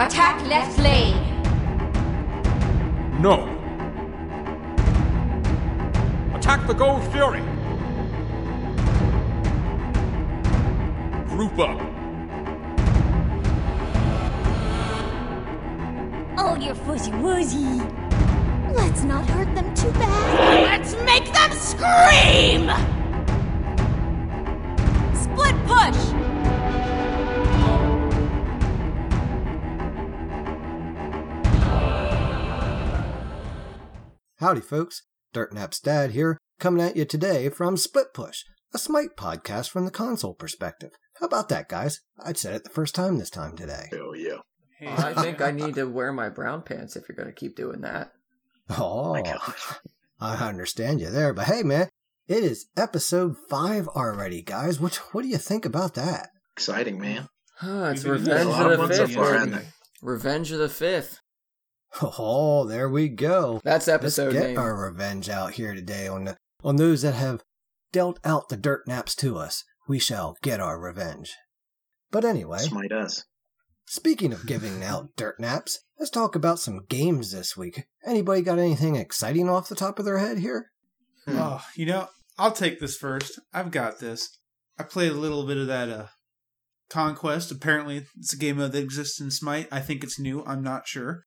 Attack left lane. No. Attack the Gold Fury. Group up. Oh, you're fuzzy wuzzy. Let's not hurt them too bad. Let's make them scream! Split push! Howdy, folks. Dirt Nap's dad here, coming at you today from Split Push, a Smite podcast from the console perspective. How about that, guys? I'd said it the first time this time today. Hell yeah. I think I need to wear my brown pants if you're going to keep doing that. Oh, My gosh. I understand you there, but hey, man, it is episode five already, guys. What what do you think about that? Exciting, man. Ah, it's Revenge of of the Fifth. far, baby. hasn't it? Revenge of the Fifth. Oh, there we go. That's episode. Let's episode get name. our revenge out here today on the on those that have dealt out the dirt naps to us. We shall get our revenge. But anyway, Smite us. speaking of giving out dirt naps, let's talk about some games this week. Anybody got anything exciting off the top of their head here? Oh, you know, I'll take this first. I've got this. I played a little bit of that uh, Conquest. Apparently, it's a game mode that exists in Smite. I think it's new. I'm not sure.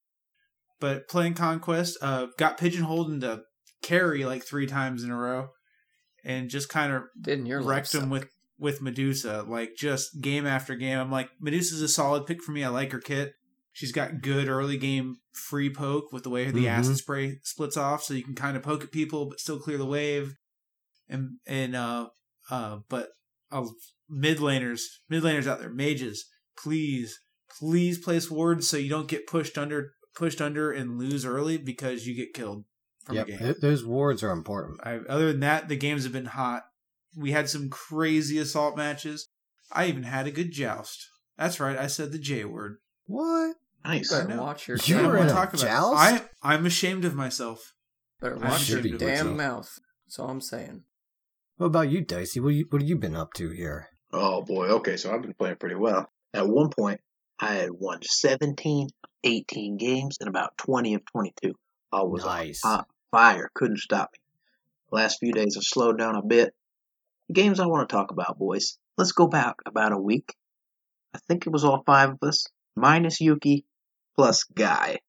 But playing Conquest, uh, got pigeonholed into carry like three times in a row, and just kind of Didn't your wrecked life him suck? with with Medusa. Like just game after game. I'm like, Medusa's a solid pick for me. I like her kit. She's got good early game free poke with the way the Mhm. acid spray splits off, so you can kind of poke at people but still clear the wave. And and uh uh, but uh, mid laners, mid laners out there, mages, please, please place wards so you don't get pushed under, pushed under and lose early because you get killed from Yep, a game. th- those wards are important. I, other than that, the games have been hot. We had some crazy assault matches. I even had a good joust. That's right, I said the J word. What? Nice. I Better know. watch your You I were don't damn want in to a talk about joust? it. I, I'm ashamed of myself. Better I watch should your be damn with you. mouth. That's all I'm saying. What about you, Dicey? What you, what have you been up to here? Oh boy. Okay, so I've been playing pretty well. At one point, I had won 17, 18 games and about 20 of 22. I was Nice. on fire. Couldn't stop me. Last few days have slowed down a bit. The games I want to talk about, boys. Let's go back about a week. I think it was all five of us, minus Yuki, plus Guy.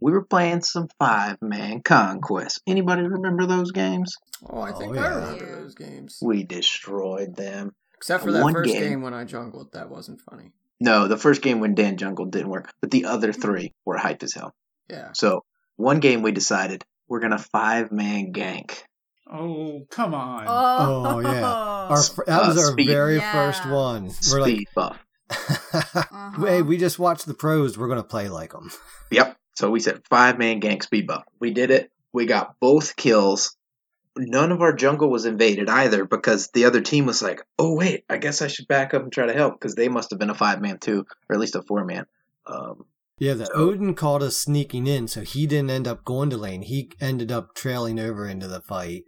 We were playing some five-man conquest. Anybody remember those games? Oh, I Oh, think yeah. I remember Yeah. those games. We destroyed them. Except for that one first game. game. when I jungled, that wasn't funny. No, the first game when Dan Jungle didn't work, but the other three were hyped as hell. Yeah. So one game we decided we're gonna five man gank. Oh, come on. Oh, yeah. Our fir- that Uh, was our speed. very Yeah. first one. We're like, Speed buff. Uh-huh. hey, we just watched the pros. We're gonna play like them. Yep. So we said five man gank speed buff. We did it. We got both kills. None of our jungle was invaded either because the other team was like, "Oh wait, I guess I should back up and try to help," because they must have been a five man too, or at least a four man. Um, Yeah, the So- Odin caught us sneaking in, so he didn't end up going to lane. He ended up trailing over into the fight,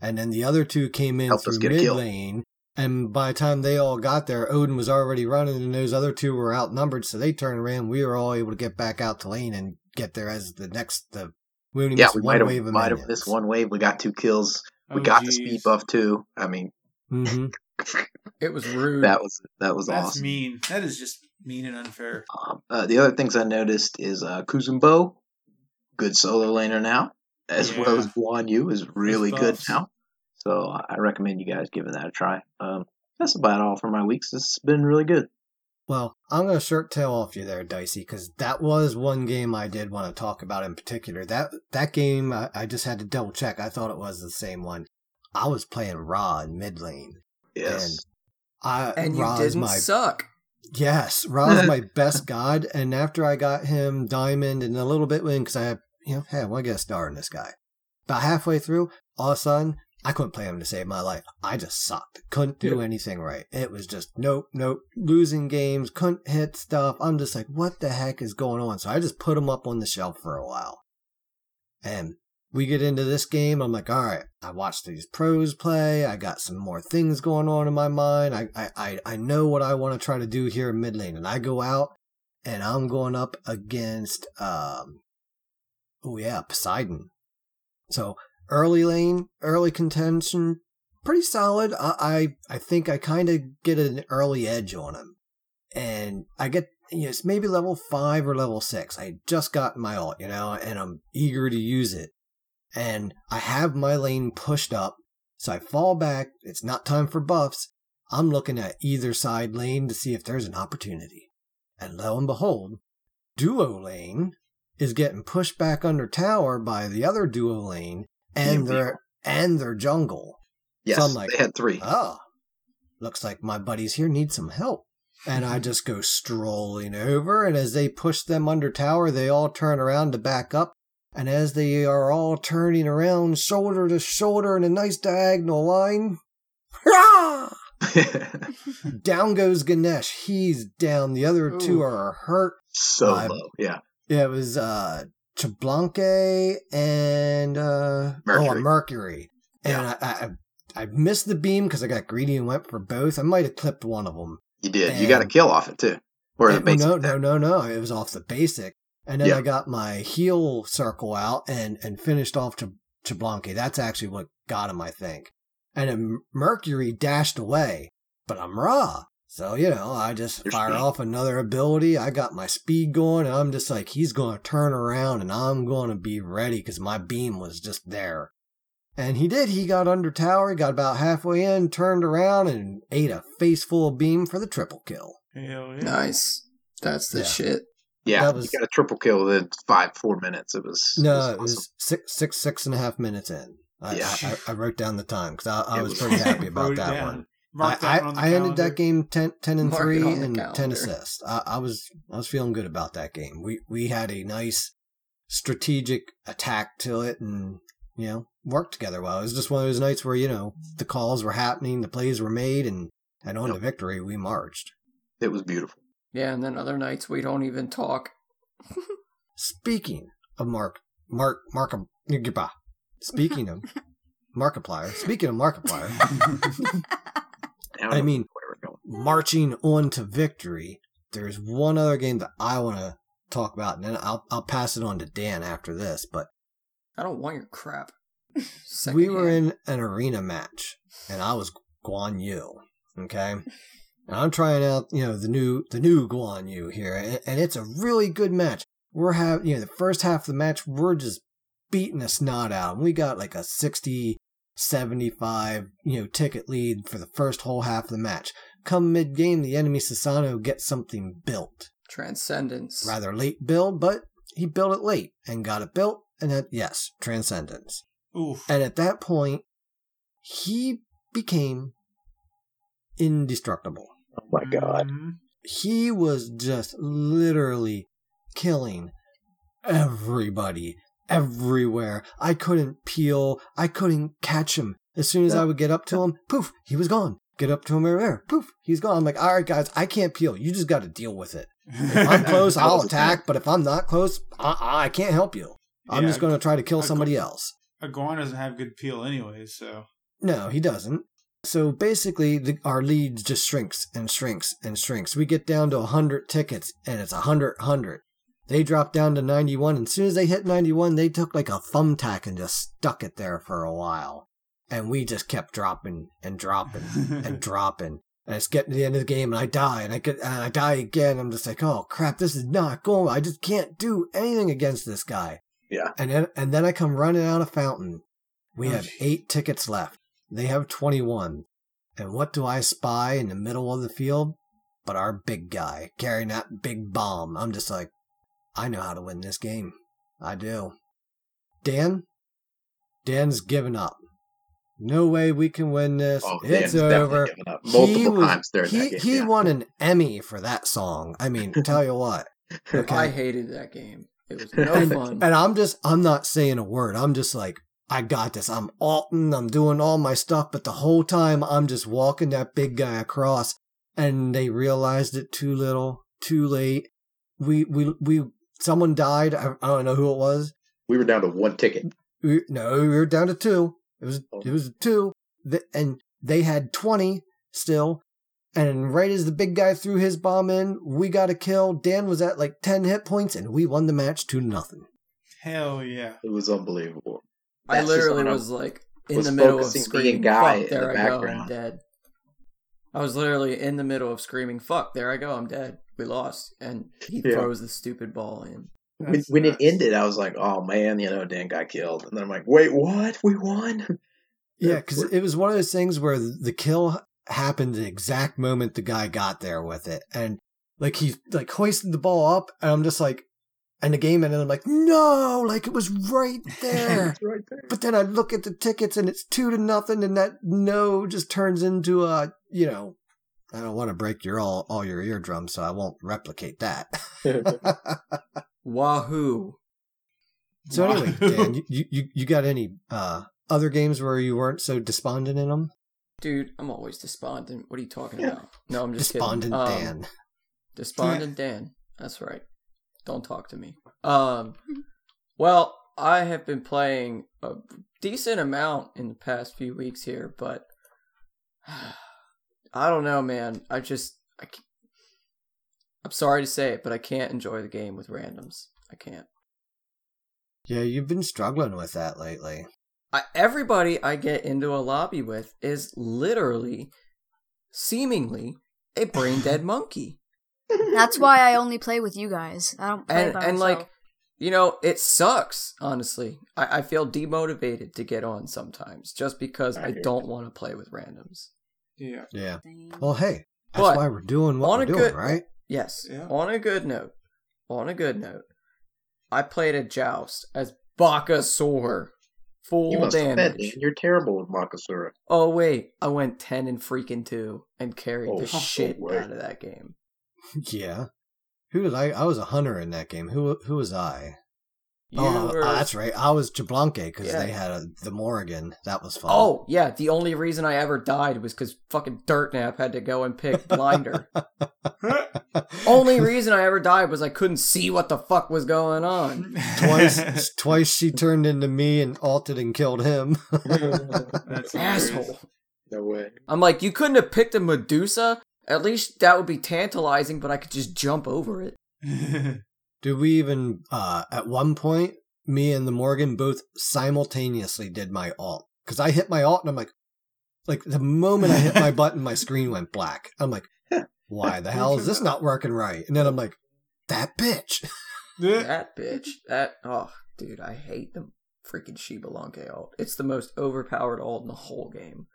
and then the other two came in Helped through mid lane. And by the time they all got there, Odin was already running, and those other two were outnumbered, so they turned around. We were all able to get back out to lane and get there as the next. The we only yeah, missed we one might wave have of might have missed one wave. We got two kills. We Oh, got the speed buff too. I mean, hmm It was rude. that was that was That's awesome. mean. That is just mean and unfair. Um, uh, the other things I noticed is uh, Kuzenbo, good solo laner now, as well as Guan Yu is really good now. So I recommend you guys giving that a try. Um, that's about all for my weeks. This has been really good. Well, I'm going to shirt tail off you there, Dicey, because that was one game I did want to talk about in particular. That that game, I, I just had to double check. I thought it was the same one. I was playing Ra in mid lane. Yes. I, and you Ra's didn't my suck. yes, Ra's my best god. And after I got him diamond and a little bit win, because I have you know, hey, I want to get a star in this guy. About halfway through, all of a sudden, I couldn't play him to save my life. I just sucked. Couldn't do anything right. It was just nope, nope. Losing games, couldn't hit stuff. I'm just like, what the heck is going on? So I just put him up on the shelf for a while. And we get into this game. I'm like, all right, I watched these pros play. I got some more things going on in my mind. I, I, I, I know what I want to try to do here in mid lane. And I go out and I'm going up against, um, oh yeah, Poseidon. So early lane, early contention, pretty solid. I, I, I think I kind of get an early edge on him. And I get, you know, it's maybe level five or level six. I just got my ult, you know, and I'm eager to use it. And I have my lane pushed up. So I fall back. It's not time for buffs. I'm looking at either side lane to see if there's an opportunity. And lo and behold, duo lane is getting pushed back under tower by the other duo lane and their and their jungle. Yes, So I'm like, they had three. Oh, looks like my buddies here need some help. And I just go strolling over, and as they push them under tower, they all turn around to back up. And as they are all turning around shoulder to shoulder in a nice diagonal line, down goes Ganesh. He's down. The other two are hurt. so low. Yeah. Yeah, it was uh Xbalanque and uh oh, Mercury. Mercury. And I, I I missed the beam because I got greedy and went for both. I might have clipped one of them. You did. You got a kill off it too. Or the And- basic no, no, no, no. It was off the basic. And then Yeah. I got my heel circle out and and finished off to Xbalanque. That's actually what got him, I think. And then Mercury dashed away, but I'm Ra. So, you know, I just Your fired speed. off another ability. I got my speed going, and I'm just like, he's going to turn around, and I'm going to be ready because my beam was just there. And he did. He got under tower, he got about halfway in, turned around, and ate a face full of beam for the triple kill. Hell yeah. Nice. That's the Yeah. shit. Yeah, That was- you got a triple kill within five, four minutes. It was No, it it was was six, six, six and a half minutes in. I, Yeah. I, I wrote down the time because I, I was was- pretty happy about that down. one. Mark I, one on the I, I ended that game 10, 10 and Mark three on the and ten assists. I, I was I was feeling good about that game. We we had a nice strategic attack to it, and you know worked together well. It was just one of those nights where you know the calls were happening, the plays were made, and and on to Yep. victory we marched. It was beautiful. Yeah, and then other nights we don't even talk. Speaking of Mark Mark Mark Speaking of Markiplier, speaking of Markiplier, Now I mean, where we're going. marching on to victory, there's one other game that I want to talk about, and then I'll I'll pass it on to Dan after this. But I don't want your crap. we were Secondhand. in an arena match, and I was Guan Yu. Okay, and I'm trying out you know the new the new Guan Yu here, and, and it's a really good match. We're having you know the first half of the match, we're just beating a snot out. And we got like a 60, 75 you know ticket lead for the first whole half of the match. Come mid game, the enemy Susano gets something built. Transcendence. Rather late build, but he built it late and got it built, and that yes, transcendence. Oof. And at that point, he became indestructible. Oh my god. Mhm. He was just literally killing everybody everywhere. I couldn't peel. I couldn't catch him. As soon as I would get up to him, poof, he was gone. Get up to him over there, poof, he's gone. I'm like, all right, guys, I can't peel. You just got to deal with it. If I'm close, I'll attack. But if I'm not close, I, I can't help you. I'm Yeah, just going to try to kill somebody else. Iguana doesn't have good peel anyways, so No, he doesn't. So basically, the, our lead just shrinks and shrinks and shrinks. We get down to 100 tickets, and it's 100, 100. They drop down to 91, and as soon as they hit 91, they took like a thumbtack and just stuck it there for a while. And we just kept dropping and dropping and dropping. And it's getting to the end of the game, and I die, and I get, and I die again. I'm just like, oh crap, this is not going. I just can't do anything against this guy. Yeah. And then, and then I come running out of fountain. We Oh, have gee. eight tickets left. They have 21. And what do I spy in the middle of the field? But our big guy carrying that big bomb. I'm just like, I know how to win this game. I do. Dan? Dan's given up. No way we can win this. Oh, it's over. multiple was- times during he, that game. He yeah. won an Emmy for that song. I mean, tell you what. Okay. I hated that game. It was no and, fun. and I'm just, I'm not saying a word. I'm just like, I got this. I'm alting. I'm doing all my stuff. But the whole time I'm just walking that big guy across and they realized it too little, too late. We, we, we, someone died. I, I don't know who it was. We were down to one ticket. We, no, we were down to two. It was, Oh. it was two. And they had 20 still. And right as the big guy threw his bomb in, we got a kill. Dan was at like 10 hit points and we won the match 2 to nothing. Hell yeah. It was unbelievable. I That's just literally was like in was the middle of being screaming, guy in the There I go! Background. dead." I was literally in the middle of screaming, "Fuck! There I go! I'm dead! We lost!" And he Yeah. throws the stupid ball in. When, when it ended, I was like, "Oh man, you know, Dan got killed." And then I'm like, "Wait, what? We won?" Yeah, because it was one of those things where the kill happened the exact moment the guy got there with it. And like he like hoisted the ball up and I'm just like, and the game ended. I'm like, no, like it was right there. It's right there. But then I look at the tickets and it's two to nothing, and that no just turns into a you know, I don't want to break your all all your eardrums, so I won't replicate that. Wahoo! so anyway, Dan, you, you you got any uh other games where you weren't so despondent in them? Dude, I'm always despondent. What are you talking about? No, I'm just Despondent kidding. Um, Dan. Despondent Dan. That's right. Don't talk to me. Um, well, I have been playing a decent amount in the past few weeks here, but I don't know, man. I just, I, I'm sorry to say it, but I can't enjoy the game with randoms. I can't. Yeah, you've been struggling with that lately. I, everybody I get into a lobby with is literally, seemingly, a brain dead monkey. That's why I only play with you guys. I don't play and by and myself. like you know it sucks honestly I, I feel demotivated to get on sometimes just because I i, don't want to play with randoms Yeah. Yeah. Well, hey, that's But why we're doing what on we're a doing, good- right? yes Yeah. on a good note on a good note i played a joust as Bakasura. full You must have fed, damage Dan. You're terrible with Bakasura. oh wait i went 10 and freaking 2 and carried Oh, the shit way. out of that game Yeah. Who did I? I was a hunter in that game. Who who was I? You oh, uh, were- oh, that's right. I was Xbalanque because Yeah. they had a, the Morrigan. That was fun. Oh yeah, the only reason I ever died was because fucking Dirtnap had to go and pick Blinder. Only reason I ever died was I couldn't see what the fuck was going on. twice, twice she turned into me and altered and killed him. That's. Asshole. No way. I'm like, you couldn't have picked a Medusa? At least that would be tantalizing, but I could just jump over it. Did we even? uh At one point, me and the Morrigan both simultaneously did my alt because I hit my alt and I'm like, like the moment I hit my button, my screen went black. I'm like, why the hell is this not working right? And then I'm like, that bitch. That bitch. That oh dude, I hate the freaking Xbalanque alt. It's the most overpowered alt in the whole game.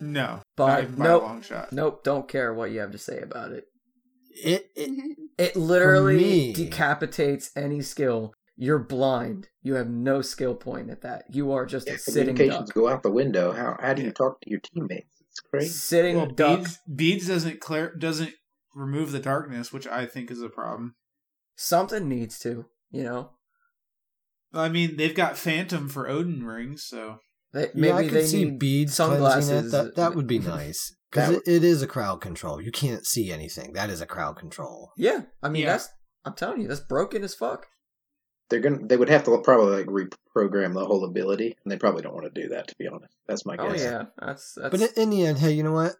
no. But not even by nope. a long shot. Nope, don't care what you have to say about it. It, it mm-hmm. It literally me- decapitates any skill. You're blind. You have no skill point at that. You are just Yeah, a sitting communications duck. go out the window. How how do you talk to your teammates? It's crazy. Sitting Well, duck. beads, beads doesn't clear doesn't remove the darkness, which I think is a problem. Something needs to, you know. I mean, they've got Phantom for Odin rings, so They, yeah, I maybe could they see need beads cleansing sunglasses. it. That that would be nice because it, it is a crowd control. You can't see anything. That is a crowd control. Yeah, I mean Yeah. that's. I'm telling you, that's broken as fuck. They're gonna. They would have to probably like reprogram the whole ability, and they probably don't want to do that. To be honest, that's my guess. Oh guess. yeah, that's that's. But in, in the end, hey, you know what?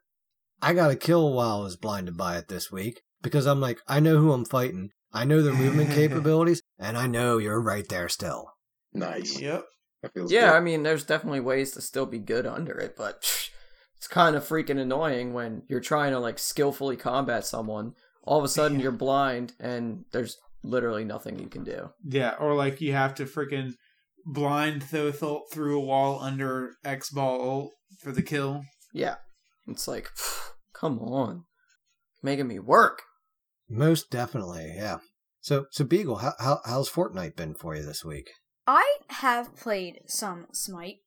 I got a kill while I was blinded by it this week because I'm like, I know who I'm fighting. I know their movement capabilities, and I know you're right there still. Nice. yep. That feels yeah, I mean, there's definitely ways to still be good under it, but it's kind of freaking annoying when you're trying to like skillfully combat someone. All of a sudden, you're blind, and there's literally nothing you can do. Yeah, or like you have to freaking blind Thothult through a wall under X ball ult for the kill. Yeah, it's like, come on, making me work. Most definitely, yeah. So, so Beagle, how, how how's Fortnite been for you this week? I have played some Smite,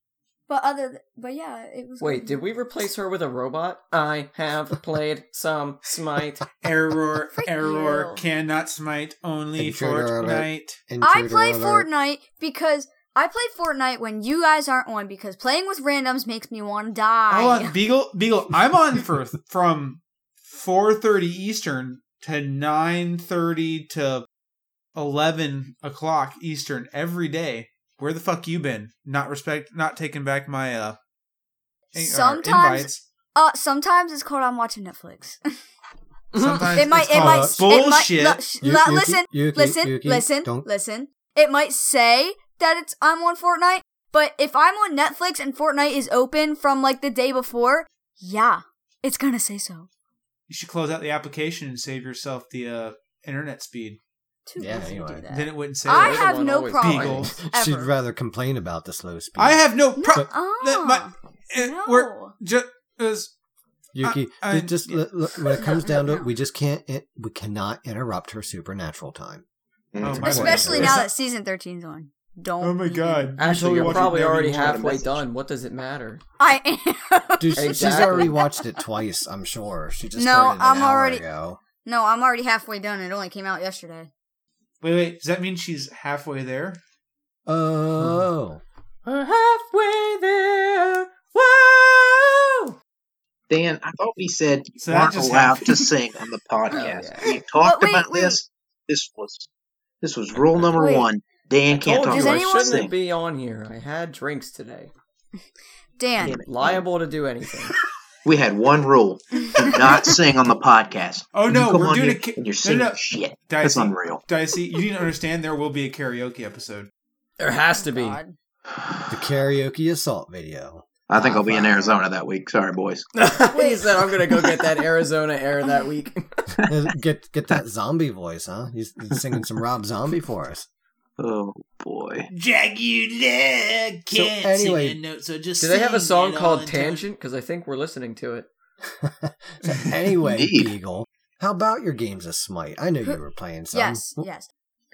but other, th- but yeah, it was. Wait, did we replace her with a robot? I have played some Smite. Error, Frick error, you. cannot smite, only Intruder. Fortnite. I play alert. Fortnite because I play Fortnite when you guys aren't on because playing with randoms makes me want to die. Hold on, Beagle, Beagle. I'm on for from 4:30 Eastern to 9:30 to 11 o'clock Eastern every day. Where the fuck you been? Not respect, not taking back my uh, uh, Sometimes- invites. Uh, sometimes it's called I'm watching Netflix. Sometimes it might. it's It might. bullshit. It might, look, sh- Yu- la- Yuki, listen. Yuki, listen. Yuki, listen. don't- Listen. It might say that it's I'm on Fortnite, but if I'm on Netflix and Fortnite is open from like the day before, yeah, it's gonna say so. You should close out the application and save yourself the uh, internet speed. Too Yeah, easy to anyway. do that. Then it wouldn't say. I You're have no problem. She'd rather complain about the slow speed. I have no problem. Uh-uh. my, uh, No. We're just. Yuki, I- I- ju- just l- l- when it comes down to it, we just can't. It, we cannot interrupt her supernatural time. Oh, Especially now that season 13's on. Don't. Oh my god! Actually, you're probably already Even Tried to halfway done. What does it matter? I am. Dude, she's already watched it twice. I'm sure. She just No, started an I'm hour already- ago. no, I'm already halfway done. It only came out yesterday. Wait, wait. Does that mean she's halfway there? Oh, We're halfway there. Whoa! Dan, I thought we said you So that weren't just allowed happened. to sing on the oh, podcast. yeah. We talked But wait, about wait. this. This was this was rule number Wait. one. Dan can't talk Does you I about anyone- shouldn't sing. be on here. I had drinks today. Dan, Damn it. Liable to do anything. We had one rule: do not sing on the podcast. Oh, You no, come we're on doing here a ki- and you're no, singing no. shit. That's unreal. Dicey, you need to understand there will be a karaoke episode. There has to be. God. the karaoke assault video. I think I'll be in Arizona that week. Sorry, boys. he said, "I'm gonna go get that Arizona air that week." Get get that zombie voice, huh? He's, he's singing some Rob Zombie for us. Oh boy. Dracula So anyway- note, so just Do they have a song called Tangent? Because I think we're listening to it. So anyway, Indeed. Beagle, how about your games of Smite? I know you were playing some. Yes, yes.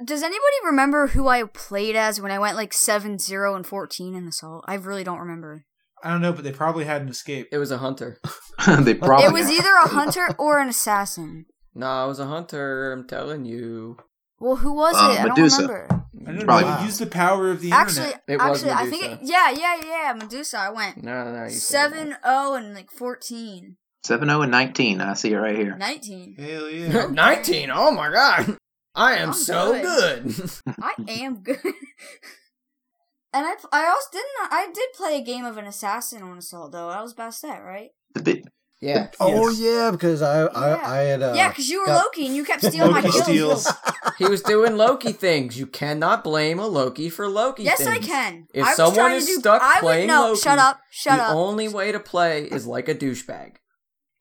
Does anybody remember who I played as when I went like 7 0 and 14 in Assault? I really don't remember. I don't know, but they probably had an escape. It was a hunter. they probably It was either a hunter or an assassin. No, it was a hunter. I'm telling you. Well, who was Uh, it? I Medusa. don't remember. I don't Probably- know. Use the power of the Actually, internet. It was actually, I think Medusa. it, yeah, yeah, yeah, Medusa. I went No, no, no. You said 7 0 and like 14. 7 0 and 19. I see it right here. 19. Hell yeah. Nineteen. Oh my god. I am I'm so good. good. I am good. and I, I also didn't. I did play a game of an assassin on Assault though. That was Bastet, right? The bit, yeah. Oh Yes. yeah, because I I, Yeah. I had uh, yeah, because you were got- Loki and you kept stealing my Loki kills. steals. He was doing Loki things. You cannot blame a Loki for Loki things. Yes, things. I can. If I someone is do, stuck I would, playing no, Loki, shut up, shut the up. The only way to play is like a douchebag.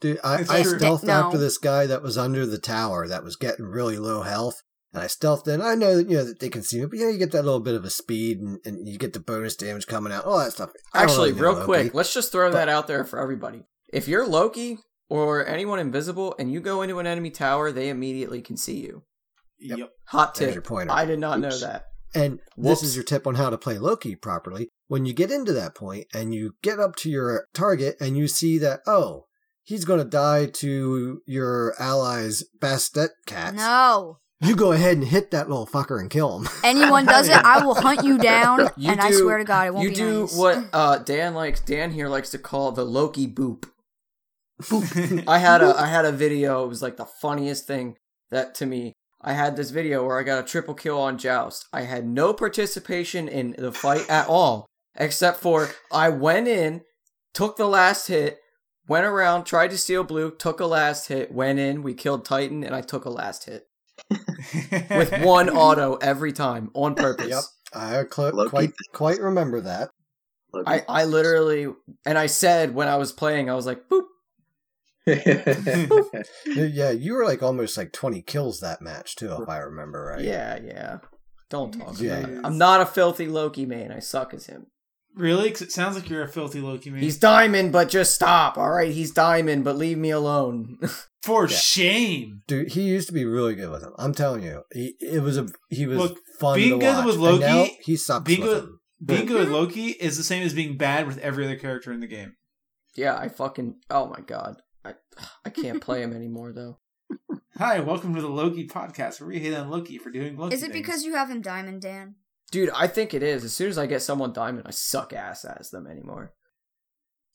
Dude, I, I stealthed No. after this guy that was under the tower that was getting really low health. And I stealthed in. I know that you know that they can see me, but you know you get that little bit of a speed and, and you get the bonus damage coming out, all that stuff. Actually, really know real Loki. quick, let's just throw But- that out there for everybody. If you're Loki or anyone invisible and you go into an enemy tower, they immediately can see you. Yep. Hot There's tip. your pointer. I did not know that. And Whoops. this is your tip on how to play Loki properly. When you get into that point and you get up to your target and you see that, oh, he's going to die to your allies' Bastet cats, No. you go ahead and hit that little fucker and kill him. Anyone does it, I will hunt you down, You and I swear to God, it won't be you do nice. what uh, Dan likes. Dan here likes to call the Loki boop. I had a I had a video. It was like the funniest thing that to me. I had this video where I got a triple kill on Joust. I had no participation in the fight at all, except for I went in, took the last hit, went around, tried to steal blue, took a last hit, went in, we killed Titan, and I took a last hit with one auto every time on purpose. Yep. I cl- quite quite remember that. I, I literally and I said when I was playing, I was like, boop. Yeah, you were like almost like 20 kills that match too, if I remember right. Yeah, yeah. Don't talk Yeah. about it. I'm not a filthy Loki main. I suck as him. really? 'Cause it sounds like you're a filthy Loki man. He's diamond, but just stop. All right, he's diamond, but leave me alone. For Yeah. shame. Dude, he used to be really good with him. I'm telling you, he it was a he was Look, fun being to good watch. with And Loki- now he sucks being with good- him. Being good with hmm? Loki is the same as being bad with every other character in the game. yeah, I fucking. Oh my god, I I can't play him anymore though. Hi, welcome to the Loki podcast where we hate on Loki for doing Loki Is it things. because you have him diamond, Dan? Dude, I think it is. As soon as I get someone diamond, I suck ass as them anymore.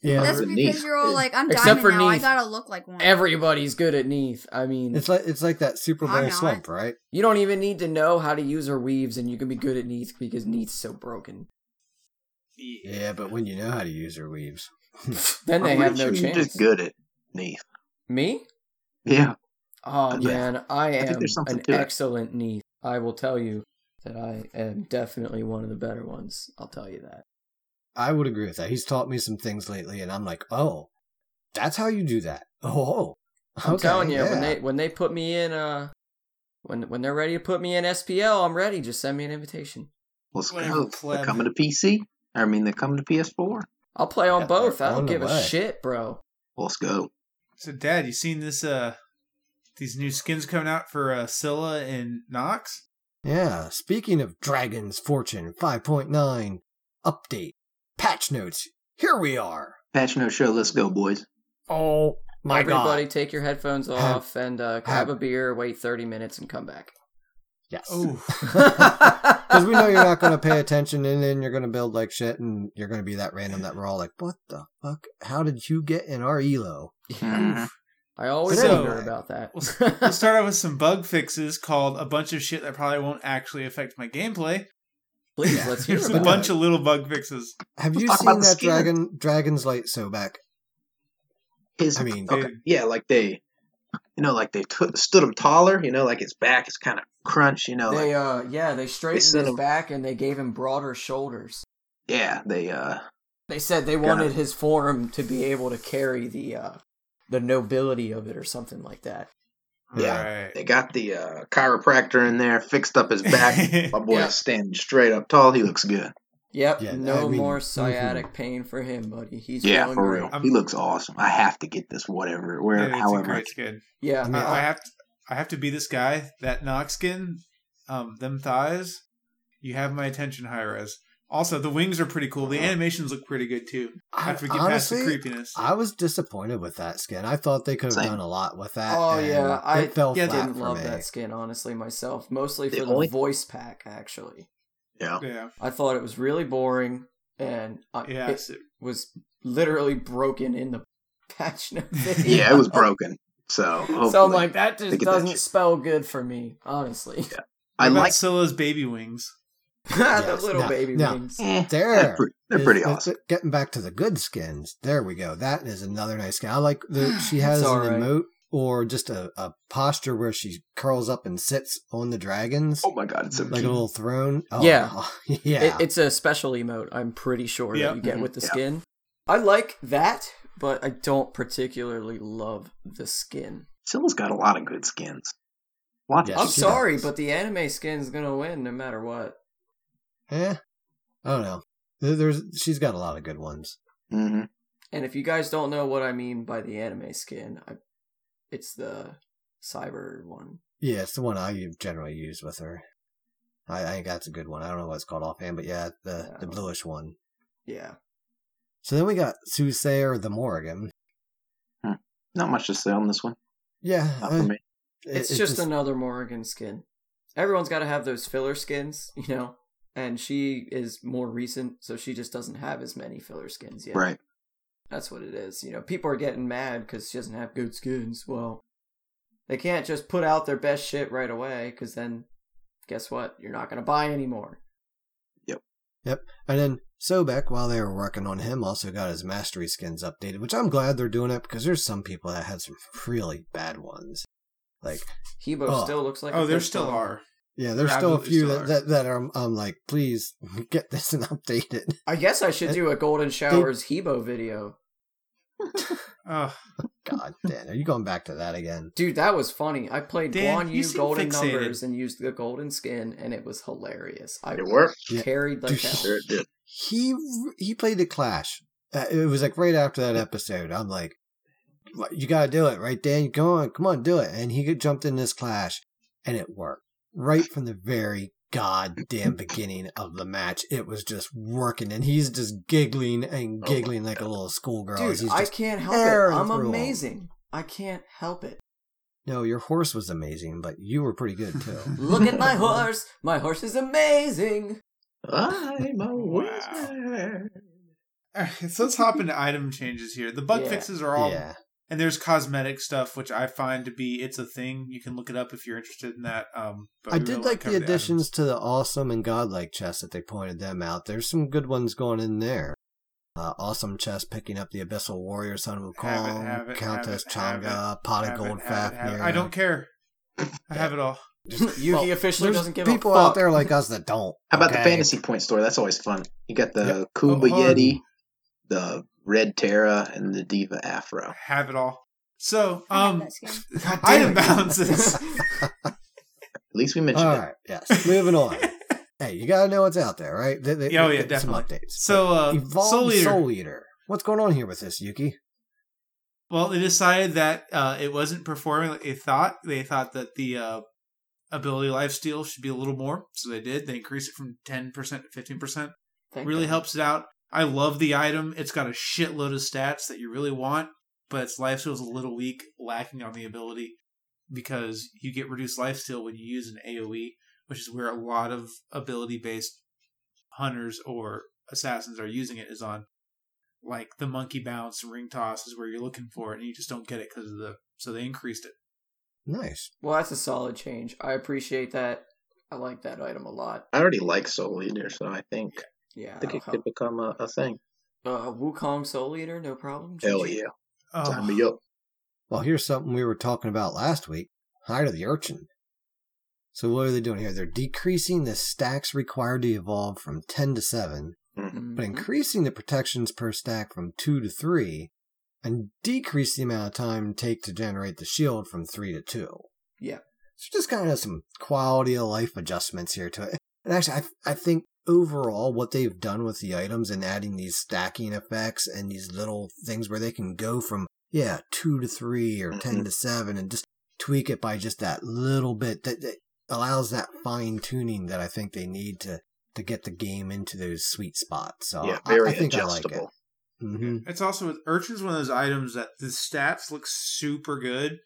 Yeah, That's Neith. because you're all like, I'm Except diamond for now. I gotta look like one. Everybody's good at Neith. I mean, it's like it's like that Super I'm Bowl not. slump, right? you don't even need to know how to use her weaves, and you can be good at Neith because Neith's so broken. Yeah, but when you know how to use her weaves, then they have no sure you're chance. just good at Neith. Me? Yeah. Oh Yeah. man, I think am an to it. excellent Neith. I will tell you that I am definitely one of the better ones. I'll tell you that. I would agree with that. He's taught me some things lately, and I'm like, oh, that's how you do that. Oh, I'm telling you, when they when they put me in uh when when they're ready to put me in SPL, I'm ready. Just send me an invitation. Let's Whatever, go. pleb. They're coming to PC. I mean, they're coming to PS4. I'll play on Yeah, both. they're I don't on the give a shit, bro. Let's go. So, Dad, you seen this? Uh, these new skins coming out for uh, Scylla and Nox. Yeah, speaking of Dragon's Fortune 5.9 update, patch notes, here we are. Patch no show. Let's go, boys. Oh my Everybody, god. Everybody, take your headphones Have- off and uh, grab have- a beer. Wait 30 minutes and come back. Yes. Oh, Because we know you're not going to pay attention and then you're going to build like shit and you're going to be that random that we're all like, what the fuck? How did you get in our elo? Mhm. I always So- wonder about that. we'll, we'll start out with some bug fixes called a bunch of shit that probably won't actually affect my gameplay. Please, let's hear Here's a bunch it. of little bug fixes. Have you seen that skin. dragon Dragon's Light so back? His, I mean, okay, yeah, like they, you know, like they t- stood him taller. You know, like his back is kind of crunched. You know, They like, uh yeah, they straightened sent his him- back and they gave him broader shoulders. yeah, they uh, They said they Gonna- wanted his form to be able to carry the uh the nobility of it or something like that. yeah, Right. they got the uh, chiropractor in there, fixed up his back. My boy Yeah. is standing straight up tall. He looks good. Yep, Yeah, no I mean, more mhm. sciatic pain for him, buddy. He's yeah, for real. I'm- he looks awesome. I have to get this, whatever, where, Yeah, it's a however. I great skin. Yeah, I mean, I, I have to. I have to be this guy. That Nox skin, um, them thighs. You have my attention, high res. Also, the wings are pretty cool. The animations look pretty good too. I- After we get honestly, past the creepiness. I was disappointed with that skin. I thought they could have Same. done a lot with that. Oh and yeah, I fell yeah, flat didn't for love me. that skin honestly myself, mostly The for the only- voice pack actually. Yeah. yeah. I thought it was really boring and I, Yeah. it was literally broken in the patch note. Yeah, it was broken. So, So I'm like, that just doesn't shit. spell good for me, honestly. I What like. Scylla's baby wings. the Yes, little no, baby no. wings. Eh, There. they're pretty, they're Is- pretty awesome. Getting back to the good skins, there we go. That is another nice skin. I like the she has It's an alright. emote or just a, a posture where she curls up and sits on the dragons Oh my god, it's so like a little throne. Oh, Yeah. yeah. It, it's a special emote, I'm pretty sure Yep. that you get Mhm. with the Yeah. skin. I like that, but I don't particularly love the skin. Scylla's got a lot of good skins. Lots Yeah, of I'm sorry, does. but the anime skin's gonna win no matter what. Eh, I don't know. There's she's got a lot of good ones. Mhm. And if you guys don't know what I mean by the anime skin, I, it's the cyber one. Yeah, it's the one I generally use with her. I, I think that's a good one. I don't know what it's called offhand, but yeah, the Yeah. the bluish one. Yeah. So then we got Soothsayer the Morrigan. Hmm. Not much to say on this one. Yeah, Not for me. it- It's it just, another Morrigan skin. Everyone's got to have those filler skins, you know, and she is more recent, so she just doesn't have as many filler skins yet. Right. That's what it is. You know, people are getting mad because she doesn't have good skins. Well, they can't just put out their best shit right away because then, guess what? You're not going to buy anymore. Yep. Yep. And then Sobek, while they were working on him, also got his mastery skins updated, which I'm glad they're doing it because there's some people that had some really bad ones. Like, He Bo Oh. still looks like. Oh, a there still stone. are. yeah, there's still a few still that, that, that are, I'm like, please get this and update it. I guess I should And do a Golden Showers He Bo video. Oh, God damn, are you going back to that again? Dude, that was funny. I played Dan, Guan you Yu golden fixated. numbers and used the golden skin, and it was hilarious. I It worked. Carried like Dude, hell. Sure it did. He he played the Clash. Uh, it was like right after that episode. I'm like, you gotta do it, right, Dan? Come on, come on, do it. And he jumped in this Clash, and it worked right from the very goddamn beginning of the match. It was just working, and he's just giggling and Oh my giggling like a little schoolgirl. Dude, he's I can't help it. I'm through 'em. amazing. I can't help it. no, your horse was amazing, but you were pretty good too. Look at my horse. My horse is amazing. I'm a Wow. Alright, so let's hop into item changes here. The bug Yeah. fixes are all, yeah, and there's cosmetic stuff, which I find to be it's a thing. You can look it up if you're interested in that. Um, but I did really like the cover items. additions to the awesome and godlike chests that they pointed them out. There's some good ones going in there. Uh, awesome chest picking up the Abyssal Warrior, Son of Have it, Wukong, have it, Countess have it, have Changa, Pot of Gold have it. Fafnir. I don't care. I have it all. Yuki Well, officially There's doesn't give people a fuck. out there like us that don't. How about the fantasy point store? That's always fun. You got the Yep. Kumba Oh. Yeti, the Red Terra, and the Diva Afro. Have it all. So, I have um, that skin. God damn item it. balances. At least we mentioned All it. right, yes. Moving on. hey, you gotta know what's out there, right? They, they, oh, yeah, get some updates. So, uh, Evolved Soul Soul Eater. Eater. What's going on here with this, Yuki? Well, they decided that uh, it wasn't performing like they thought. They thought that the uh, ability lifesteal should be a little more, so they did. They increased it from ten percent to fifteen percent. Thank Really God. helps it out. I love the item. It's got a shitload of stats that you really want, but its lifesteal is a little weak, lacking on the ability because you get reduced lifesteal when you use an AOE, which is where a lot of ability based hunters or assassins are using it. Is on like the monkey bounce, ring toss is where you're looking for it, and you just don't get it because of the. So they increased it. Nice. Well, that's a solid change. I appreciate that. I like that item a lot. I already like Soul Eater, so I think Yeah. I think that'll it could become a, a thing. Uh, Wukong Soul Eater, no problem. Hell GG. yeah. Oh, Sign me up. Well, here's something we were talking about last week. Hide of the Urchin. So what are they doing here? They're decreasing the stacks required to evolve from 10 to 7, but Mhm. increasing the protections per stack from 2 to 3, and decrease the amount of time take to generate the shield from 3 to 2. Yeah. So just kind of some quality of life adjustments here to it. And actually, I, I think overall what they've done with the items and adding these stacking effects and these little things where they can go from, yeah, 2 to 3 or 10 Mhm. to 7 and just tweak it by just that little bit that, that allows that fine tuning that I think they need to, to get the game into those sweet spots. So yeah, I- very I, think I like it. adjustable. hmm It's also with Urchin's one of those items that the stats look super good,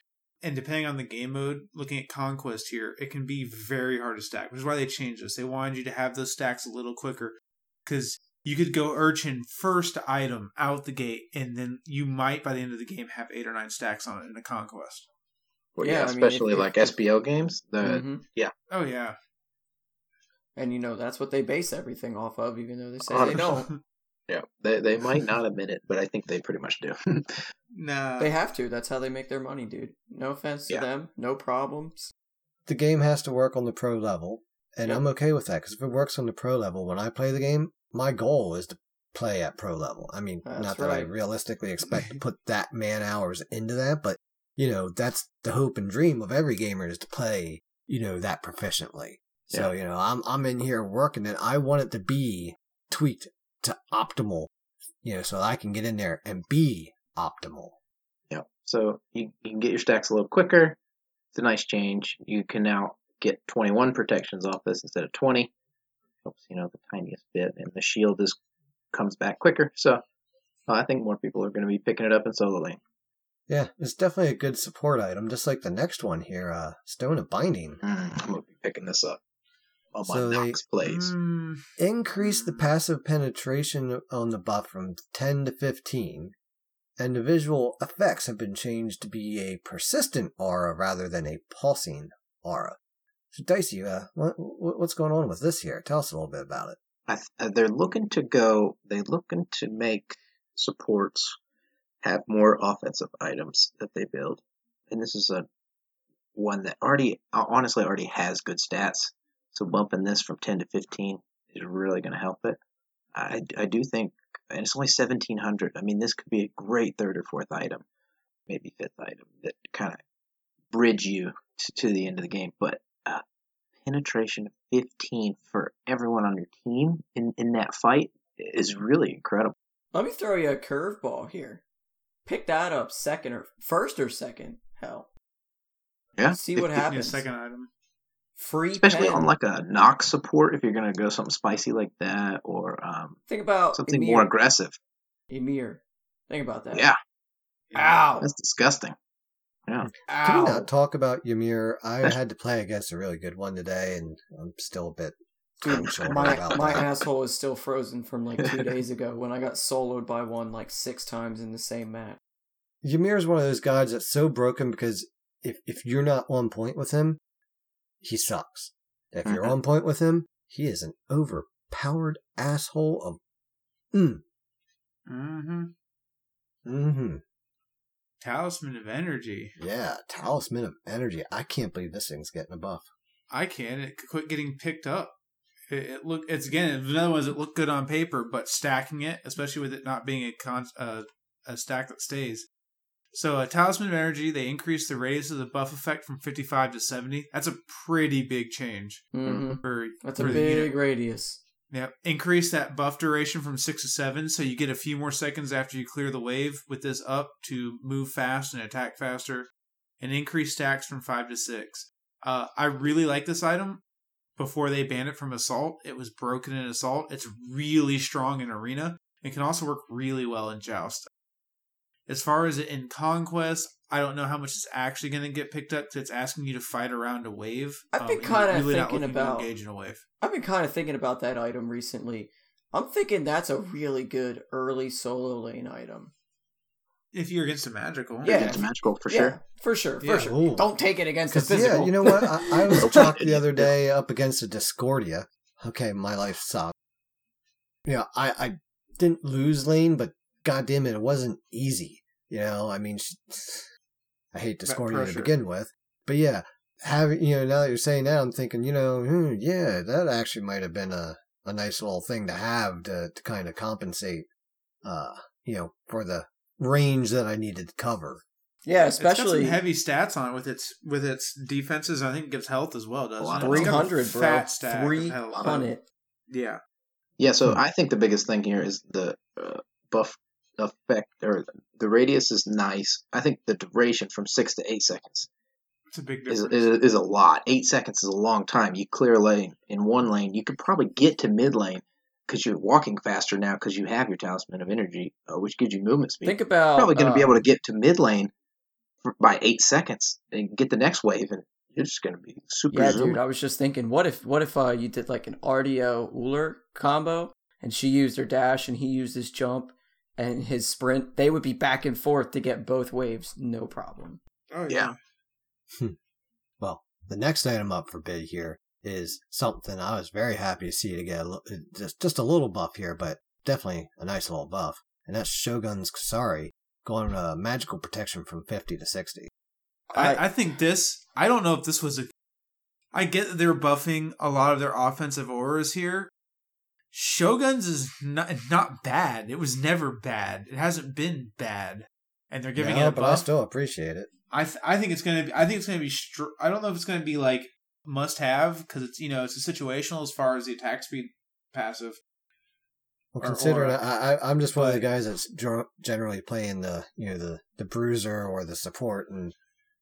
and depending on the game mode, looking at Conquest here, it can be very hard to stack, which is why they changed this. They wanted you to have those stacks a little quicker, because you could go Urchin first item out the gate, and then you might by the end of the game have eight or nine stacks on it in a Conquest. Well, Yeah, yeah, I mean, especially like if- SBO games. The Mhm. Oh yeah, And you know that's what they base everything off of, even though they say they 100%. don't. Yeah, they they might not admit it, but I think they pretty much do. no, They have to. That's how they make their money, dude. No offense to Yeah. them. No problems. The game has to work on the pro level, and Yep. I'm okay with that because if it works on the pro level, when I play the game, my goal is to play at pro level. I mean, That's not that I realistically expect to put that man hours into that, but you know, that's the hope and dream of every gamer is to play, you know, that proficiently. So, you know, I'm I'm in here working it. I want it to be tweaked to optimal, you know, so I can get in there and be optimal. yeah, so you, you can get your stacks a little quicker. It's a nice change. You can now get 21 protections off this instead of 20. Helps you know the tiniest bit, and the shield is comes back quicker. So uh, I think more people are going to be picking it up in solo lane. Yeah, it's definitely a good support item, just like the next one here, uh, Stone of Binding. Mm, I'm going to be picking this up on my So they- Nox plays. Mm, increase the passive penetration on the buff from 10 to 15, and the visual effects have been changed to be a persistent aura rather than a pulsing aura. So, Dicey, uh, what, what- what's going on with this here? Tell us a little bit about it. I th- uh, they're looking to go. They're looking to make supports have more offensive items that they build, and this is a one that already, uh, honestly, already has good stats. So bumping this from ten to fifteen is really going to help it. I, I do think, and it's only seventeen hundred. I mean, this could be a great third or fourth item, maybe fifth item that kind of bridge you to, to the end of the game. But uh, penetration 15 for everyone on your team in, in that fight is really incredible. Let me throw you a curveball here. Pick that up second or first or second. Hell, Yeah. see what yeah, happens. second item. Free Especially pen. on like a Nox support if you're going to go something spicy like that or um, Think about something Ymir. more aggressive. Ymir. Think about that. Yeah, Ow. that's disgusting. Yeah. Can we Ow. not talk about Ymir? I had to play against a really good one today, and I'm still a bit Dude, unsure my about my that. asshole is still frozen from like two days ago when I got soloed by one like six times in the same match. Ymir is one of those guys that's so broken because if, if you're not on point with him, he sucks. If you're Mhm. on point with him, he is an overpowered asshole of. Mm. Mm-hmm. Mm-hmm. Talisman of Energy. Yeah, Talisman of Energy. I can't believe this thing's getting a buff. I can. It quit getting picked up. It, it look. It's again another one that look good on paper, but stacking it, especially with it not being a con uh, a stack that stays. So, uh, Talisman of Energy, they increased the radius of the buff effect from 55 to 70. That's a pretty big change hmm for That's for a big radius. Yep. Increase that buff duration from six to seven, so you get a few more seconds after you clear the wave with this up to move fast and attack faster, and increase stacks from five to six. Uh, I really like this item. Before they banned it from Assault, it was broken in Assault. It's really strong in Arena. It can also work really well in Joust. As far as it in Conquest, I don't know how much it's actually going to get picked up because it's asking you to fight around a wave. I've been um, and you're kinda really thinking about- engage in a wave. I've been kind of thinking about that item recently. I'm thinking that's a really good early solo lane item. If you're against a magical, Yeah. Against magical for Yeah, sure. for sure, for Yeah. sure. Ooh. Don't take it against the 'Cause, physical. yeah, you know what? I, I was chalked the other day up against a Discordia. Okay, my life sucked. Yeah, I, I didn't lose lane, but goddamn it, it wasn't easy. You know, I mean, sh- I hate That you to begin with, but yeah, having you know now that you're saying that, I'm thinking, you know, hmm, yeah, that actually might have been a a nice little thing to have to to kind of compensate, uh, you know, for the range that I needed to cover. yeah, It's got especially some heavy stats on it with its with its defenses. I think it gives health as well, doesn't lot it? of It's got a 300, bro. Fat Three health. hundred. Yeah, Yeah, so Hmm. I think the biggest thing here is the uh, buff effect, or the radius is nice. I think the duration from six to eight seconds it's a big is, difference. is, is a lot. Eight seconds is a long time. You clear a lane in one lane. You could probably get to mid lane because you're walking faster now because you have your Talisman of Energy, uh, which gives you movement speed. Think about probably going to be um, able to get to mid lane for, by eight seconds and get the next wave, and you're just going to be super Yeah, zooming. dude. I was just thinking, what if what if uh you did like an Artio Ullr combo, and she used her dash and he used his jump and his sprint? They would be back and forth to get both waves, no problem. oh yeah. Well, the next item up for bid here is something I was very happy to see to get a, just just a little buff here, but definitely a nice little buff, and that's Shogun's Kusari going uh, magical protection from fifty to sixty. I, I think this. I don't know if this was a. I get that they're buffing a lot of their offensive auras here. Shogun's is not not bad. It was never bad. It hasn't been bad, and they're giving Yeah, it but I still appreciate it. I th- I think it's gonna be I think it's gonna be str- I don't know if it's gonna be like must have because it's you know it's a situational as far as the attack speed passive. Well, Or considering aura. I, I, I'm just one of the guys that's generally playing the you know the the bruiser or the support, and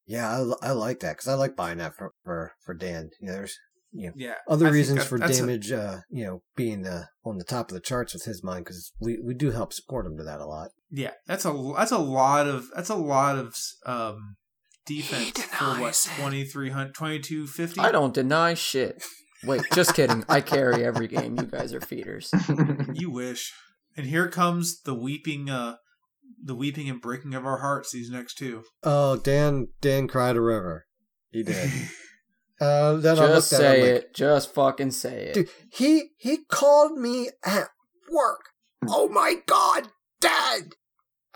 yeah, I, I like that because I like buying that for for for Dan. You know, there's you know Yeah, other I reasons that- for that's a- damage, uh, you know, being uh, on the top of the charts with his mind because we, we do help support him to that a lot. yeah, that's a that's a lot of that's a lot of um defense for what denies 2300 2250 I don't deny shit. Wait, just kidding. I carry every game. You guys are feeders. You wish. And here comes the weeping, uh, the weeping and breaking of our hearts. These next two. Oh, Dan Dan cried a river. He did. uh, then I Just looked at him say like, it. Just fucking say it. dude, he he called me at work. Oh my god, Dad,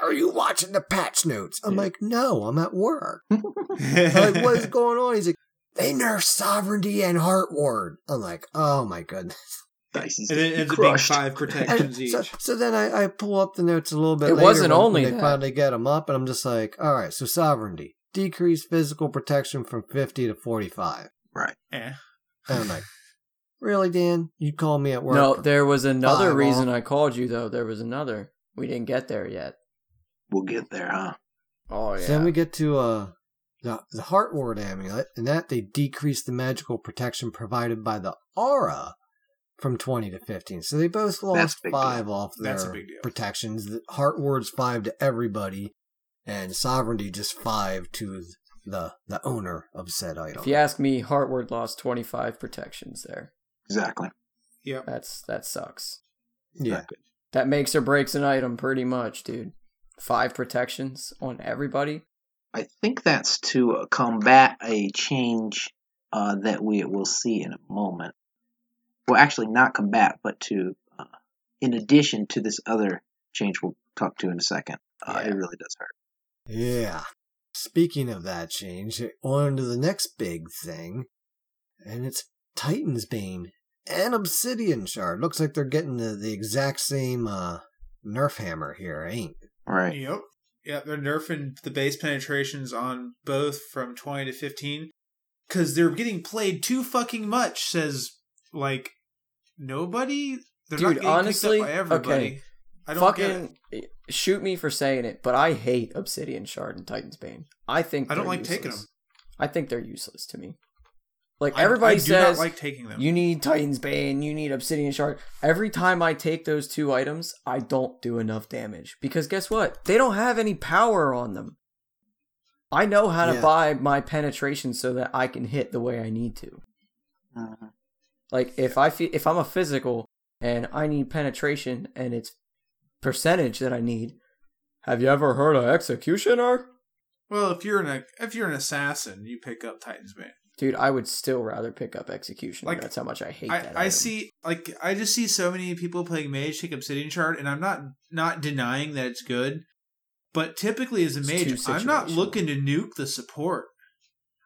are you watching the patch notes? I'm like, no, I'm at work. I'm like, what is going on? He's like, they nerfed sovereignty and heart ward. I'm like, oh my goodness. Dicey's and it ends up being crushed. five And protections each. so, so then I, I pull up the notes a little bit. It later wasn't when- only when they that. finally get them up, and I'm just like, all right. So sovereignty, decreased physical protection from 50 to 45. Eh. And I'm like, really, Dan? You call me at work? No, there was another five reason off? I called you though. There was another. We didn't get there yet. We'll get there, huh? Oh So yeah. then we get to uh the the heart ward amulet, and that they decrease the magical protection provided by the aura from twenty to fifteen. So they both lost five deal. off their That's a big deal. protections. The heart ward's five to everybody, and sovereignty just five to the the owner of said item. if you ask me, Heartward lost twenty five protections there. Exactly. Yeah. That's that sucks. yeah. Exactly. That makes or breaks an item pretty much, dude. Five protections on everybody. I think that's to uh, combat a change uh, that we will see in a moment. Well, actually, not combat, but to, uh, in addition to this other change we'll talk to in a second. Uh, Yeah. It really does hurt. Yeah. Speaking of that change, on to the next big thing, and it's Titan's Bane and Obsidian Shard. Looks like they're getting the, the exact same uh, Nerf hammer here, ain't? Right. Yep. Yeah, they're nerfing the base penetrations on both from 20 to 15 because they're getting played too fucking much, says, like, nobody? They're not Dude, getting honestly, picked up by everybody. okay. I don't get it. Fucking shoot me for saying it, but I hate Obsidian Shard and Titan's Bane. I think I don't they're like taking them. I think they're useless to me. Like I- everybody I do says, like taking them. you need Titan's Bane, you need Obsidian Shard. Every time I take those two items, I don't do enough damage because guess what? They don't have any power on them. I know how to Yeah. buy my penetration so that I can hit the way I need to. Mhm. Like if I feel if I'm a physical and I need penetration and it's percentage that I need. Have you ever heard of executioner? Well, if you're an if you're an assassin, you pick up Titan's Bane. Dude, I would still rather pick up executioner. Like, That's how much I hate I, that. I item. see like I just see so many people playing mage take obsidian shard, and I'm not not denying that it's good, but typically as a It's mage, I'm not looking to nuke the support.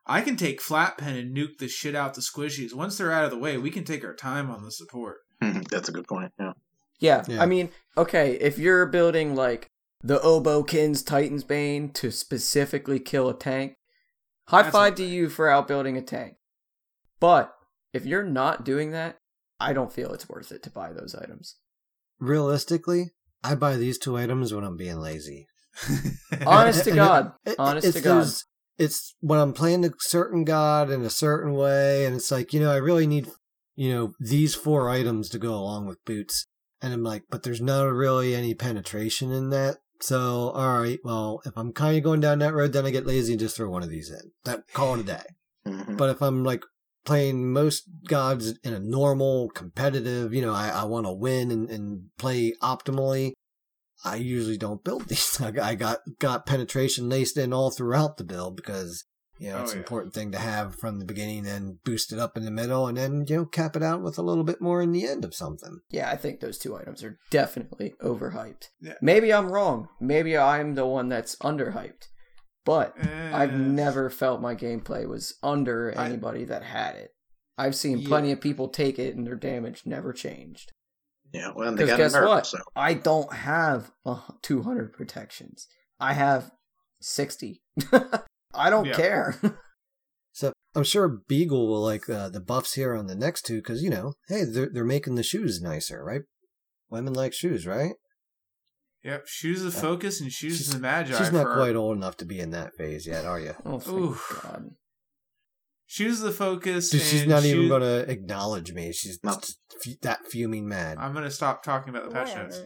I can take flat pen and nuke the shit out the squishies. Once they're out of the way, we can take our time on the support. That's a good point. Yeah. Yeah, Yeah. I mean, okay, if you're building like the Obokins Titan's Bane to specifically kill a tank, high That's five to you for outbuilding a tank. But if you're not doing that, I don't feel it's worth it to buy those items. Realistically, I buy these two items when I'm being lazy. Honest to God. it- it- Honest it's, to God. It's when I'm playing a certain god in a certain way, and it's like, you know, I really need, you know, these four items to go along with boots. And I'm like, but there's not really any penetration in that. So, all right, well, if I'm kind of going down that road, then I get lazy and just throw one of these in. That call it a day. Mhm. But if I'm like playing most gods in a normal, competitive, you know, I, I want to win and, and play optimally, I usually don't build these. I got got penetration laced in all throughout the build because you know Oh, it's an yeah. important thing to have from the beginning and boost it up in the middle and then you know cap it out with a little bit more in the end of something. Yeah, I think those two items are definitely overhyped. Yeah. Maybe I'm wrong. Maybe I'm the one that's underhyped. But I've Eh. never felt my gameplay was under I- anybody that had it. I've seen Yeah. plenty of people take it and their damage never changed. Yeah. Well, they got guess a what? so I don't have uh, 200 protections. I have 60. I don't Yeah. care. So I'm sure Beagle will like uh, the buffs here on the next two because you know, hey, they're they're making the shoes nicer, right? Women like shoes, right? Yep. Shoes of focus and shoes She's- of the magi. She's not for- quite old enough to be in that phase yet, are you? oh, thank Oof. God. Shoes of the focus. Dude, she's and not even going to acknowledge me. She's No. just f- that fuming mad. I'm gonna stop talking about the patch notes.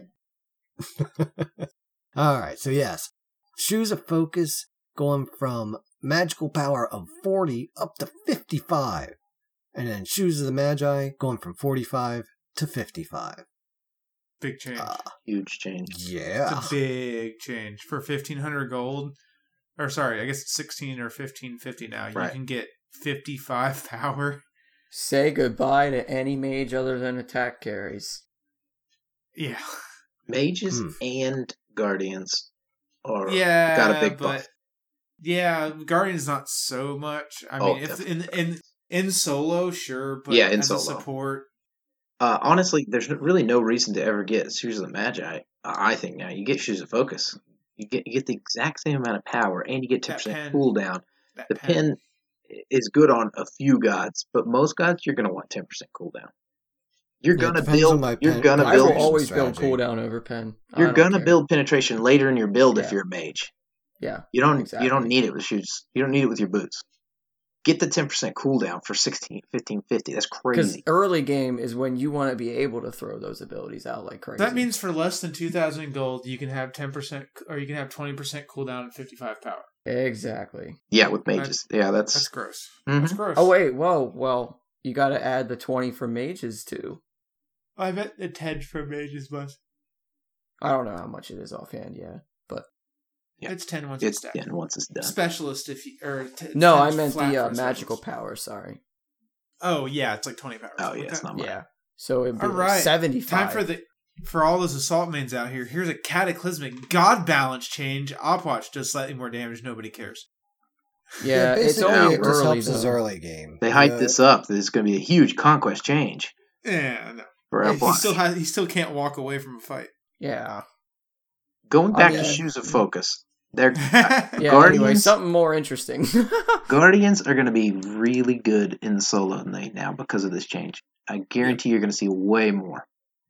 All right, so yes, shoes of focus going from magical power of 40 up to 55. And then shoes of the magi going from 45 to 55. Big change. Ah, huge change. yeah. It's a big change for fifteen hundred gold. Or sorry, I guess it's sixteen or fifteen fifty now. You can get fifty five power. Say goodbye to any mage other than attack carries. Yeah, Mages Hmm. and guardians are yeah, got a big but buff. Yeah, Guardian's not so much. I Oh, mean, if in in in solo, sure, but Yeah, in as a solo. support, Uh, honestly, there's really no reason to ever get Shoes of the Magi. Uh, I think now you get Shoes of Focus. You get you get the exact same amount of power, and you get ten percent pen. cooldown. that The pen, pen is good on a few gods, but most gods you're gonna want ten percent cooldown. You're Yeah, gonna depends build. my You're pen- gonna I build. will always build strategy. cooldown over pen. You're gonna care. build penetration later in your build if you're a mage. Yeah. You don't. Exactly. You don't need it with shoes. You don't need it with your boots. Get the ten percent cooldown for 16, 15, 50. That's crazy. Because early game is when you want to be able to throw those abilities out like crazy. that means for less than two thousand gold, you can have ten percent, or you can have twenty percent cooldown and fifty five power. exactly. Yeah, with mages. Yeah, that's. That's gross. Mhm. That's gross. Oh wait, whoa, well, you got to add the twenty for mages too. I bet the ten for mages must. I don't know how much it is offhand, yeah, but Yeah. It's ten once It's it's, yeah, once it's done. Specialist if you or t- no, I meant the uh, magical power. Sorry. Oh yeah, it's like twenty power. Oh yeah, it's not much. Yeah. So it'd be All like right. seventy-five. Time for the for all those assault mains out here, here's a cataclysmic god balance change. Opwatch does slightly more damage. Nobody cares. Yeah, it's basically, only it just early helps his early game. They hype hyped know, this up. There's going to be a huge conquest change Yeah, no. for He still has, he still can't walk away from a fight. Yeah. Going back yeah. to Shoes of Focus, they're Yeah, anyway, Guardians? something more interesting. Guardians are going to be really good in solo night now because of this change. I guarantee you're going to see way more.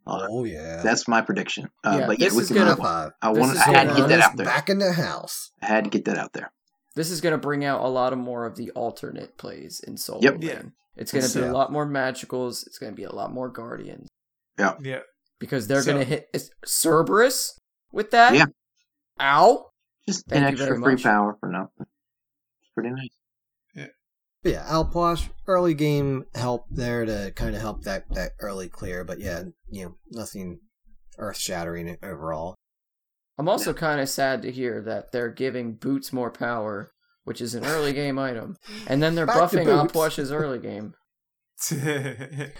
Uh, Oh yeah. that's my prediction. Uh, Yeah, but yeah, this we is can gonna- move on. five. I this wanted, I had to get that out there. Back in the house. I had to get that out there. this is going to bring out a lot of more of the alternate plays in solo Yep. lane. Yeah. It's going to be So- a lot more magicals. It's going to be a lot more guardians yeah. Yeah. Because they're So- going to hit Cerberus with that. Yeah. Ow. Just Thank an extra free much. power for nothing. It's pretty nice. But yeah, Alpwash, early game help there to kind of help that, that early clear, but yeah, you know, nothing earth shattering overall. I'm also kind of sad to hear that they're giving Boots more power, which is an early game item, and then they're Back to buffing Boots. Opwash's early game.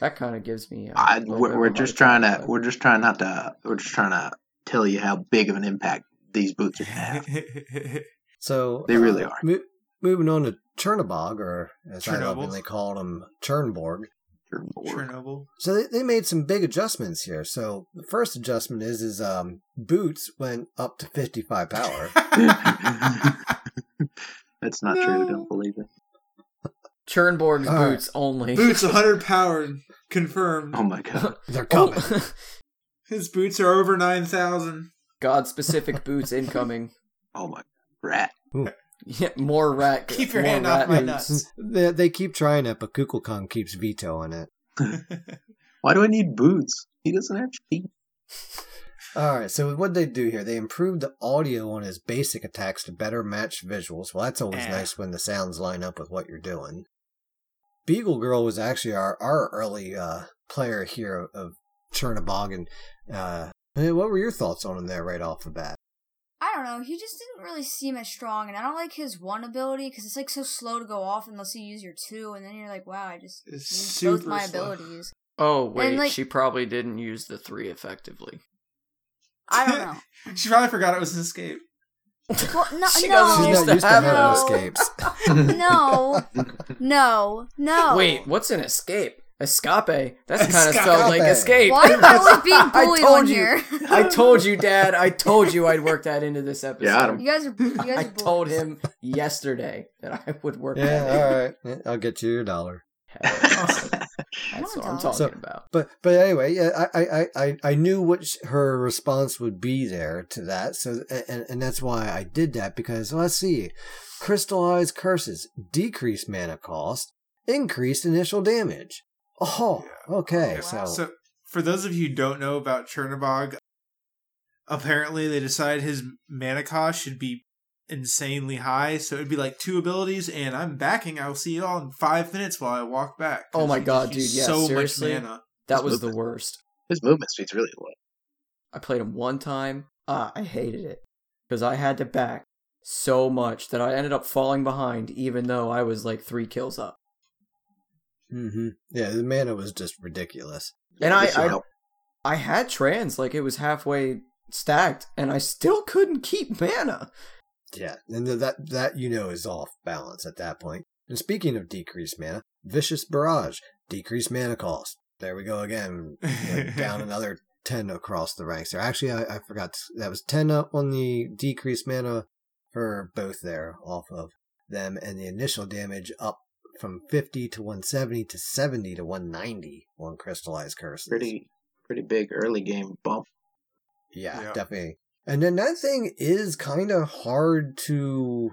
That kind of gives me. a I, we're, we're just trying to but- we're just trying not to we're just trying to tell you how big of an impact these boots are gonna have. So They really uh, are. mo- moving on to Chernobog, or as I Chernobyl. lovingly called him, Chernborg. Chernobyl. So they, they made some big adjustments here. So the first adjustment is is um boots went up to fifty five power. That's not true. Don't believe it. Chernborg's All uh, right. boots only. Boots 100 power confirmed. Oh my god. They're Oh, coming. His boots are over 9,000. God specific boots incoming. Oh my rat. Yeah, more rat. Keep your more hand off my nuts. they, they keep trying it, but Kukulkan keeps vetoing it. Why do I need boots? He doesn't have feet. All right, so what did they do here? They improved the audio on his basic attacks to better match visuals. Well, that's always Yeah. nice when the sounds line up with what you're doing. Beagle Girl was actually our, our early uh, player here of Chernobog, and uh, what were your thoughts on him there right off the bat? I don't know. He just didn't really seem as strong, and I don't like his one ability because it's like so slow to go off unless you use your two, and then you're like, wow, I just It's used both my slow. abilities. Oh wait, like- she probably didn't use the three effectively. I don't know. She probably forgot it was an escape. Well, no, She no, doesn't She's used to used have no. escapes. no, no, no. Wait, what's an escape? Escape? That's kind of Escape. spelled like escape. Why am I always being I bullied told on you. here? I told you, Dad. I told you I'd work that into this episode. Got him. You guys are. You guys I are told him yesterday that I would work Yeah, in. all right. I'll get you your dollar. Hell yeah. I That's what I'm talking So- about. But but anyway, yeah, I I, I, I knew what her response would be there to that. So and and that's why I did that because let's see, crystallized curses decrease mana cost, increased initial damage. Oh, okay. Oh, yeah. So, So, for those of you who don't know about Chernobog, apparently they decided his mana cost should be insanely high. So it'd be like two abilities, and I'm backing. I'll see you all in five minutes while I walk back. Oh my God, dude, yeah, so seriously? much mana. That was the worst. His movement speed's really low. I played him one time. Ah, I hated it because I had to back so much that I ended up falling behind, even though I was like three kills up. hmm yeah, the mana was just ridiculous. And I, I. I had trans like it was halfway stacked, and I still couldn't keep mana. Yeah, and that that you know is off balance at that point. And speaking of decreased mana, vicious barrage decreased mana cost. There we go again, you down another ten across the ranks there. Actually, I, I forgot to- that was ten up on the decreased mana for both there off of them, and the initial damage up from fifty to one seventy to seventy to one ninety on crystallized curses. Pretty pretty big early game bump. Yeah, Yeah. definitely. And then that thing is kind of hard to.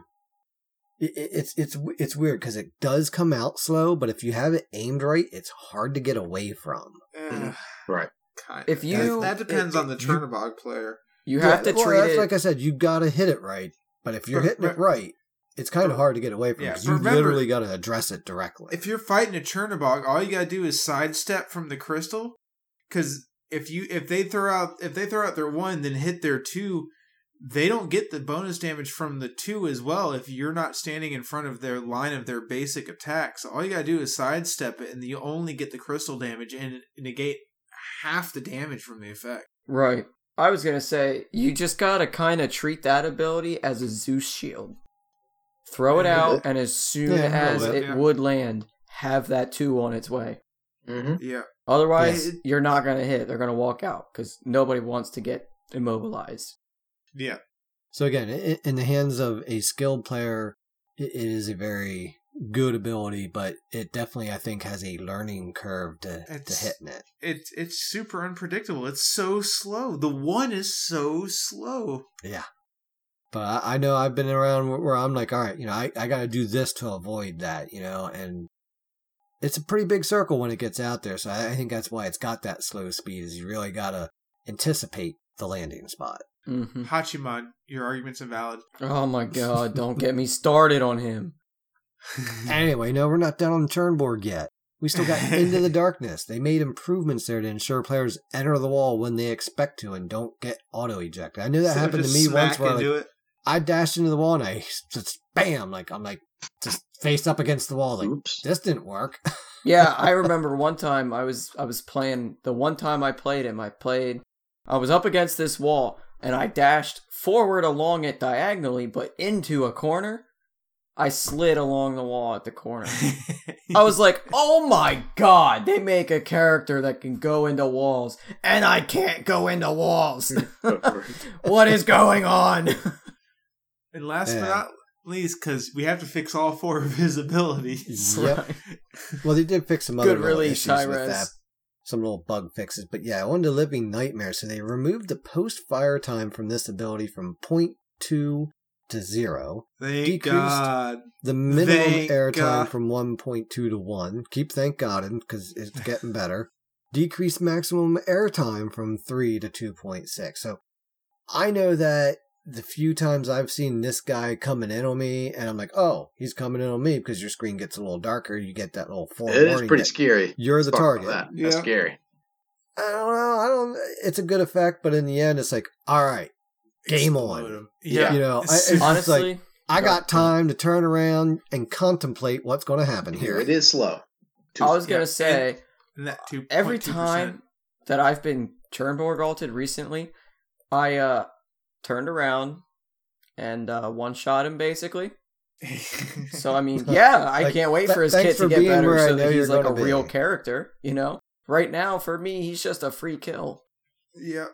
it- it- It's it's it's weird because it does come out slow, but if you have it aimed right, it's hard to get away from. Eh, Right. kind If of. you- that, that depends it- on the it- you- Chernobog player. You have Yeah, to well, treat that's it. like I said, you got to hit it right. But if you're hitting it right, it's kind of hard to get away from. Yeah, 'cause but you remember- literally got to address it directly. If you're fighting a Chernobog, all you gotta do is sidestep from the crystal. Because if you if they throw out if they throw out their one, then hit their two, they don't get the bonus damage from the two as well. If you're not standing in front of their line of their basic attacks, all you gotta do is sidestep it, and you only get the crystal damage and negate half the damage from the effect. Right. I was gonna say you just gotta kind of treat that ability as a Zeus shield. Throw it out, and as soon Yeah, as bit, it yeah. would land, have that two on its way. hmm Yeah. Otherwise, Yes. you're not gonna hit. They're gonna walk out because nobody wants to get immobilized. Yeah. So again, in the hands of a skilled player, it it is a very good ability, but it definitely, I think, has a learning curve to, to It's- hitting it. It's it's super unpredictable. It's so slow. The one is so slow. Yeah. But I, I know I've been around where, where I'm like, all right, you know, I, I got to do this to avoid that, you know, and it's a pretty big circle when it gets out there. So I, I think that's why it's got that slow speed is you really got to anticipate the landing spot. hmm Hachiman, your argument's invalid. Oh my god! Don't get me started on him. Anyway, no, we're not done on the turn board yet. We still got Into the Darkness. They made improvements there to ensure players enter the wall when they expect to and don't get auto ejected. I knew that Instead of happened to me once smack where like, it. I dashed into the wall and I just bam, like I'm like just face up against the wall. Like Oops. this didn't work. Yeah, I remember one time I was I was playing the one time I played him, I played I was up against this wall and I dashed forward along it diagonally but into a corner. I slid along the wall at the corner. I was like, "Oh my god, they make a character that can go into walls and I can't go into walls." what is going on? and last Yeah. but not least, because we have to fix all four of his abilities. Yep. Well, they did fix some other Good little release, issues with that. Some little bug fixes, but yeah, on to Living Nightmare. So they removed the post fire time from this ability from 0.2 to zero. Thank Decreased. God. The minimum Thank airtime God. from 1.2 to 1. Keep thank God because it's getting better. Decreased maximum airtime from 3 to 2.6. So I know that the few times I've seen this guy coming in on me, and I'm like, oh, he's coming in on me because your screen gets a little darker. You get that little four It is pretty scary. You're the Let's talk about target. That. That's Yeah. scary. I don't know. I don't. It's a good effect, but in the end, it's like, all right, Game on. Him. Yeah. you know, I, It's it's Honestly, like I got time to turn around and contemplate what's going to happen Here here. it is slow. Too I was gonna Yeah, say And that two every 0.2%. time that I've been turnboard vaulted recently, I uh turned around and uh one shot him basically. So I mean, yeah, I Like, can't wait for his thanks kit for to get better where I so that he's like a gonna real character, you know? Right now, for me, he's just a free kill. Yeah.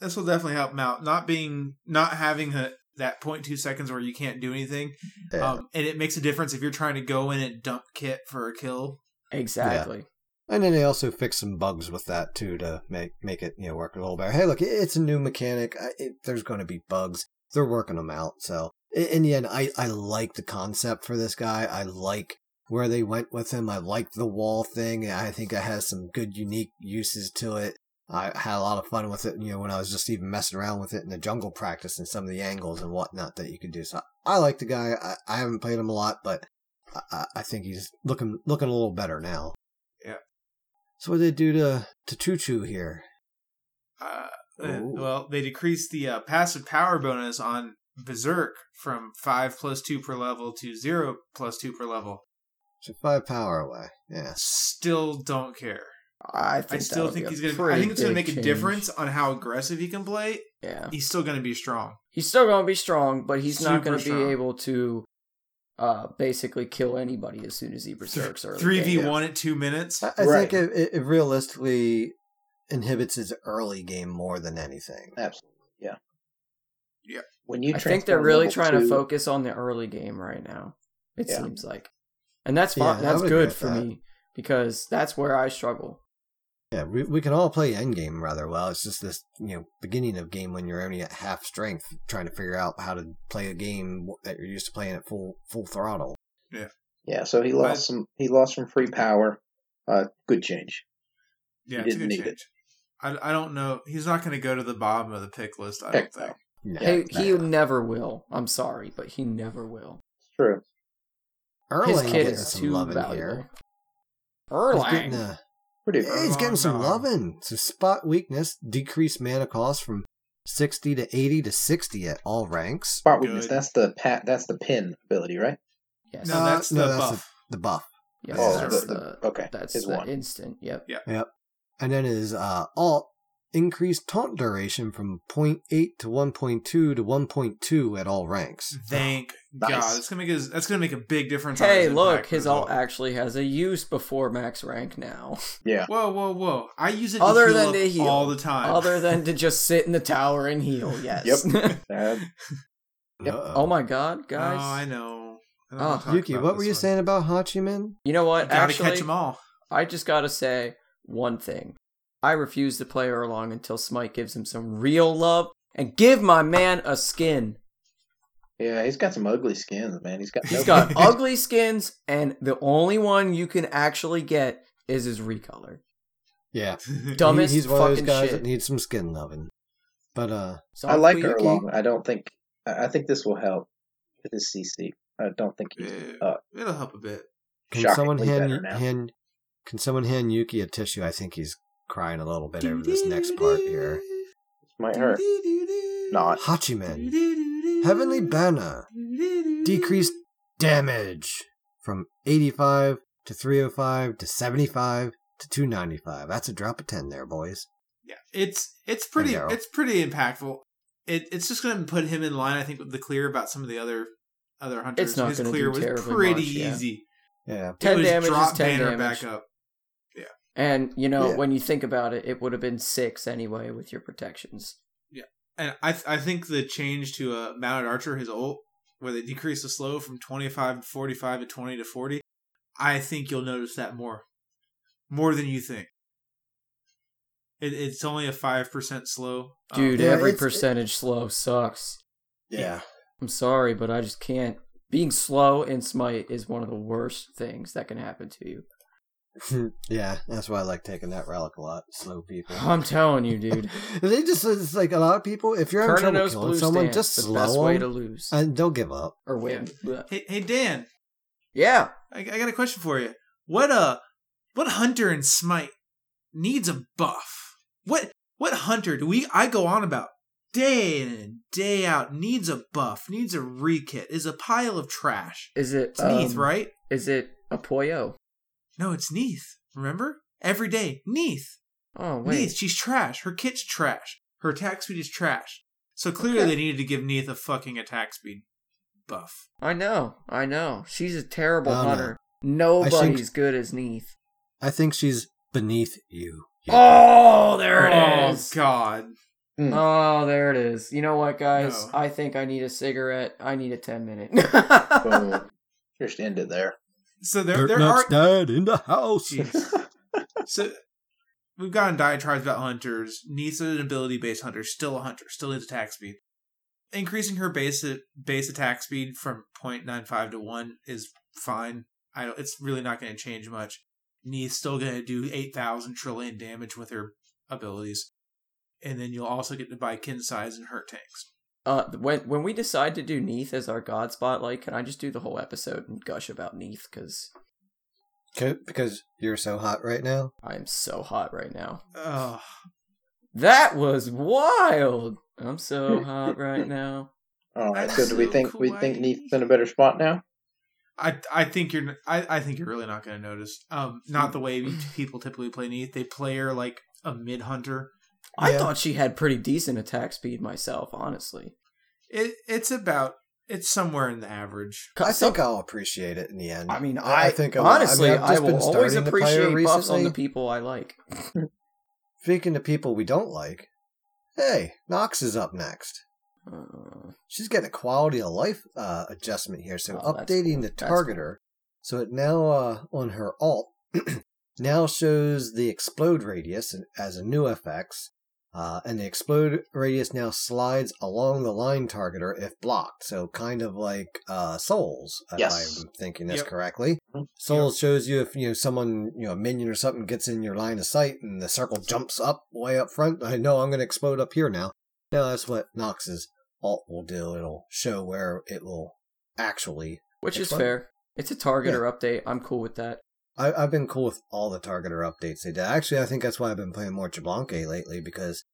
This will definitely help him out. Not being, not having a, that 0.2 seconds where you can't do anything. Yeah. Um, and it makes a difference if you're trying to go in and dump kit for a kill. Exactly. And then they also fixed some bugs with that too to make make it you know work a little better. Hey, look, it's a new mechanic. It, there's going to be bugs. They're working them out. So in the end, I I like the concept for this guy. I like where they went with him. I like the wall thing. I think it has some good unique uses to it. I had a lot of fun with it. You know, when I was just even messing around with it in the jungle practice and some of the angles and whatnot that you could do. So I like the guy. I, I haven't played him a lot, but I, I think he's looking looking a little better now. Yeah. So what did they do to to Choo Choo here? Uh, uh, well, they decreased the uh, passive power bonus on Berserk from 5 plus 2 per level to 0 plus 2 per level. So five power away. Yeah. Still don't care. I think I still think he's gonna. I think it's gonna big make a difference on how aggressive he can play. Yeah. He's still gonna be strong. He's still going to be strong, but he's not going to be able to uh, basically kill anybody as soon as he berserks early. Three v one at two minutes. I, I Right. think it, it, it realistically inhibits his early game more than anything. Absolutely. Yeah. Yeah. When you I think they're really level trying to focus on the early game right now. It Yeah. seems like, and that's fine. I that's good for that. me because that's where I struggle. Yeah, we, we can all play endgame rather well. It's just this, you know, beginning of game when you're only at half strength, trying to figure out how to play a game that you're used to playing at full full throttle. Yeah, Yeah. so he lost some. He lost some free power. Uh, good change. Yeah, He it's a didn't good need change. I, I don't know. He's not going to go to the bottom of the pick list. I Heck don't think. No, Hey, he no. never will. I'm sorry, but he never will. It's true. Erlang His kid is too love valuable. here. He's Erlang. A, Pretty. yeah, he's getting some loving. So spot weakness, decreased mana cost from 60 to 80 to 60 at all ranks. Spot weakness. Good. That's the pat. That's the pin ability, right? Yes. No, Uh, that's no, the that's buff. The buff. yes, Oh, that's the- the, the- okay, That's is the one. instant. Yep. Yep. And then his uh, alt increased taunt duration from 0.8 to 1.2 to 1.2 at all ranks. Thank Nice. God. That's gonna make a, that's gonna make a big difference. Hey, his look, his as alt actually has a use before max rank now. Yeah. Whoa, whoa, whoa! I use it to Other heal than to heal. all the time. Other than to just sit in the tower and heal, yes. Yep. Yep. Uh-oh. oh my god, oh, guys. Oh, I know. I Oh, Yuki, what were you one. saying about Hachiman? You know what? You gotta Actually, catch them all. I just gotta say one thing. I refuse to play Erlang until Smite gives him some real love and give my man a skin. Yeah, he's got some ugly skins, man. He's got. He's no- got ugly skins, and the only one you can actually get is his recolor. Yeah. Dumbest He- he's one of those fucking guys shit. that needs some skin loving. But uh I like Erlang. I don't think. I I think this will help with his CC. I don't think he's. Yeah, Uh, It'll help a bit. can someone hand hand can someone hand Yuki a tissue? I think he's crying a little bit over this next part here. might hurt. Not. Hachiman. Heavenly Banner. Decreased damage from 85 to 305 to 75 to 295. That's a drop of 10 there, boys. Yeah, it's it's pretty it's pretty impactful. It it's just going to put him in line. I think with the clear about some of the other other hunters. It's not His gonna clear do was terribly pretty much, yeah. easy. Yeah. It 10 was damage is 10 banner damage. back up. And, you know, Yeah. when you think about it, it would have been six anyway with your protections. Yeah, and I th- I think the change to a mounted archer, his ult, where they decrease the slow from twenty five to forty five to twenty to forty, I think you'll notice that more, more than you think. It, it's only a five percent slow, Um, Dude, Yeah, every it's- percentage slow sucks. Yeah. I'm sorry, but I just can't. Being slow in Smite is one of the worst things that can happen to you. yeah, that's why I like taking that relic a lot. Slow people. I'm telling you, dude. they just, it's like a lot of people, if you're having a trouble killing someone, stance, just the slow best way to lose and they'll give up. or win. Hey, hey Dan, Yeah, I, I got a question for you. What uh, what hunter in Smite needs a buff? What what hunter do we I go on about day in and day out needs a buff, needs a rekit, is a pile of trash. is it It's um, right? Is it Apollo? No, it's Neith. Remember? Every day, Neith. Oh wait, Neith, she's trash. Her kit's trash. Her attack speed is trash. So clearly Okay. they needed to give Neith a fucking attack speed buff. I know, I know. She's a terrible Oh, no. hunter. Nobody's think- good as Neith. I think she's beneath you. Oh, there it oh, is. Oh god. Mm. Oh, there it is. You know what, guys? No. I think I need a cigarette. I need a ten minute. Boom. Just end it there. So there Dirt there are Dad in the house. So we've gotten diatribes about hunters. Neith's an ability based hunter, still a hunter, still needs attack speed. Increasing her base base attack speed from 0.95 to one is fine. I don't. It's really not going to change much. Neith's still going to do eight thousand trillion damage with her abilities, and then you'll also get to buy Qin's Sais and hurt tanks. Uh, when when we decide to do Neith as our god spotlight, can I just do the whole episode and gush about Neith? Because because you're so hot right now. I am so hot right now. Ugh. That was wild. I'm so hot right now. All right. That's So do we so think we think kawaii. Neith's in a better spot now? I I think you're I, I think you're really not going to notice. Um, not the way people typically play Neith. They play her like a mid hunter. I Yeah. thought she had pretty decent attack speed myself, honestly. It it's about it's somewhere in the average. I Some- think I'll appreciate it in the end. I mean, I, think I will. honestly, I, mean, I've I, will been always starting to play her appreciate buffs on the people I like. Speaking to people we don't like, hey, Nox is up next. Uh, She's getting a quality of life uh, adjustment here. So Oh, updating cool. the That's targeter, so it now uh, on her alt now shows the explode radius as a new FX, uh, and the explode radius now slides along the line targeter if blocked. So kind of like uh, Souls, if Yes. I'm thinking this Yep. correctly. Souls shows you if you know someone, you know, a minion or something gets in your line of sight and the circle jumps up way up front. I know I'm going to explode up here now. No, that's what Nox's alt will do. It'll show where it will actually. which is fair. It's a targeter update. I'm cool with that. I, I've been cool with all the targeter updates they did. Actually, I think that's why I've been playing more Xbalanque lately because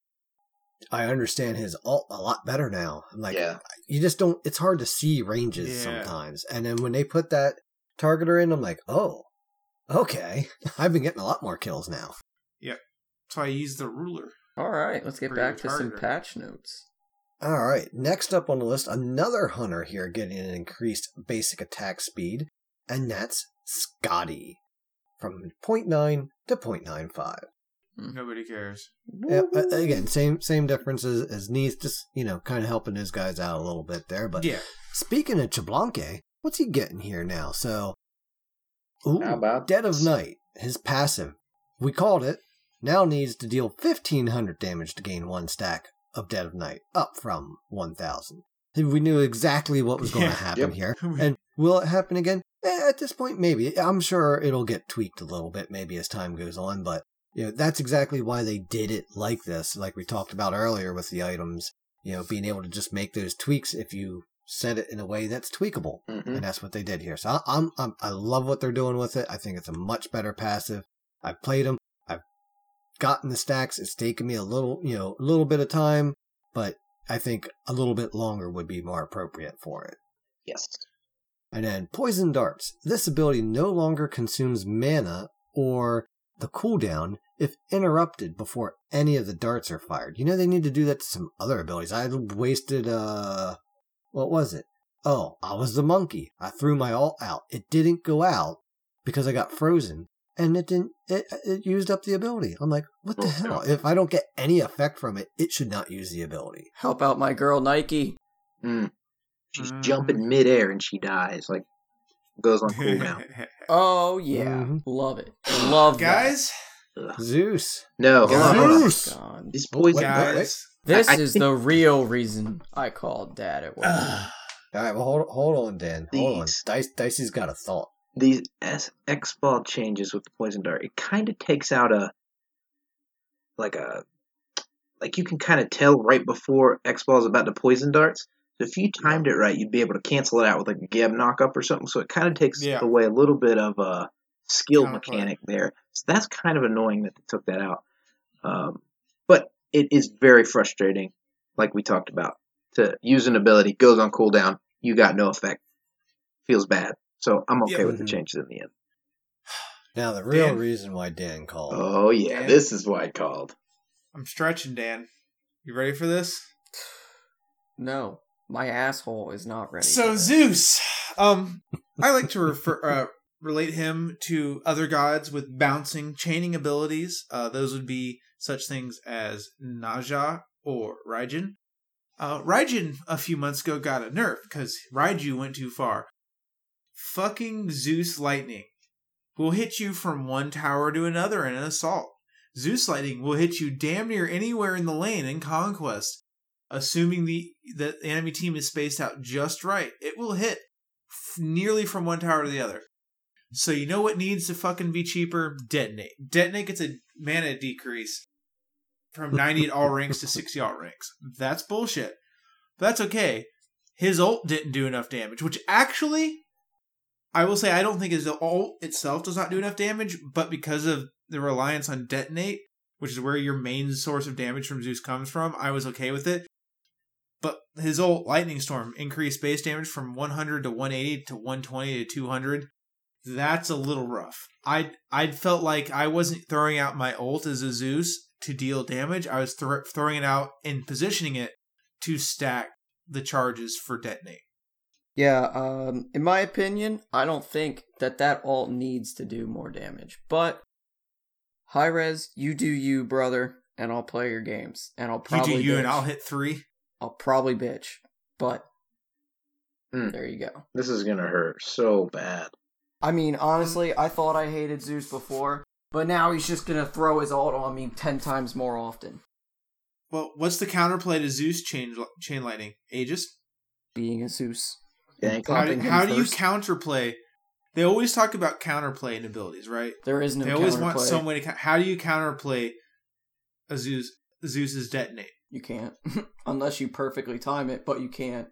I understand his alt a lot better now. I'm like, yeah. you just don't. It's hard to see ranges Yeah. sometimes, and then when they put that targeter in, I'm like, oh, okay. I've been getting a lot more kills now. Yep. So I used the ruler. All right, let's get back your to some patch notes. All right, next up on the list, another hunter here getting an increased basic attack speed, and that's Skadi. From 0.9 to 0.95. Hmm. Nobody cares. Yeah, again, same same differences as Neith, just, you know, kind of helping his guys out a little bit there. But Yeah. speaking of Xbalanque, what's he getting here now? So, ooh, How about Dead of? Night, his passive. We called it. Now needs to deal 1500 damage to gain one stack of Dead of Night, up from 1000. We knew exactly what was going to happen Yep. here. And will it happen again? Eh, at this point, maybe. I'm sure it'll get tweaked a little bit, maybe as time goes on, but you know, that's exactly why they did it like this, like we talked about earlier with the items, you know, being able to just make those tweaks if you set it in a way that's tweakable. Mhm. And that's what they did here. So I, I'm, I'm, I love what they're doing with it. I think it's a much better passive. I've played them. I've gotten the stacks. It's taken me a little, you know, a little bit of time, but I think a little bit longer would be more appropriate for it. Yes. And then Poison Darts. This ability no longer consumes mana or the cooldown if interrupted before any of the darts are fired. You know, they need to do that to some other abilities. I wasted, uh, what was it? Oh, I was the monkey. I threw my alt out. It didn't go out because I got frozen and it didn't, it, it used up the ability. I'm like, what the Oh, hell? If I don't get any effect from it, it should not use the ability. Help out my girl Nike. Mm. She's Mm. jumping midair and she dies. Like goes on cooldown. Oh yeah, Mhm. love it. Love. Guys, Ugh. Zeus. No, hold on, hold on. Zeus! God. This Oh, poison. wait, wait, guys. This I- I is think- the real reason I called Dad at work. All right, well, hold, hold on, Dan. Hold on. These- Dice, Dicey's got a thought. These S- X ball changes with the poison dart. It kind of takes out a like a like you can kind of tell right before X ball is about to poison darts. So if you timed it right, you'd be able to cancel it out with like a Geb knockup or something. So it kind of takes Yeah. away a little bit of a skill Counterplay. mechanic there. So that's kind of annoying that they took that out. Um, but it is very frustrating, like we talked about. To use an ability goes on cooldown, you got no effect, feels bad. So I'm okay Yeah. with the Mhm. changes in the end. Now, the real Dan? reason why Dan called. Oh yeah, Dan? this is why I called. I'm stretching, Dan. You ready for this? No, my asshole is not ready. So. Zeus, um, I like to refer uh, relate him to other gods with bouncing, chaining abilities. Uh, those would be such things as Naja or Raijin. Uh, Raijin a few months ago got a nerf because Raiju went too far. Fucking Zeus Lightning will hit you from one tower to another in an assault. Zeus Lightning will hit you damn near anywhere in the lane in Conquest assuming the the enemy team is spaced out just right, it will hit f- nearly from one tower to the other. So you know what needs to fucking be cheaper? Detonate. Detonate gets a mana decrease from 90 at all ranks to 60 all ranks. That's bullshit. But that's okay. His ult didn't do enough damage, which actually, I will say I don't think his ult itself does not do enough damage, but because of the reliance on detonate, which is where your main source of damage from Zeus comes from, I was okay with it. But his old Lightning Storm, increased base damage from 100 to 180 to 120 to 200. That's a little rough. I I felt like I wasn't throwing out my ult as a Zeus to deal damage. I was thr throwing it out and positioning it to stack the charges for detonate. Yeah, um, in my opinion, I don't think that that alt needs to do more damage. But Hi-Rez, you do you, brother, and I'll play your games, and I'll You probably do you, and I'll hit three. I'll probably bitch, but Hmm. there you go. This is gonna hurt so bad. I mean, honestly, I thought I hated Zeus before, but now he's just gonna throw his alt on me ten times more often. Well, what's the counterplay to Zeus chain chain lightning? Aegis. Being a Zeus. Thank How do, how do you counterplay? They always talk about counterplay and abilities, right? There is no they always want some way to. How do you counterplay a Zeus Zeus's detonate? You can't. Unless you perfectly time it, but you can't.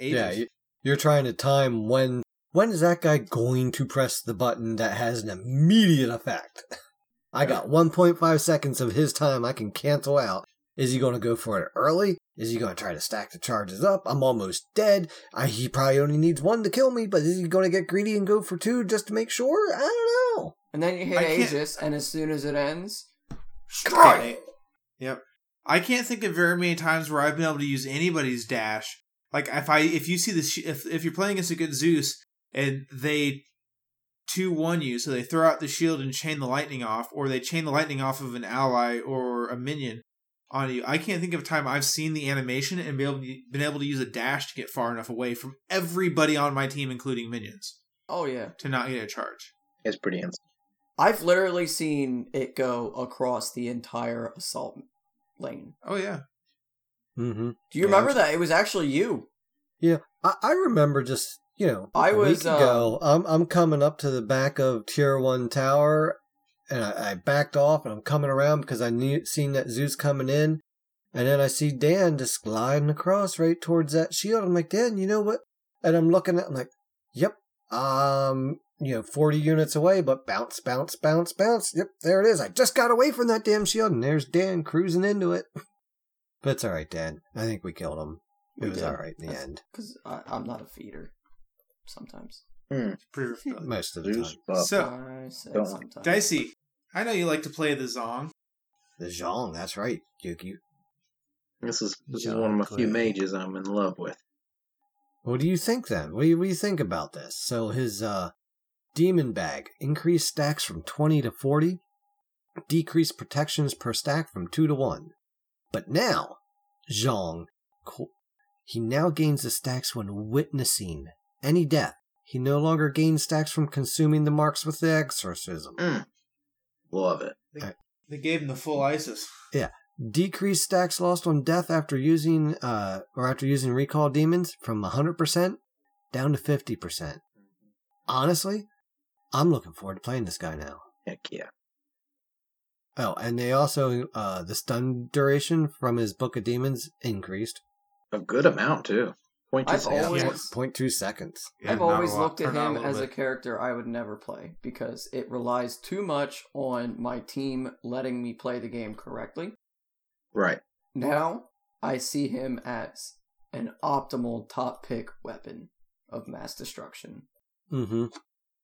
Aegis. Yeah, you, you're trying to time when when is that guy going to press the button that has an immediate effect? I got 1.5 seconds of his time I can cancel out. Is he going to go for it early? Is he going to try to stack the charges up? I'm almost dead. I, he probably only needs one to kill me, but is he going to get greedy and go for two just to make sure? I don't know. And then you hit I can't- Aegis, and as soon as it ends, Okay. Yep. I can't think of very many times where I've been able to use anybody's dash. Like if I if you see this if if you're playing against a good Zeus and they two one you, so they throw out the shield and chain the lightning off, or they chain the lightning off of an ally or a minion on you. I can't think of a time I've seen the animation and be able to, been able to use a dash to get far enough away from everybody on my team, including minions, Oh yeah. to not get a charge. It's pretty insane. I've literally seen it go across the entire assault lane. Oh yeah. Mm-hmm. Do you remember that? It was actually you. Yeah, I, I remember just you know I a was, week ago. um, I'm I'm coming up to the back of Tier One Tower, and I, I backed off, and I'm coming around because I knew seen that Zeus coming in, and then I see Dan just gliding across right towards that shield. I'm like, Dan, you know what? And I'm looking at, I'm like, yep, um, you know, 40 units away, but bounce, bounce, bounce, bounce. Yep, there it is. I just got away from that damn shield, and there's Dan cruising into it. But it's all right, Dan. I think we killed him. It We was did. all right in the end. Because I'm not a feeder. Sometimes. Pretty rough going. Most of the Zeus, time. Buff. So I say don't- sometimes. Dicey, I know you like to play the Zhong. The Zhong, that's right, Yuki. This is this is one of my few mages I'm in love with. What do you think then? What do you, what do you think about this? So his uh, demon bag increased stacks from 20 to 40, decreased protections per stack from 2 to 1. But now, Zhong, co- he now gains the stacks when witnessing any death. He no longer gains stacks from consuming the marks with the exorcism. Mm. Love it. They gave him the full ISIS. Decreased stacks lost on death after using uh or after using recall demons from 100% down to 50%. Honestly, I'm looking forward to playing this guy now. Heck yeah. Oh, and they also uh the stun duration from his Book of Demons increased. A good amount too. Point two I've seconds. always- Point- point two seconds. Yeah, I've always looked at him little as a character I would never play because it relies too much on my team letting me play the game correctly. Right. Now I see him as an optimal top pick weapon of mass destruction Mm-hmm.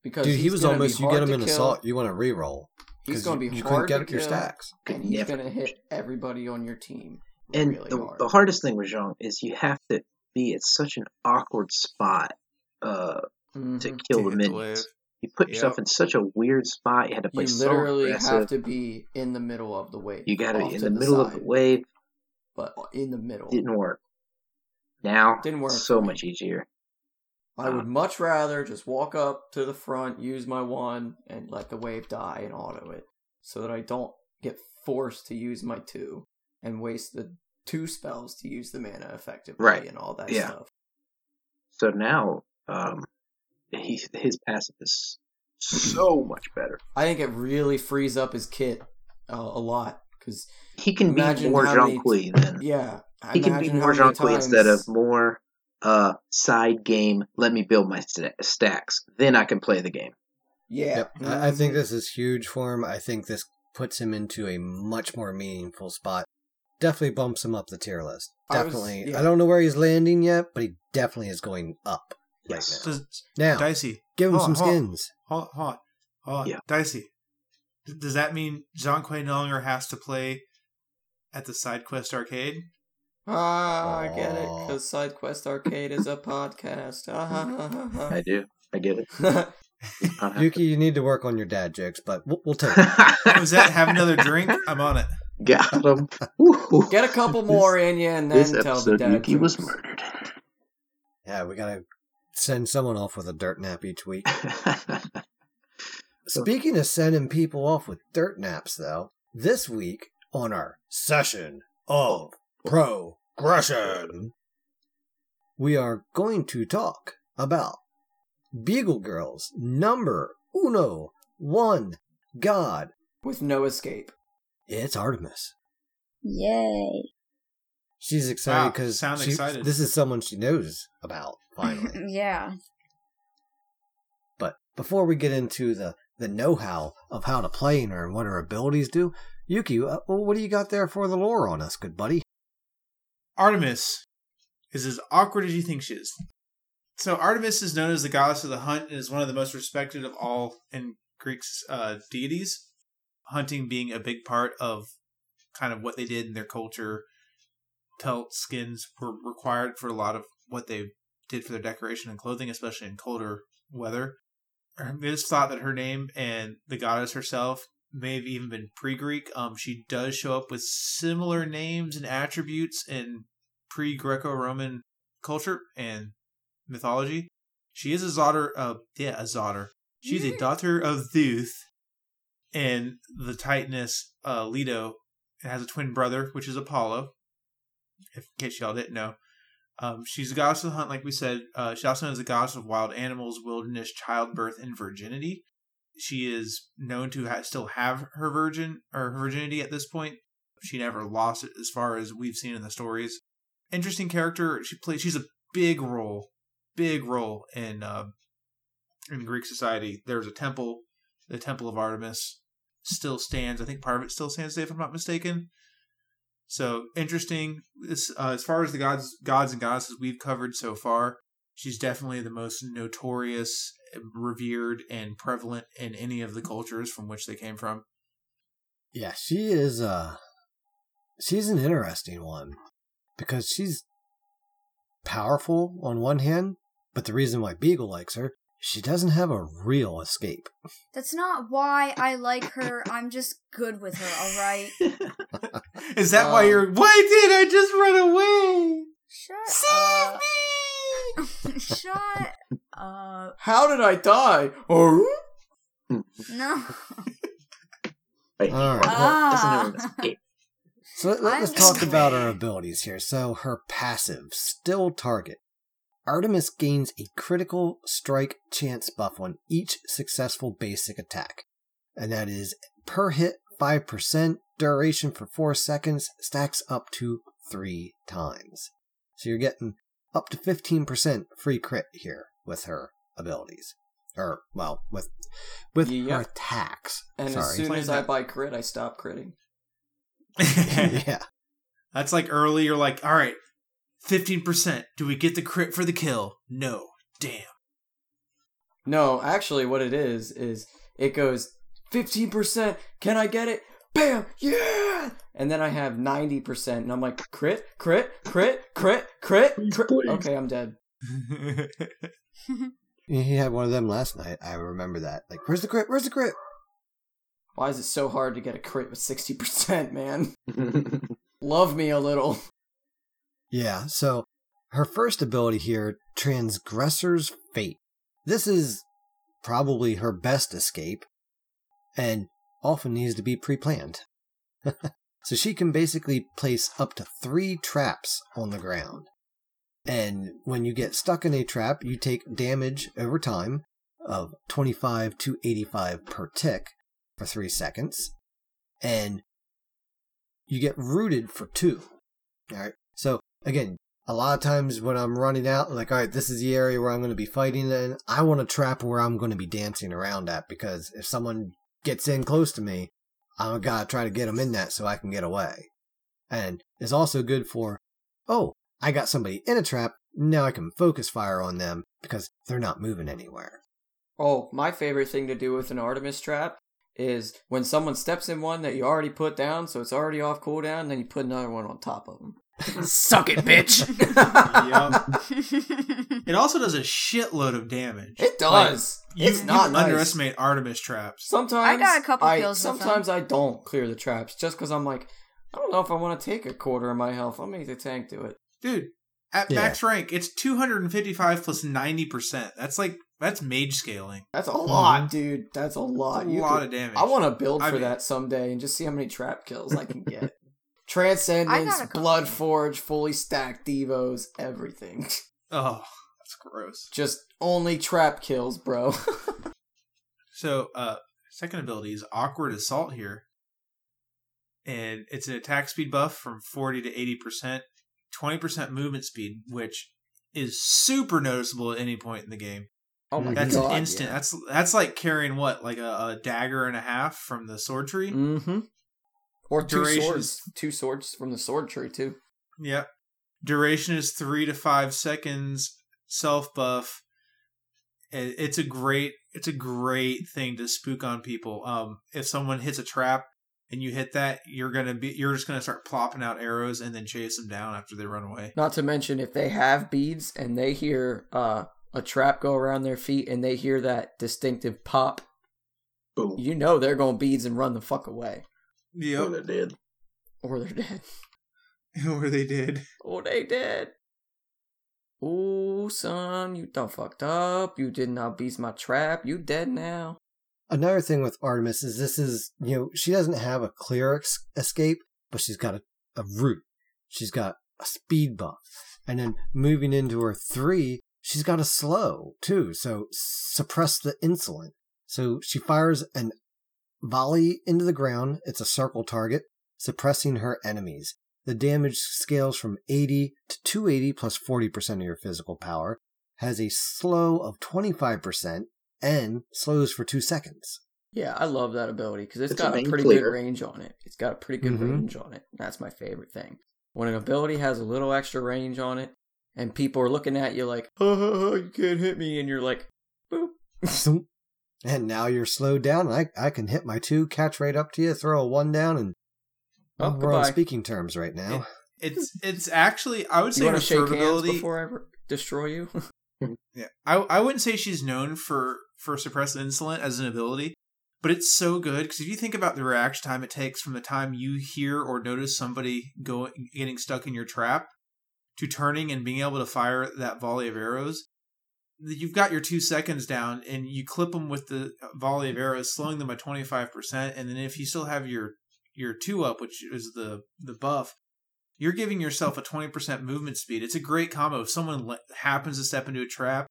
because Dude, he was almost you get him in kill. assault, you want to reroll. He's going to you, be you hard couldn't get to up your kill, stacks. And he's never- going to hit everybody on your team. And really the, hard. the hardest thing with Zhong is you have to be at such an awkward spot uh, to Mhm. kill To the hit the minions. You put yourself Yep. in such a weird spot. You had to play You literally aggressive. have to be in the middle of the wave. you got to be in to the middle of the wave. but in the middle. Didn't work. Now, Didn't work so much easier. I would much rather just walk up to the front, use my one, and let the wave die and auto it, so that I don't get forced to use my two and waste the two spells to use the mana effectively Right. and all that Yeah. stuff. So now, um, he, his passive is so much better. I think it really frees up his kit uh, a lot because He can be more how many- Zhong Kui then. yeah, He can be more many Zhong Kui instead of more uh, side game. Let me build my sta- stacks. Then I can play the game. yeah. Yep. I, I think Mhm. this is huge for him. I think this puts him into a much more meaningful spot. Definitely bumps him up the tier list. I was- Definitely. yeah. I don't know where he's landing yet, but he definitely is going up Yes. right now. Does, Now, Dicey, give him hold some skins. Hot, hot, hot. Hold. Yeah. Dicey. D- Does that mean Zhong Kui no longer has to play at the side quest arcade? Ah, I get it Aw. because SideQuest Arcade is a podcast. Ha, ha, ha, I do. I get it. Yuki, you need to work on your dad jokes, but we'll, we'll take it. Was that have another drink? I'm on it. Got him. Get a couple more in you and then This tell the episode, dad Yuki was murdered. Yeah, we gotta send someone off with a dirt nap each week. Speaking of sending people off with dirt naps, though, this week on our session of progression, we are going to talk about Beagle Girls number uno one god. with no escape. It's Artemis. Yay. She's excited Wow, because sound excited. this is someone she knows about finally. yeah. But before we get into the the know-how of how to play her and what her abilities do, Yuki, uh, what do you got there for the lore on us, good buddy? Artemis is as awkward as you think she is. So Artemis is known as the goddess of the hunt and is one of the most respected of all in Greek's uh, deities. hunting being a big part of kind of what they did in their culture. Pelt skins were required for a lot of what they did for their decoration and clothing, especially in colder weather. They just thought that her name and the goddess herself may have even been pre-Greek. Um, she does show up with similar names and attributes in pre-Greco-Roman culture and mythology. She is a daughter of yeah, a daughter. She's a daughter of Zeus, and the Titaness uh, Leto and has a twin brother, which is Apollo. If, in case y'all didn't know, um, she's a goddess of the hunt, like we said. Uh, she also is a goddess of wild animals, wilderness, childbirth, and virginity. She is known to ha- still have her virgin or her virginity at this point. She never lost it, as far as we've seen in the stories. Interesting character. She plays. She's a big role, big role in uh, in Greek society. There's a temple, the Temple of Artemis, still stands. I think part of it still stands today, if I'm not mistaken. So interesting. This, uh, as far as the gods, gods and goddesses we've covered so far, she's definitely the most notorious, revered, and prevalent in any of the cultures from which they came from. Yeah, she is. Uh, she's an interesting one because she's powerful on one hand, but the reason why Beagle likes her, she doesn't have a real escape. That's not why I like her. I'm just good with her, alright? Is that why Um, you're? Why did I just run away? Shut up. Shut up. How did I die? Oh, No. Wait, All right. Ah. listen to escape. So let, I'm us talk about her abilities here. So her passive, still target. Artemis gains a critical strike chance buff on each successful basic attack. And that is per hit 5%, duration for 4 seconds, stacks up to 3 times. So you're getting up to 15% free crit here with her abilities. Or, well, with with Yeah. her attacks. and as soon as I buy crit, I stop critting. yeah. That's like early. You're like, all right, fifteen percent. Do we get the crit for the kill? No. Damn. No, actually, what it is is it goes fifteen percent. Can I get it? Bam! Yeah! And then I have ninety percent, and I'm like, crit, crit, crit, crit, crit, crit. Okay, I'm dead. He had one of them last night. I remember that. Like, where's the crit? Where's the crit? Why is it so hard to get a crit with sixty percent, man? Love me a little. Yeah, so her first ability here, Transgressor's Fate. This is probably her best escape, and often needs to be pre planned. so she can basically place up to three traps on the ground. And when you get stuck in a trap, you take damage over time of 25 to 85 per tick for three seconds. And you get rooted for two. Alright. So again, a lot of times when I'm running out, like, alright, this is the area where I'm going to be fighting, and I want a trap where I'm going to be dancing around at because if someone gets in close to me, I gotta try to get them in that so I can get away. And it's also good for, oh, I got somebody in a trap, now I can focus fire on them because they're not moving anywhere. Oh, my favorite thing to do with an Artemis trap is when someone steps in one that you already put down, so it's already off cooldown, then you put another one on top of them. Suck it, bitch. Yup. It also does a shitload of damage. It does. Like, you, it's not you nice. underestimate Artemis traps. Sometimes I got a couple I- kills Sometimes I don't clear the traps just because I'm like, I don't know if I want to take a quarter of my health. I'll make the tank do it. Dude, at Yeah. max rank, it's 255 plus 90%. That's like, that's mage scaling. That's a mhm. lot, dude. That's a lot. That's a You lot could- of damage. I want to build I for mean- that someday and just see how many trap kills I can get. I Transcendence, got a couple. Blood Forge, fully stacked Devos, everything. Oh, that's gross. Just only trap kills, bro. So, uh, second ability is Awkward Assault here. And it's an attack speed buff from 40 to 80%, 20% movement speed, which is super noticeable at any point in the game. oh my That's god. an instant. That's that's like carrying what, like a, a dagger and a half from the sword tree. Mm-hmm. Or two swords. is- Two swords from the sword tree too. Yep. Duration is three to five seconds. Self buff. It's a great it's a great thing to spook on people. Um, if someone hits a trap and you hit that, you're gonna be you're just gonna start plopping out arrows and then chase them down after they run away. Not to mention if they have beads and they hear uh, a trap go around their feet and they hear that distinctive pop, Boom. you know they're going beads and run the fuck away. Yep. they did. Or they're dead. or they did. Or they dead. Oh, son, you done fucked up. You did not beat my trap. You dead now. Another thing with Artemis is this is, you know, she doesn't have a clear ex- escape, but she's got a, a root. She's got a speed buff. And then moving into her three, she's got a slow too. So Suppress the Insolent. So she fires an volley into the ground. It's a circle target, suppressing her enemies. The damage scales from 80 to 280 plus 40% of your physical power, has a slow of 25%, and slows for two seconds. Yeah, I love that ability because it's It's got a a pretty clear. good range on it. It's got a pretty good Mhm. range on it. That's my favorite thing. When an ability has a little extra range on it, and people are looking at you like, "Ha ha ha, you can't hit me," and you're like, "Boop." Zoom. and now you're slowed down. I, I can hit my two, catch right up to you, throw a one down, and Oh, we're on speaking terms right now. It's it's actually I would say You her want to hands ability. before I r- destroy you? Yeah, I I wouldn't say she's known for for suppress insolent as an ability, but it's so good because if you think about the reaction time it takes from the time you hear or notice somebody go getting stuck in your trap to turning and being able to fire that volley of arrows, you've got your two seconds down and you clip them with the volley of arrows, slowing them by twenty five percent, and then if you still have your your two up, which is the the buff, you're giving yourself a 20% movement speed. It's a great combo. If someone le- happens to step into a trap,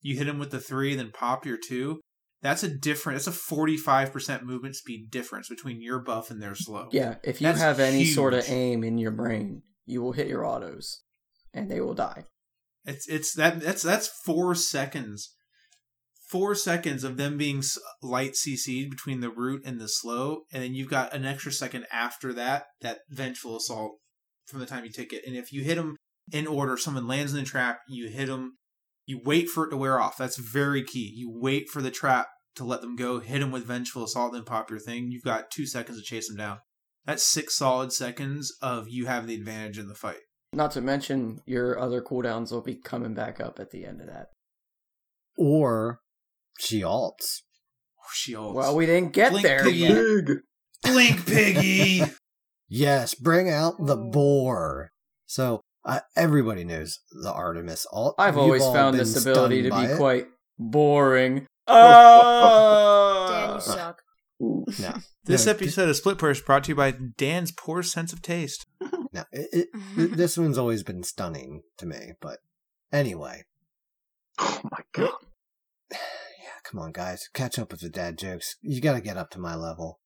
you hit them with the three, then pop your two. That's a different. That's a 45% movement speed difference between your buff and their slow. yeah, if you That's have any sort of aim in your brain, you will hit your autos, and they will die. It's it's that that's that's four seconds. Four seconds of them being light CC'd between the root and the slow, and then you've got an extra second after that, that vengeful assault from the time you take it. And if you hit them in order, someone lands in the trap, you hit them, you wait for it to wear off. That's very key. You wait for the trap to let them go, hit them with vengeful assault, then pop your thing. You've got two seconds to chase them down. That's six solid seconds of you having the advantage in the fight. Not to mention your other cooldowns will be coming back up at the end of that. Or she alts. She always Well, we didn't get Blink there piggy. yet. Blink, piggy. Yes, bring out the boar. So uh, everybody knows the Artemis alt. I've We've always found this ability to be it. quite boring. Dan, Ah! you suck. Ooh. No, This no, episode of Split Purse brought to you by Dan's poor sense of taste. No, it, it, this one's always been stunning to me. But anyway, Oh my god. yeah, come on, guys, catch up with the dad jokes. You got to get up to my level.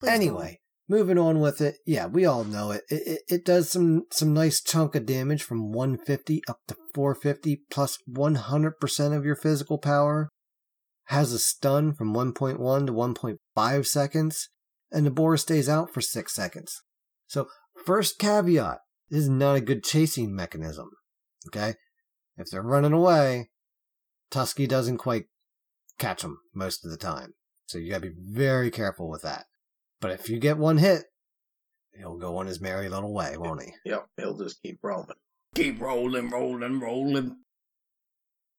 Please don't. anyway, moving on with it. Yeah, we all know it. It, it. it does some some nice chunk of damage from 150 up to 450 plus 100% of your physical power. Has a stun from 1.1 to 1.5 seconds, and the boar stays out for 6 seconds. So, first caveat this is not a good chasing mechanism. Okay? If they're running away, Tusky doesn't quite catch them most of the time. So, you gotta be very careful with that. But if you get one hit, he'll go on his merry little way, won't he? Yep, he'll just keep rolling. Keep rolling, rolling, rolling.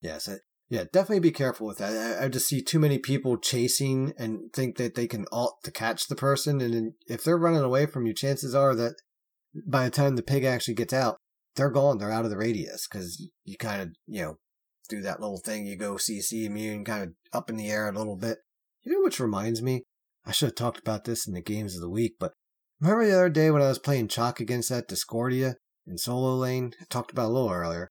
Yes, it, yeah, definitely be careful with that. I, I just see too many people chasing and think that they can alt to catch the person, and if they're running away from you, chances are that by the time the pig actually gets out, they're gone. They're out of the radius because you kind of you know do that little thing. You go CC immune, kind of up in the air a little bit. You know which reminds me? I should have talked about this in the games of the week, but remember the other day when I was playing Chaac against that Discordia in solo lane? I talked about a little earlier.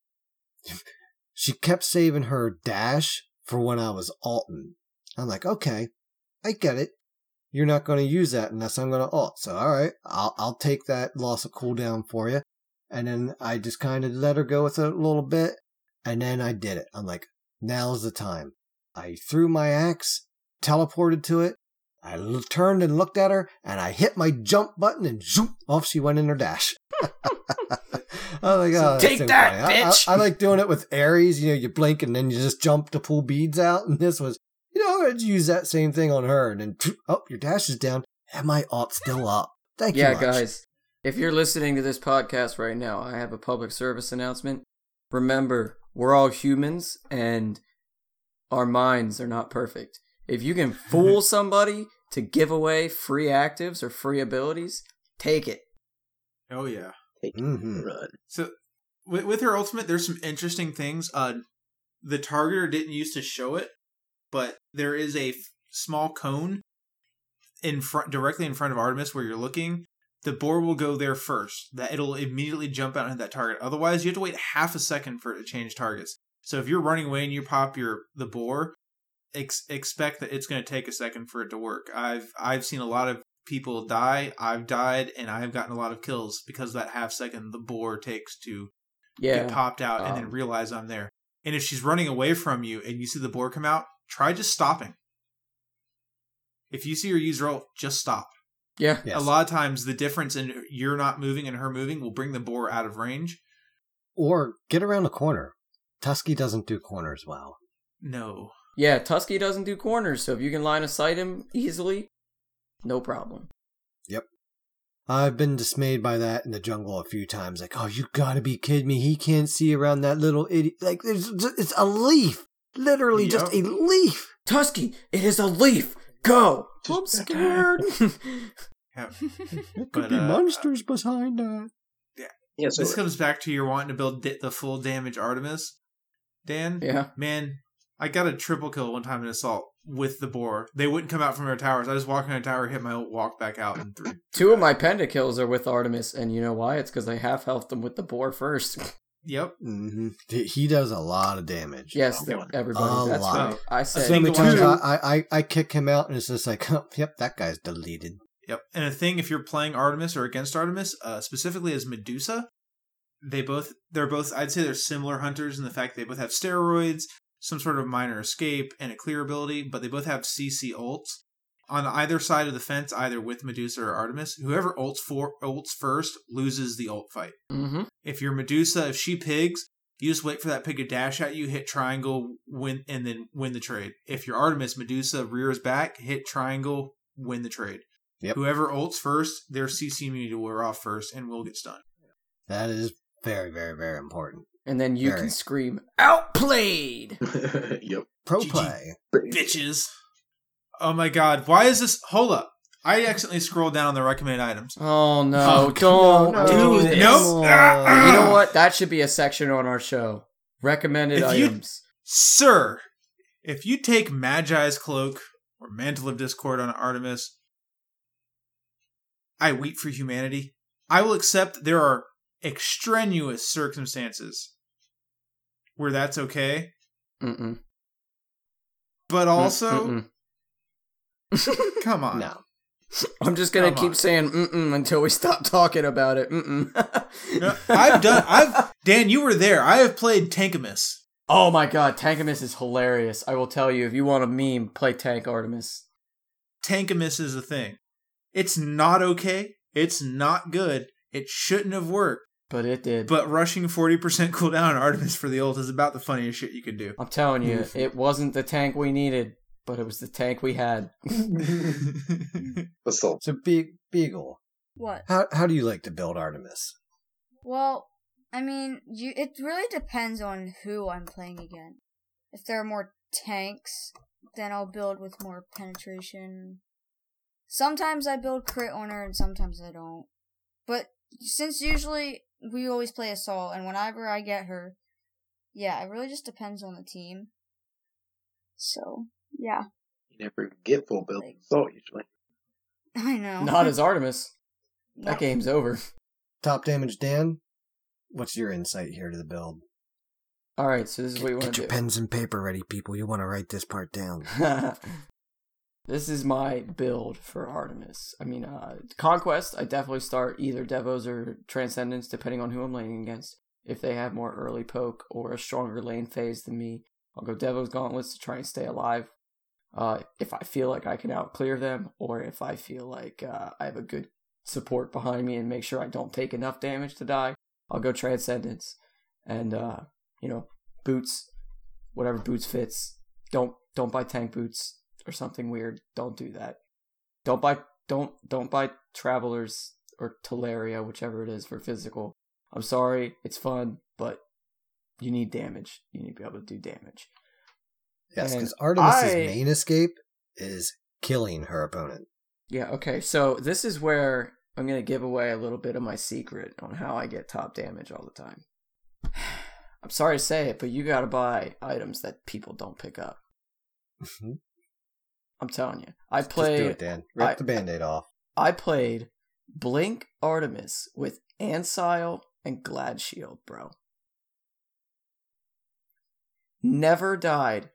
she kept saving her dash for when I was alting. I'm like, okay, I get it. You're not going to use that unless I'm going to alt. So, all right, I'll, I'll take that loss of cooldown for you. And then I just kind of let her go with it a little bit. And then I did it. I'm like, now's the time. I threw my axe, teleported to it. I turned and looked at her, and I hit my jump button, and zoop, off she went in her dash. Oh my god! that's take so that, funny. I- I- bitch! I, like doing it with Ares. You know, you blink and then you just jump to pull beads out. And this was, you know, and use that same thing on her. And then, oh, your dash is down, and my alt's still up. Thank yeah, you, much. guys. If you're listening to this podcast right now, I have a public service announcement. Remember, we're all humans and our minds are not perfect. If you can fool somebody to give away free actives or free abilities, take it. Oh yeah. Take it, Mhm. run. So with, with her ultimate, there's some interesting things. Uh, the targeter didn't used to show it, but there is a f- small cone in front, directly in front of Artemis, where you're looking. The boar will go there first. That it'll immediately jump out and hit that target. Otherwise, you have to wait half a second for it to change targets. So if you're running away and you pop your the boar, ex- expect that it's going to take a second for it to work. I've I've seen a lot of people die. I've died, and I've gotten a lot of kills because of that half second the boar takes to Yeah. get popped out and then um, realize I'm there. And if she's running away from you and you see the boar come out, try just stopping. If you see her use her ult, just stop. Yeah. Yes. A lot of times, the difference in you're not moving and her moving will bring the boar out of range. Or get around the corner. Tusky doesn't do corners well. No. Yeah, Tusky doesn't do corners, so if you can line of sight him easily, no problem. Yep. I've been dismayed by that in the jungle a few times. Like, oh, you gotta be kidding me. He can't see around that little idiot. Like, there's, it's a leaf. Literally just a leaf. Tusky, it is a leaf. Go. I'm scared. Yeah. There could But, be uh, monsters behind that. Yeah, so This comes back to your wanting to build di- the full damage Artemis. Dan, yeah. man, I got a triple kill one time in assault with the boar. They wouldn't come out from their towers. I just walked in a tower, hit my ult, walk back out, and three. Two of my penta kills are with Artemis, and you know why? It's because I half healthed them with the boar first. Yep. hmm He does a lot of damage. yes, Oh, everybody. A That's lot. right. I So said think many the one times who- I, I, I kick him out and it's just like, oh, yep, that guy's deleted. Yep. And a thing, if you're playing Artemis or against Artemis, uh, specifically as Medusa, they both they're both I'd say they're similar hunters in the fact they both have steroids, some sort of minor escape, and a clear ability, but they both have CC ults. On either side of the fence, either with Medusa or Artemis, whoever ults for ults first loses the ult fight. Mm-hmm. If you're Medusa, if she pigs, you just wait for that pig to dash at you, hit triangle, win, and then win the trade. If you're Artemis, Medusa rears back, hit triangle, win the trade. Yep. Whoever ults first, their CC immunity will wear off first and will get stunned. That is very, very, very important. And then you Very. can scream, outplayed! yep. Pro GG. play. Bitches. Oh my god, why is this? Hold up. I accidentally scrolled down on the recommended items. Oh no, Oh, don't no, do no. this. Nope. Ah, You know what? That should be a section on our show. Recommended If you- items. Sir, if you take Magi's cloak or Mantle of Discord on Artemis, I weep for humanity. I will accept there are extraneous circumstances where that's okay, Mm-mm. but mm, also, Mm-mm. come on. No. I'm just gonna Come keep on. saying mm-mm until we stop talking about it. Mm-mm. No, I've done. I've Dan. You were there. I have played Tankamus. oh my god, Tankamus is hilarious. I will tell you, if you want a meme, play Tank Artemis. Tankamus is a thing. It's not okay. It's not good. It shouldn't have worked. But it did. But rushing 40% cooldown on Artemis for the ult is about the funniest shit you could do. I'm telling you, it wasn't the tank we needed, but it was the tank we had. Assault. So, Be- Beagle, What? how, how do you like to build Artemis? Well, I mean, you. It really depends on who I'm playing against. If there are more tanks, then I'll build with more penetration. Sometimes I build crit on her, and sometimes I don't. But since usually we always play assault, and whenever I get her, yeah, it really just depends on the team. So yeah, You never get full build assault usually. I know. Not as Artemis. That game's over. Top damage, Dan? What's your insight here to the build? All right, so this is what you want to do. Get your pens and paper ready, people. You want to write this part down. this is my build for Artemis. I mean, uh, Conquest, I definitely start either Devos or Transcendence, depending on who I'm laning against. If they have more early poke or a stronger lane phase than me, I'll go Devos Gauntlets to try and stay alive. Uh, if I feel like I can outclear them, or if I feel like uh, I have a good support behind me and make sure I don't take enough damage to die, I'll go Transcendence. And, uh, you know, boots, whatever boots fits. Don't don't buy tank boots. Or something weird, don't do that. Don't buy don't don't buy Travelers or Talaria, whichever it is for physical. I'm sorry, it's fun, but you need damage. You need to be able to do damage. Yes, because Artemis's I- main escape is killing her opponent. Yeah, okay. So this is where I'm going to give away a little bit of my secret on how I get top damage all the time. I'm sorry to say it, but you got to buy items that people don't pick up. Mm-hmm. I'm telling you. I Just do played it, Dan. Rip I- the band-aid off. I played Blink Artemis with Ancile and Glad Shield, bro. Never died.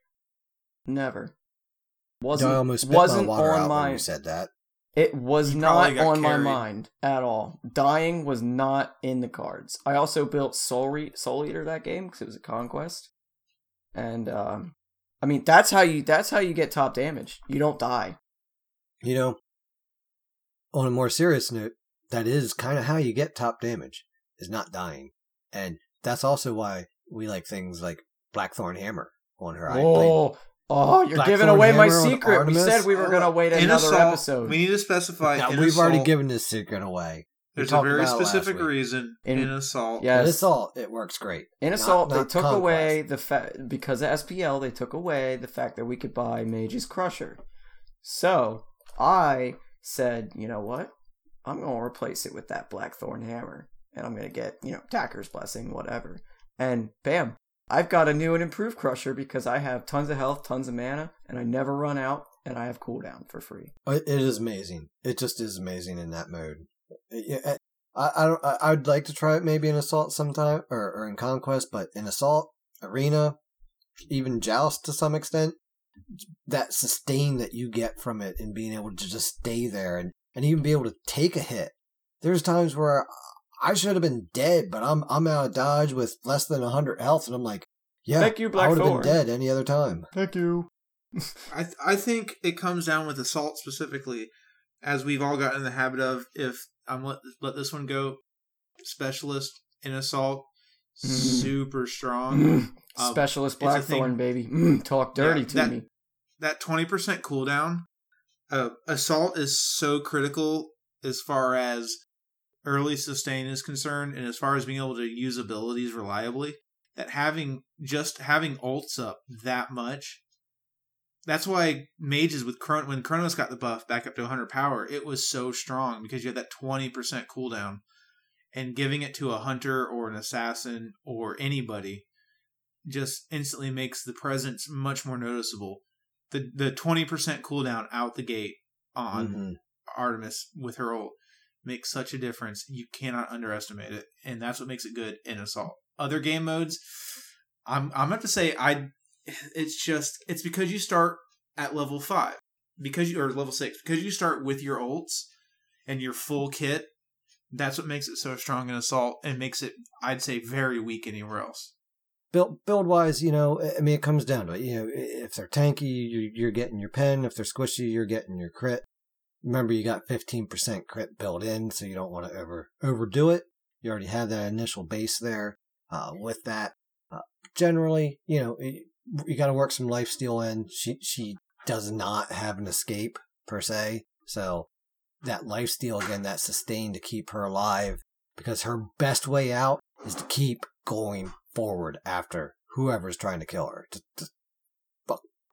Never. Wasn't I almost wasn't my water on out my when you said that. it was You not probably got on my mind at all. Dying was not in the cards. I also built Soul, Re- Soul Eater that game because it was a conquest, and um, I mean that's how you that's how you get top damage. You don't die. You know, on a more serious note, that is kind of how you get top damage, is not dying. And that's also why we like things like Blackthorn Hammer on her. I played Oh, oh, you're Blackthorn giving away my Hammer on secret. We said we were gonna wait In another assault, episode. We need to specify. Now, we've already given this secret away. We There's a very about it last specific reason In- in, assault. Yes. In assault, it works great. In Not- assault, not they took Conquest. away the fact because of SPL, they took away the fact that we could buy Mage's Crusher. So I said, you know what? I'm gonna replace it with that Blackthorn Hammer, and I'm gonna get you know Tacker's Blessing, whatever. And bam, I've got a new and improved Crusher because I have tons of health, tons of mana, and I never run out, and I have cooldown for free. It it is amazing. It just is amazing in that mode. It- yeah, eh, I, I don't. I, I'd like to try it maybe in assault sometime or, or in conquest, but in assault arena, even joust to some extent, that sustain that you get from it and being able to just stay there and, and even be able to take a hit. There's times where I should have been dead, but I'm I'm out of dodge with less than hundred health, and I'm like, yeah, Thank you, I would have been dead any other time. Thank you. I th- I think it comes down with assault specifically, as we've all gotten in the habit of. If I'm let let this one go, specialist in assault, Mhm. super strong. Um, Specialist Blackthorn, baby. Mm, talk dirty Yeah, to that- me. that 20% cooldown uh, assault is so critical as far as early sustain is concerned and as far as being able to use abilities reliably that having just having ults up that much that's why mages with Chron- when Chronos got the buff back up to 100 power it was so strong because you had that 20% cooldown and giving it to a hunter or an assassin or anybody just instantly makes the presence much more noticeable the the twenty percent cooldown out the gate on Mhm. Artemis with her ult makes such a difference. You cannot underestimate it, and that's what makes it good in assault. Other game modes, I'm I'm about to say I. It's just it's because you start at level five because you or level six because you start with your ults and your full kit. That's what makes it so strong in assault and makes it I'd say very weak anywhere else. build build wise, you know, I mean, it comes down to it. You know, if they're tanky, you- you're getting your pen. If they're squishy, you're getting your crit. Remember, you got 15% crit built in, so you don't want to over overdo it. You already have that initial base there. Uh, with that, uh, generally, you know, you, got to work some life steal in. She she does not have an escape per se, so that life steal again, that sustain to keep her alive, because her best way out is to keep going forward after whoever's trying to kill her. To- to-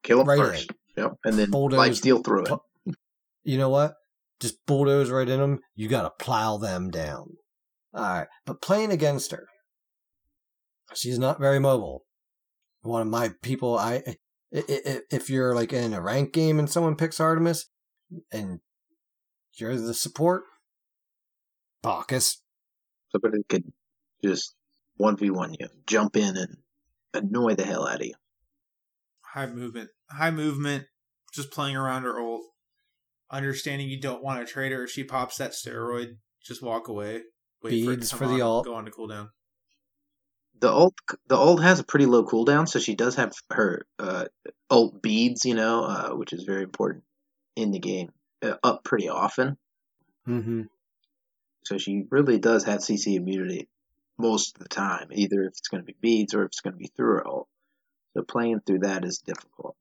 Kill them Right first. Yep. And then Bulldoze- life steal through it. you know what? Just bulldoze right in them. You got to plow them down. All right, but playing against her, she's not very mobile. One of my people, I, i- i- if you're like in a rank game and someone picks Artemis, and you're the support, Bacchus, Somebody could just 1v1 you, jump in and annoy the hell out of you. high movement, high movement, just playing around her ult, understanding you don't want to trade her if she pops that steroid, just walk away. Wait for Beads to for Uh-huh. the on, ult. Go on to cooldown. The ult, the ult has a pretty low cooldown, so she does have her uh, ult beads, you know, uh, which is very important in the game, uh, up pretty often. mm-hmm. So she really does have CC immunity most of the time, either if it's going to be beads or if it's going to be through her ult. So playing through that is difficult.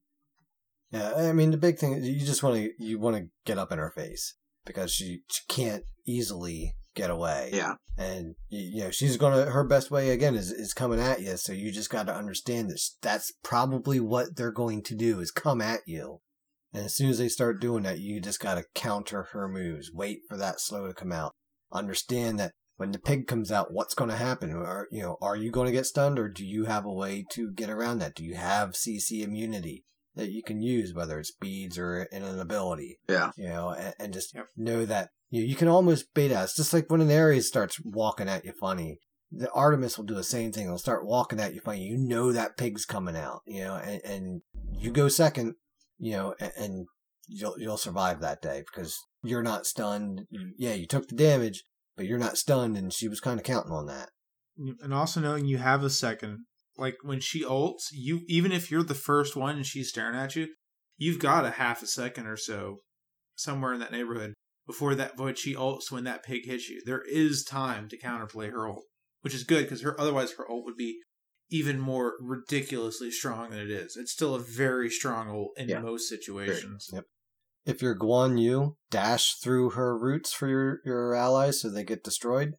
Yeah, I mean the big thing is you just want to you want to get up in her face because she, she can't easily get away. Yeah. and you, you know she's gonna her best way again is is coming at you. So you just got to understand this. that's probably what they're going to do is come at you. And as soon as they start doing that, you just got to counter her moves. Wait for that slow to come out. Understand that when the pig comes out, what's going to happen? Are you know are you going to get stunned, or do you have a way to get around that? Do you have CC immunity that you can use, whether it's beads or in an ability? Yeah. You know, and, and just Yep. know that you you can almost bait us. Just like when an Ares starts walking at you funny. The Artemis will do the same thing. It'll start walking at you funny. You know that pig's coming out, you know, and, and you go second, you know, and, and you'll you'll survive that day because you're not stunned. Mm. Yeah, you took the damage, but you're not stunned, and she was kind of counting on that. Mm, and also knowing you have a second, like when she ults, you even if you're the first one and she's staring at you, you've got a half a second or so somewhere in that neighborhood before that void she ults when that pig hits you. There is time to counterplay her ult, which is good because her otherwise her ult would be even more ridiculously strong than it is. It's still a very strong ult in Yeah. most situations. Yep. If you're Guan Yu, dash through her roots for your, your allies so they get destroyed.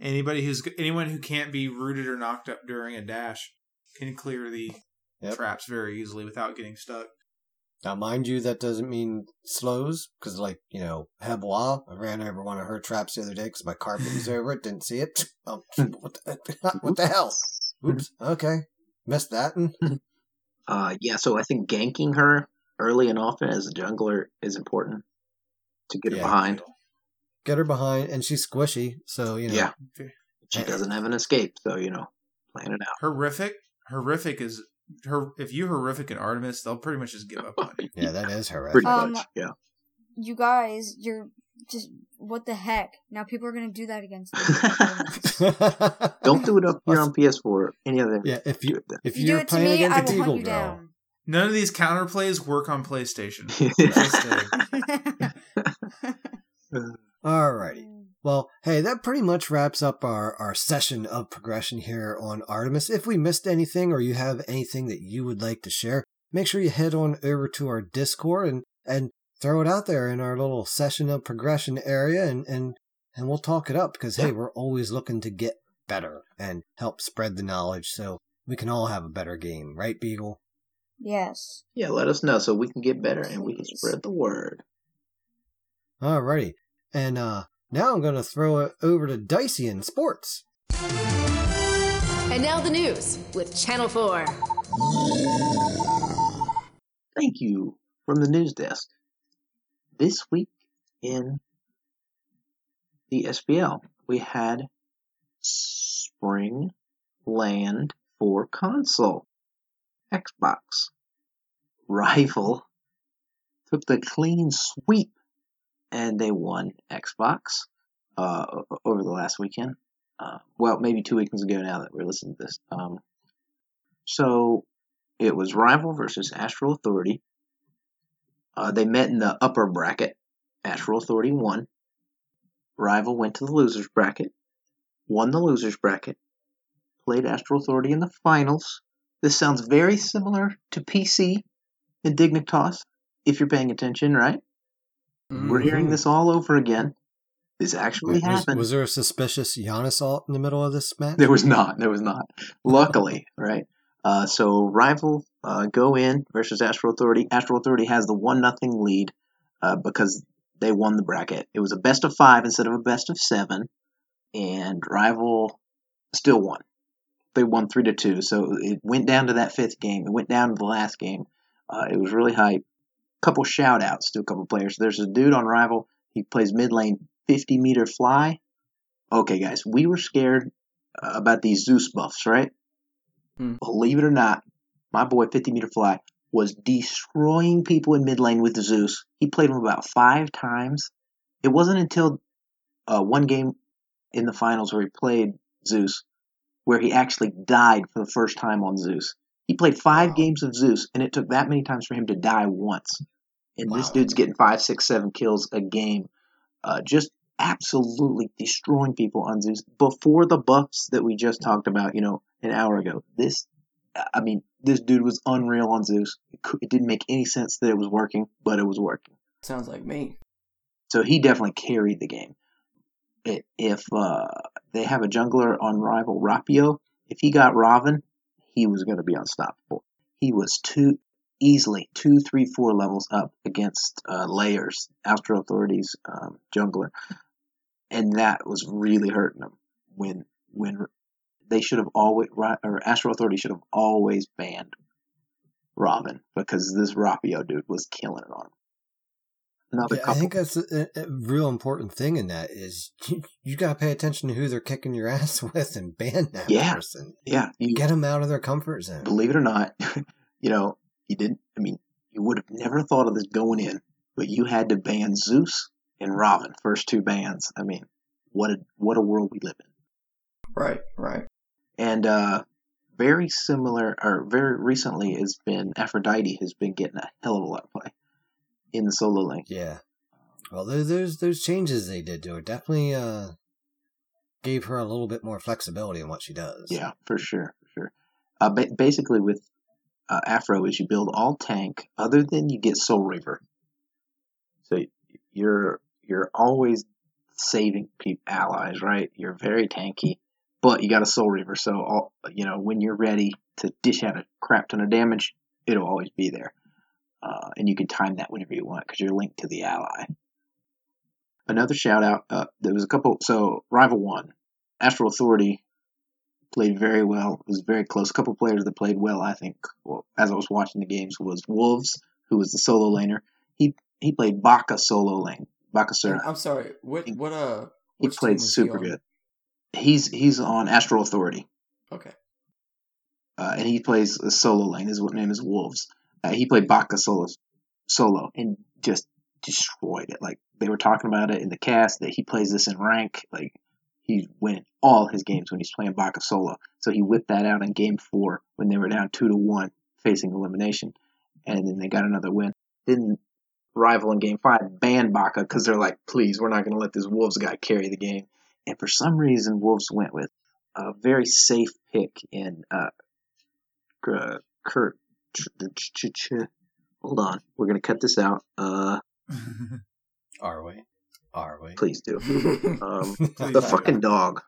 Anybody who's anyone who can't be rooted or knocked up during a dash can clear the Yep. traps very easily without getting stuck. Now, mind you, that doesn't mean slows, because, like, you know, Hebois, I ran over one of her traps the other day because my carpet was over it, didn't see it. Oh, what, the, what the hell? Oops, okay. Missed that. Uh, yeah, so I think ganking her early and often as a jungler is important to get her behind. Get her behind, and she's squishy, so, you know. Yeah. She doesn't have an escape, so you know, plan it out. Horrific. Horrific is her. If you horrific and Artemis, they'll pretty much just give up on you. Yeah, that is horrific. Pretty Um, much, yeah. You guys, you're just what the heck? Now people are gonna do that against me. Don't do it up here on PS4. Any other? Yeah, if you If if you do you're it to playing me, I against will Eagle hunt you down. None of these counterplays work on PlayStation. Just saying. Alrighty. Well, hey, that pretty much wraps up our, our session of progression here on Artemis. If we missed anything or you have anything that you would like to share, make sure you head on over to our Discord and, and throw it out there in our little session of progression area and, and, and we'll talk it up because, hey, we're always looking to get better and help spread the knowledge so we can all have a better game, right, Beagle? yes. Yeah, let us know so we can get better and we can spread the word. Alrighty. And, uh, now I'm going to throw it over to Dicey in sports. And now the news with Channel 4. Thank you from the news desk. This week in the SPL, we had Spring Land for console. Xbox. Rival took the clean sweep and they won Xbox uh, over the last weekend. Uh, well, maybe two weekends ago now that we're listening to this. Um, so it was Rival versus Astral Authority. Uh, they met in the upper bracket. Astral Authority won. Rival went to the losers bracket, won the losers bracket, played Astral Authority in the finals. This sounds very similar to PC and Dignitas, if you're paying attention, right? We're hearing this all over again. This actually Was, happened. was there a suspicious Janus alt in the middle of this match? There was not. There was not. Luckily, right? Uh, so rival uh, go in versus Astral Authority. Astral Authority has the one nothing lead uh, because they won the bracket. It was a best of five instead of a best of seven, and rival still won. They won three to two. So it went down to that fifth game. It went down to the last game. Uh, it was really hype. Couple shout outs to a couple players. There's a dude on rival. He plays mid lane, 50 meter fly. Okay, guys, we were scared uh, about these Zeus buffs, right? Hmm. Believe it or not, my boy 50 meter fly was destroying people in mid lane with the Zeus. He played him about five times. It wasn't until uh, one game in the finals where he played Zeus where he actually died for the first time on Zeus. He played five Wow. games of Zeus, and it took that many times for him to die once. And this dude's getting five, six, seven kills a game. Uh, just absolutely destroying people on Zeus before the buffs that we just talked about, you know, an hour ago. This, I mean, this dude was unreal on Zeus. It, didn't make any sense that it was working, but it was working. Sounds like me. So he definitely carried the game. It, if uh, they have a jungler on rival Rapio, if he got Raven, he was going to be unstoppable. He was two easily two, three, four levels up against uh, layers, Astral Authority's um, jungler, and that was really hurting him. When when they should have always or Astro Authority should have always banned Robin because this Rapio dude was killing it on him. Another Yeah, I think that's a, a real important thing in that is you, you got to pay attention to who they're kicking your ass with and ban that Yeah. person. yeah, you Get them out of their comfort zone. believe it or not, you know, you didn't. I mean, you would have never thought of this going in, but you had to ban Zeus and Robin, first two bands. I mean, what a what a world we live in. Right, right. And uh, very similar, or very recently, has been Aphrodite has been getting a hell of a lot of play in the solo lane. Yeah. Well, there, there's those changes they did to her definitely uh, gave her a little bit more flexibility in what she does. Yeah, for sure, for sure. Uh, ba- basically, with uh, Afro, is you build all tank, other than you get Soul Reaver. So you're you're always saving peop allies, right? You're very tanky, but you got a Soul Reaver, so all you know when you're ready to dish out a crap ton of damage, it'll always be there, uh, and you can time that whenever you want because you're linked to the ally. Another shout out. Uh, there was a couple. So rival one, Astral Authority played very well. It was very close. A couple players that played well, I think, well, as I was watching the games, was Wolves, who was the solo laner. He he played Baka solo lane. Bakasura. I'm sorry. What? What? Uh. He played super on? good. He's he's on Astral Authority, Okay. uh, and he plays a solo lane. His what name is Wolves. Uh, he played Baka solo solo and just destroyed it. Like they were talking about it in the cast that he plays this in rank. Like he's winning all his games when he's playing Baka solo. So he whipped that out in game four when they were down two to one facing elimination, and then they got another win. Then rival in game five banned Baka because they're like, please, we're not going to let this Wolves guy carry the game. And for some reason, Wolves went with a very safe pick in uh, Kurt. Hold on, we're going to cut this out. Uh, Are we? Are we? please do. Um, Please. the fucking dog,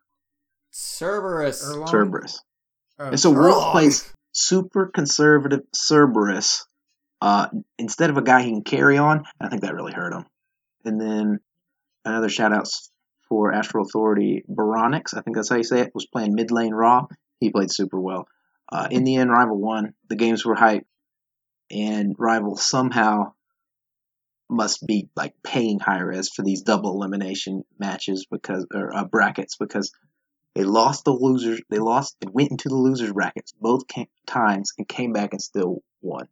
Cerberus. Erlang? Cerberus. Oh, And so Wolves Erlang. plays super conservative Cerberus uh, instead of a guy he can carry on. I think that really hurt him. And then another shout out for Astral Authority, Baronix, I think that's how you say it, was playing mid lane Ra. He played super well. Uh, in the end, Rival won. The games were hyped, and Rival somehow must be like paying Hi-Rez for these double elimination matches because or uh, brackets because they lost the losers. They lost and went into the losers brackets both ca- times and came back and still won.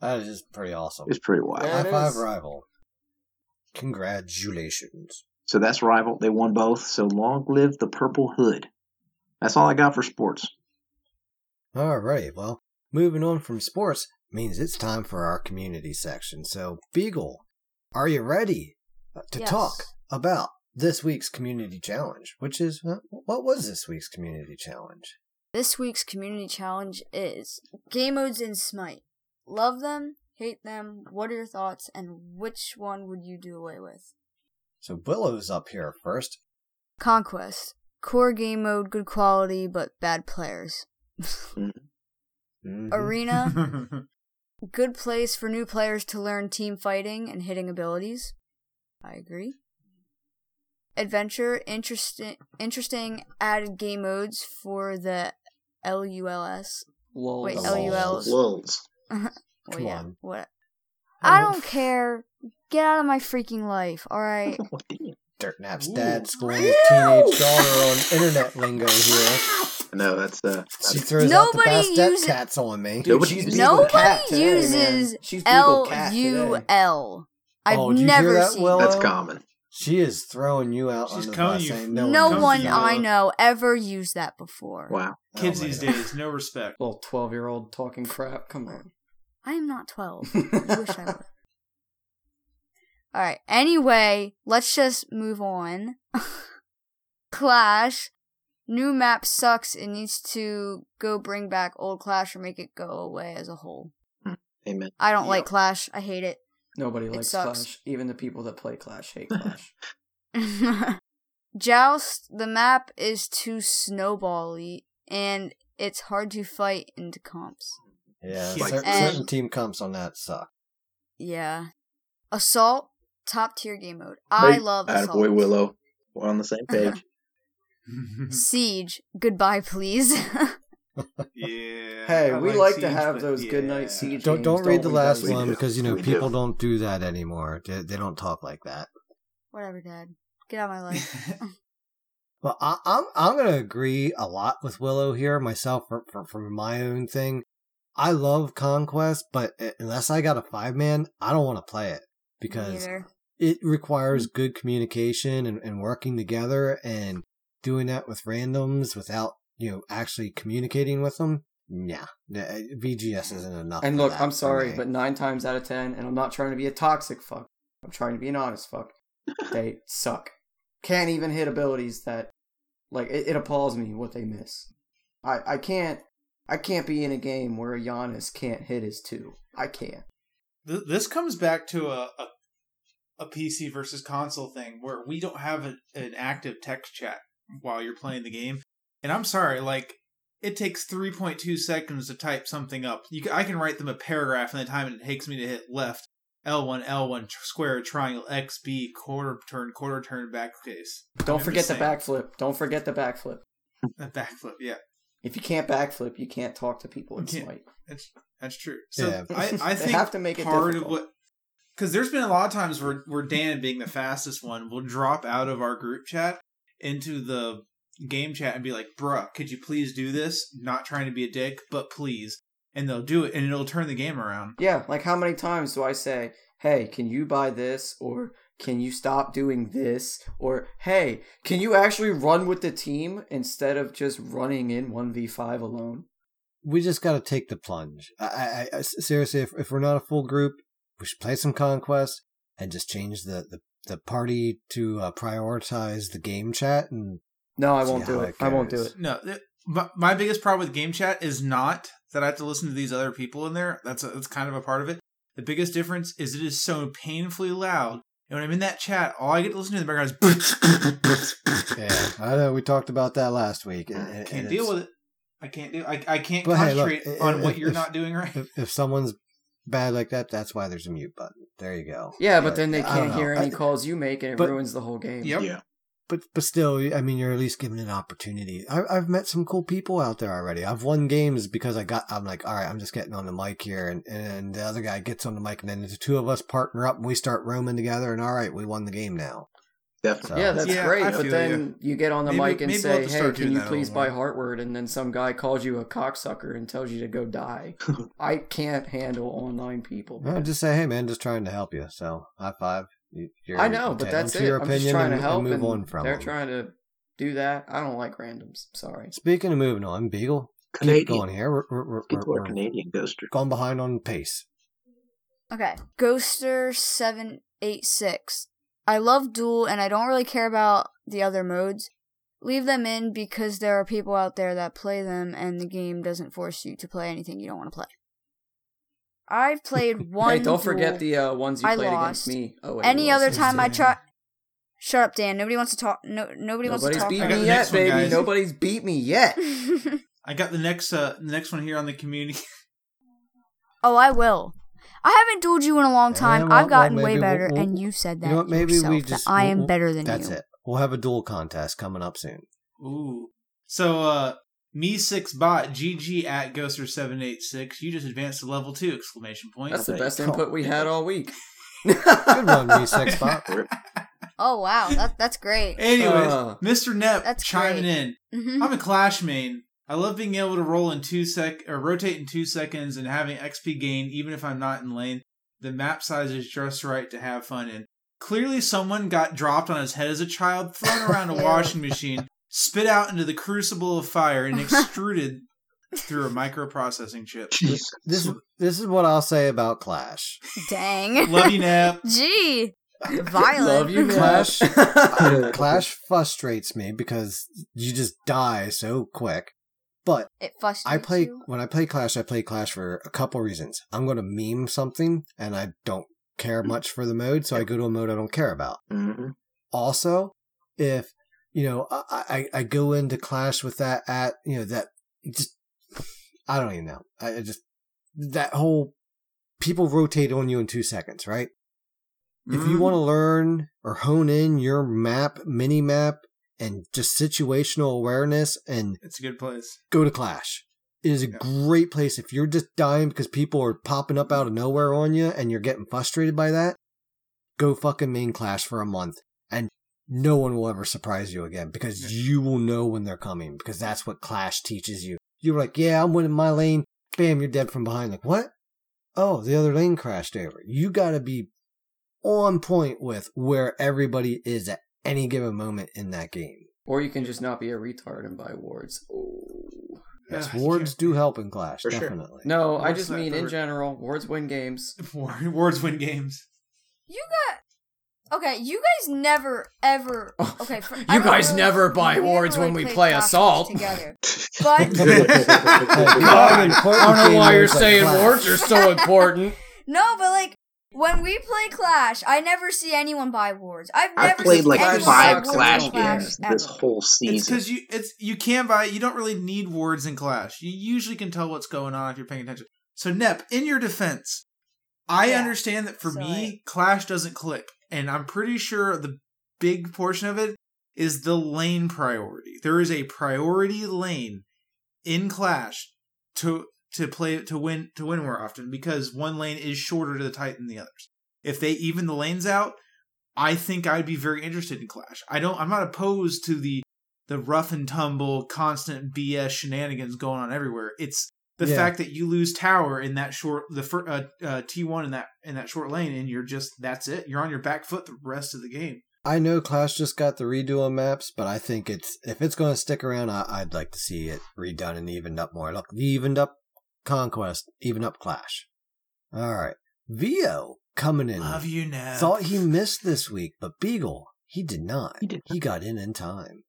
That is just pretty awesome. It's pretty wild. Yeah. High it five, rival. Congratulations. So that's rival. They won both. So long live the purple hood. That's all I got for sports. Alrighty, well, moving on from sports means it's time for our community section. So, Beagle, are you ready uh, to Yes. talk about this week's community challenge? Which is, uh, what was this week's community challenge? This week's community challenge is game modes in Smite. Love them, hate them, what are your thoughts, and which one would you do away with? So, Willow's up here first. Conquest. Core game mode, good quality, but bad players. Mhm. Arena. Good place for new players to learn team fighting and hitting abilities. I agree. Adventure, interesting, interesting added game modes for the LULS. Lol. Wait, The LULs. Lulz. Well, Come yeah, on. what? I don't care. Get out of my freaking life, alright? Dirt Nap's dad schooling his teenage daughter on internet lingo here. No, that's uh. She That's, throws out the Nobody bastet uses- cats on me. Dude, Nobody she's uses- Beagle Nobody Cat today, uses She's Beagle L Cat U today. L. I've Oh, you never hear that, seen Willow? that's common. She is throwing you out She's on the calling bus you- saying no, no comes one to I know ever used that before. Wow. Kids Oh these God. days, no respect. Little twelve year old talking crap. Come on. I am not 12. I wish I were. Alright, anyway, let's just move on. Clash. New map sucks. It needs to go bring back old Clash or make it go away as a whole. Hmm. Amen. I don't like Clash. I hate it. Nobody It likes sucks. Clash. Even the people that play Clash hate Clash. Joust, the map is too snowbally and it's hard to fight into comps. Yeah, Yeah. cer- And- certain team comps on that suck. Yeah. Assault, top tier game mode. I Right. love Assault. Attaboy Willow. We're on the same page. Siege, goodbye, please. yeah. hey, I we like to Siege, have but those good night yeah. siege. Don't games, don't read the last guys? One do. because you know We people do. don't do that anymore. They, they don't talk like that. Whatever, Dad. Get out of my life. Well, I, I'm I'm gonna agree a lot with Willow here myself for, for, for my own thing. I love Conquest, but unless I got a five man, I don't want to play it because it requires hmm. good communication and, and working together and doing that with randoms without you know actually communicating with them. Yeah, eh, VGS isn't enough. And look, I'm sorry, me. but nine times out of ten, and I'm not trying to be a toxic fuck. I'm trying to be an honest fuck. they suck. Can't even hit abilities that, like, it, it appalls me what they miss. I I can't I can't be in a game where a Janus can't hit his two. I can't. This comes back to a, a a PC versus console thing where we don't have a, an active text chat while you're playing the game. And I'm sorry, like it takes 3.2 seconds to type something up. You can, I can write them a paragraph in the time it takes me to hit left, L1, L1, square, triangle, X, B, quarter turn, quarter turn, backface. Don't I'm forget the backflip. Don't forget the backflip. A backflip, yeah. If you can't backflip, you can't talk to people in You. Smite. That's that's true. So Yeah. I, I They think have to make it part difficult. of what because there's been a lot of times where where Dan, being the fastest one, will drop out of our group chat into the game chat and be like, "Bruh, could you please do this? Not trying to be a dick, but please." And they'll do it, and it'll turn the game around. Yeah, like how many times do I say, "Hey, can you buy this?" or "Can you stop doing this?" or "Hey, can you actually run with the team instead of just running in one v five alone?" we just got to take the plunge. I, I, I seriously, if, if we're not a full group, we should play some conquest and just change the the, the party to uh, prioritize the game chat and No, I won't do it. it I won't do it. No, th- my, my biggest problem with game chat is not that I have to listen to these other people in there. That's a, that's kind of a part of it. The biggest difference is it is so painfully loud. And when I'm in that chat, all I get to listen to in the background is. yeah, I know we talked about that last week. And, and- can't and deal with it. I can't do. I I can't But hey, look, concentrate i- on what you're if- not doing right. If, if someone's bad like that, that's why there's a mute button. There you go. Yeah, but then they can't hear any I- calls you make, and it but- ruins the whole game. Yep. Yeah. But but still, I mean, you're at least given an opportunity. I, I've met some cool people out there already. I've won games because I got. I'm like, all right, I'm just getting on the mic here, and and the other guy gets on the mic, and then the two of us partner up, and we start roaming together, and all right, we won the game now. Definitely. Yeah, that's Yeah, great. I But then you. get on the Maybe- mic and maybe we'll say, "Hey, can you please buy Heartward?" And then some guy calls you a cocksucker and tells you to go die. I can't handle online people. No, just say, hey man, just trying to help you. So high five. You- You're I know, but that's it. Your I'm just opinion trying and, to help, and move and on from they're them. trying to do that. I don't like randoms. Sorry. Speaking of moving on, Beagle, keep Canadian. going here. We're, we're, we're, we're, Canadian ghoster. gone behind on pace. Okay. Ghoster seven eight six. I love Duel and I don't really care about the other modes. Leave them in because there are people out there that play them and the game doesn't force you to play anything you don't want to play. I've played one. hey, don't forget the uh, ones you I played lost. against me. Oh, wait, Any other lost. time I try. Shut up, Dan. Nobody wants to talk. No, nobody wants to Nobody's talk. beat me yet, one, baby. guys. Nobody's beat me yet. I got the next uh the next one here on the community. oh, I will. I haven't dueled you in a long Yeah, time. well- I've gotten well, way maybe we'll- better, we'll- and you said that You know what? Maybe yourself, we that. I am we'll- better than That's you. That's it. We'll have a duel contest coming up soon. Ooh. So uh MEE6 bot GG at Ghoster seven eight six. You just advanced to level two! Exclamation point. That's the best you. input we had all week. Good one, MEE6 bot. Oh wow, that that's great. Anyways, Uh. Mr. Nep That's chiming great. in. hmm I'm a Clash main. I love being able to roll in two sec or rotate in two seconds and having XP gain even if I'm not in lane. The map size is just right to have fun in. Clearly, someone got dropped on his head as a child, thrown around a washing machine, spit out into the crucible of fire, and extruded through a microprocessing chip. Jeez. This is this is what I'll say about Clash. Dang. Love you, Nap. Gee. Violent. Love you, Clash. Clash. Clash frustrates me because you just die so quick. But It frustrates I play you. when I play Clash, I play Clash for a couple reasons. I'm going to meme something, and I don't care much for the mode, so I go to a mode I don't care about. hmm Also, if you know, I I, I go into Clash with that at you know that just I don't even know. I I just that whole people rotate on you in two seconds, right? If you want to learn or hone in your map, mini map, and just situational awareness and It's a good place. go to Clash. It is a Yeah. great place if you're just dying because people are popping up out of nowhere on you and you're getting frustrated by that. Go fucking main Clash for a month and no one will ever surprise you again because you will know when they're coming because that's what Clash teaches you. You're like, yeah, I'm winning my lane. Bam, you're dead from behind. Like, what? Oh, the other lane crashed over. You gotta be on point with where everybody is at any given moment in that game. Or you can just not be a retard and buy wards. Oh. Yes, Yeah, wards do help in Clash, For sure. definitely. No, I just not mean in general, wards win games. Wards win games. You got. Okay, you guys never ever. Okay, for, You guys really- never buy never wards when we play Assault. together. But God, I don't know why you're saying wards are so important. no, but like when we play Clash, I never see anyone buy wards. I've I've never played seen like anyone Clash five buy sucks Clash games this whole It's season. because you it's you can buy. You don't really need wards in Clash. You usually can tell what's going on if you're paying attention. So Nep, in your defense, I Yeah, understand that for so me, Clash doesn't click, and I'm pretty sure the big portion of it is the lane priority. There is a priority lane in Clash to to play to win to win more often because one lane is shorter to the tight than the others. If they even the lanes out, I think I'd be very interested in Clash. I don't. I'm not opposed to the the rough and tumble, constant BS shenanigans going on everywhere. It's the Yeah. fact that you lose tower in that short the fir- uh, uh, T one in that in that short lane, and you're just that's it. You're on your back foot the rest of the game. I know Clash just got the redo on maps, but I think it's if it's going to stick around, I, I'd like to see it redone and evened up more. Look, evened up Conquest, even up Clash. All right, Vio coming in. Love you now. Thought he missed this week, but Beagle he did not. He did He got in in time.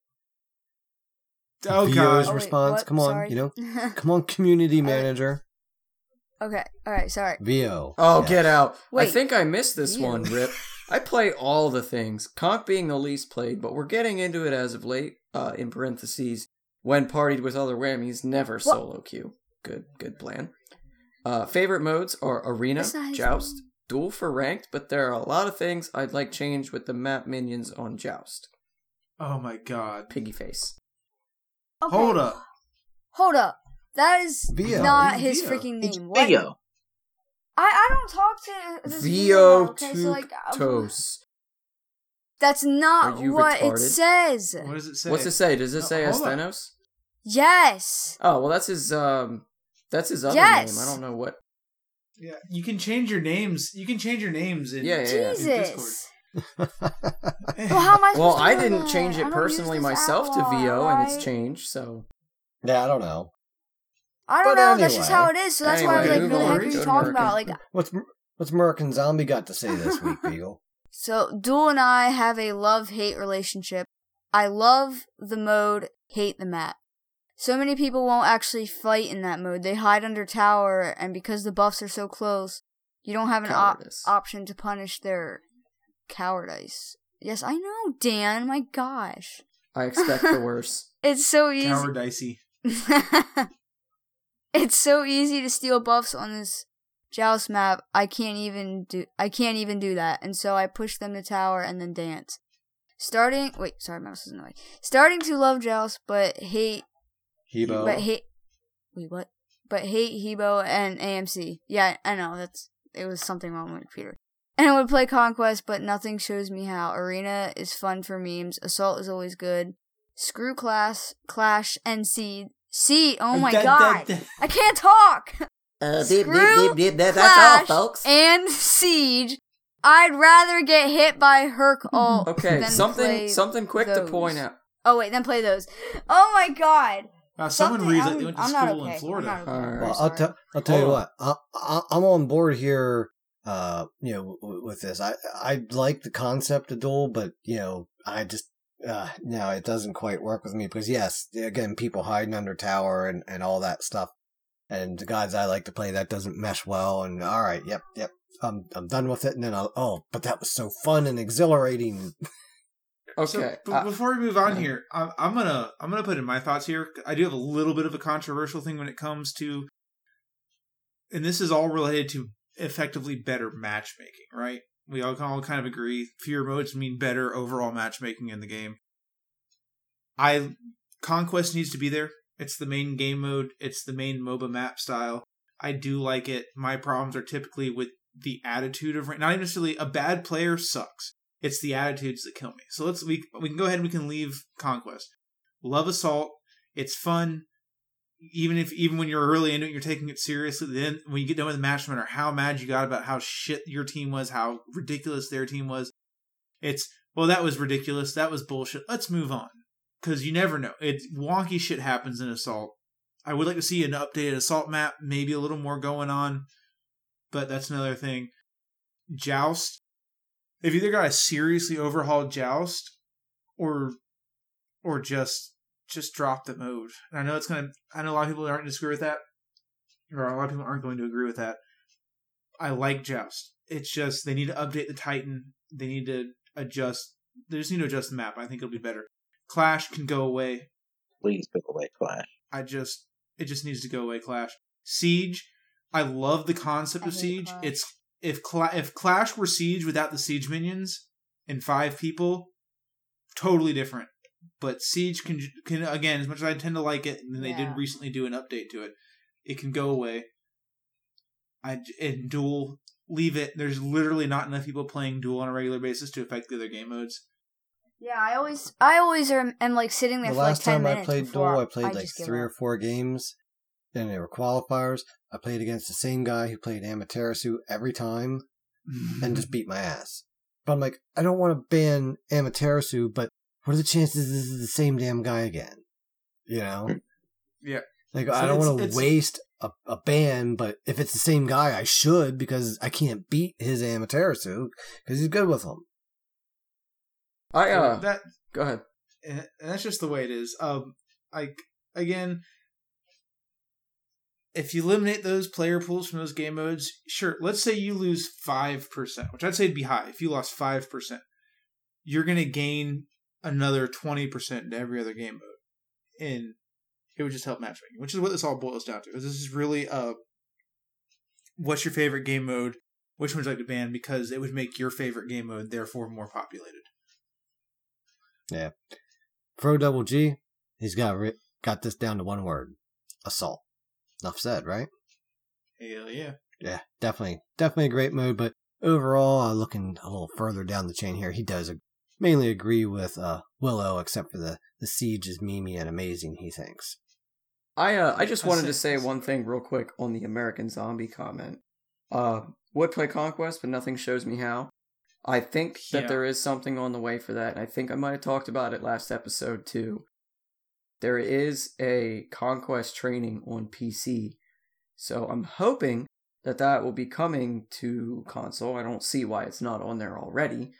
oh Vio's god. Oh, wait, response. what? Come on, Sorry. you know, come on, community manager okay, all right, sorry. Vio. Oh, Yes. get out. I Wait. think I missed this You. one, Rip. I play all the things, Conk being the least played, but we're getting into it as of late, uh, in parentheses, when partied with other whammies, never solo queue. Good, good plan. Uh, favorite modes are Arena, That's not his Joust, name. Duel for Ranked, but there are a lot of things I'd like changed with the map minions on Joust. Oh my god. Piggy face. Okay, Hold up. hold up. That is Vio. not It's his freaking name. What? Vio. I I don't talk to this Vio okay, so like Tuktos. that's not Are you what it says. What does it say? What's it say? Does it No, say hold. Asthenos? Yes. Oh, well, that's his, um, that's his other Yes. name. I don't know what. Yeah, you can change your names. You can change your names in, Yeah, yeah, yeah. in Discord. Well, how am I Well, to I didn't that? change it personally myself to a lot, VO, and it's changed. So yeah, I don't know. I don't But know. That's just how it is. So that's why I was like, move "What the heck are you to talking about?" Like, What's what's Merkin Zombie got to say this week, Beagle? so Duel and I have a love-hate relationship. I love the mode, hate the map. So many people won't actually fight in that mode. They hide under tower, and because the buffs are so close, you don't have an op- option to punish their cowardice. Yes, I know, Dan. My gosh, I expect the worst. it's so easy. Tower dicey. it's so easy to steal buffs on this Joust map. I can't even do I can't even do that. And so I push them to tower and then dance. Starting wait, sorry, mouse is in the way. Starting to love Joust, but hate He Bo. but hate wait what? But hate He Bo and AMC. Yeah, I know, that's it was something wrong with Peter. And I would play Conquest, but nothing shows me how. Arena is fun for memes. Assault is always good. Screw Class, Clash, and Seed. Seed, oh my Da- da- god. da- I can't talk. Uh, Screw Clash and Siege. I'd rather get hit by Herc all Okay, than something play something quick to point out. Oh wait, then play those. Oh my god. Wow, someone Something- reads that I'm- they went to I'm school okay. in Florida. okay. Alright. Well, I'm I'll, t- I'll tell you what. I, I, I'm on board here. Uh, you know, w- with this, I I like the concept of duel, but you know, I just uh no, it doesn't quite work with me because yes, again, people hiding under tower and and all that stuff, and the guys I like to play that doesn't mesh well. And all right, yep, yep, I'm I'm done with it. And then I'll oh, but that was so fun and exhilarating. Okay. So, b- uh, before we move on yeah. here, I'm, I'm gonna I'm gonna put in my thoughts here. I do have a little bit of a controversial thing when it comes to, and this is all related to effectively better matchmaking, right? We all, all kind of agree fewer modes mean better overall matchmaking in the game. I conquest needs to be there. It's the main game mode. It's the main MOBA map style. I do like it. My problems are typically with the attitude of not even necessarily a bad player sucks. It's the attitudes that kill me. So let's we we can go ahead and we can leave conquest. Love assault. It's fun. Even if even when you're early into it, you're taking it seriously. Then when you get done with the match, no matter how mad you got about how shit your team was, how ridiculous their team was, it's well that was ridiculous. That was bullshit. Let's move on because you never know. It wonky shit happens in assault. I would like to see an updated assault map, maybe a little more going on, but that's another thing. Joust. They've either got to seriously overhaul Joust, or, or just just drop the mode. And I know it's gonna. I know a lot of people aren't going to agree with that, or a lot of people aren't going to agree with that. I like Joust. It's just they need to update the Titan. They need to adjust. They just need to adjust the map. I think it'll be better. Clash can go away. Please go away, Clash. I just it just needs to go away. Clash, Siege. I love the concept I of Siege. Clash. It's if Cla- if Clash were Siege without the Siege minions and five people, totally different. But Siege can can again, as much as I tend to like it, and they Yeah. did recently do an update to it, it can go away. I and Duel leave it. There's literally not enough people playing Duel on a regular basis to affect the other game modes. Yeah, I always, I always am, am like sitting there The for like last ten time I played before duel, I played like just give three or four games, and they were qualifiers. I played against the same guy who played Amaterasu every time, and just beat my ass. But I'm like, I don't want to ban Amaterasu, but what are the chances this is the same damn guy again? You know? Yeah. Like, So I don't want to waste a, a ban, but if it's the same guy, I should because I can't beat his Amaterasu because he's good with them. I uh, that go ahead. and and that's just the way it is. Um, like again, if you eliminate those player pools from those game modes, sure. Let's say you lose five percent, which I'd say would be high. If you lost five percent, you're gonna gain another twenty percent into every other game mode, and it would just help matchmaking, which is what this all boils down to. This is really uh, what's your favorite game mode? Which one's like to ban? Because it would make your favorite game mode therefore more populated. Yeah. Pro Double G, he's got got this down to one word: assault. Enough said, right? Hell yeah. Yeah, definitely, definitely a great mode. But overall, uh, looking a little further down the chain here, he does ag- mainly agree with uh, Willow, except for the the siege is memey and amazing. He thinks. I uh, I just wanted to say one thing real quick on the American Zombie comment. Uh, would play Conquest, but nothing shows me how. I think that Yeah. there is something on the way for that. I think I might have talked about it last episode too. There is a Conquest training on PC, so I'm hoping that that will be coming to console. I don't see why it's not on there already.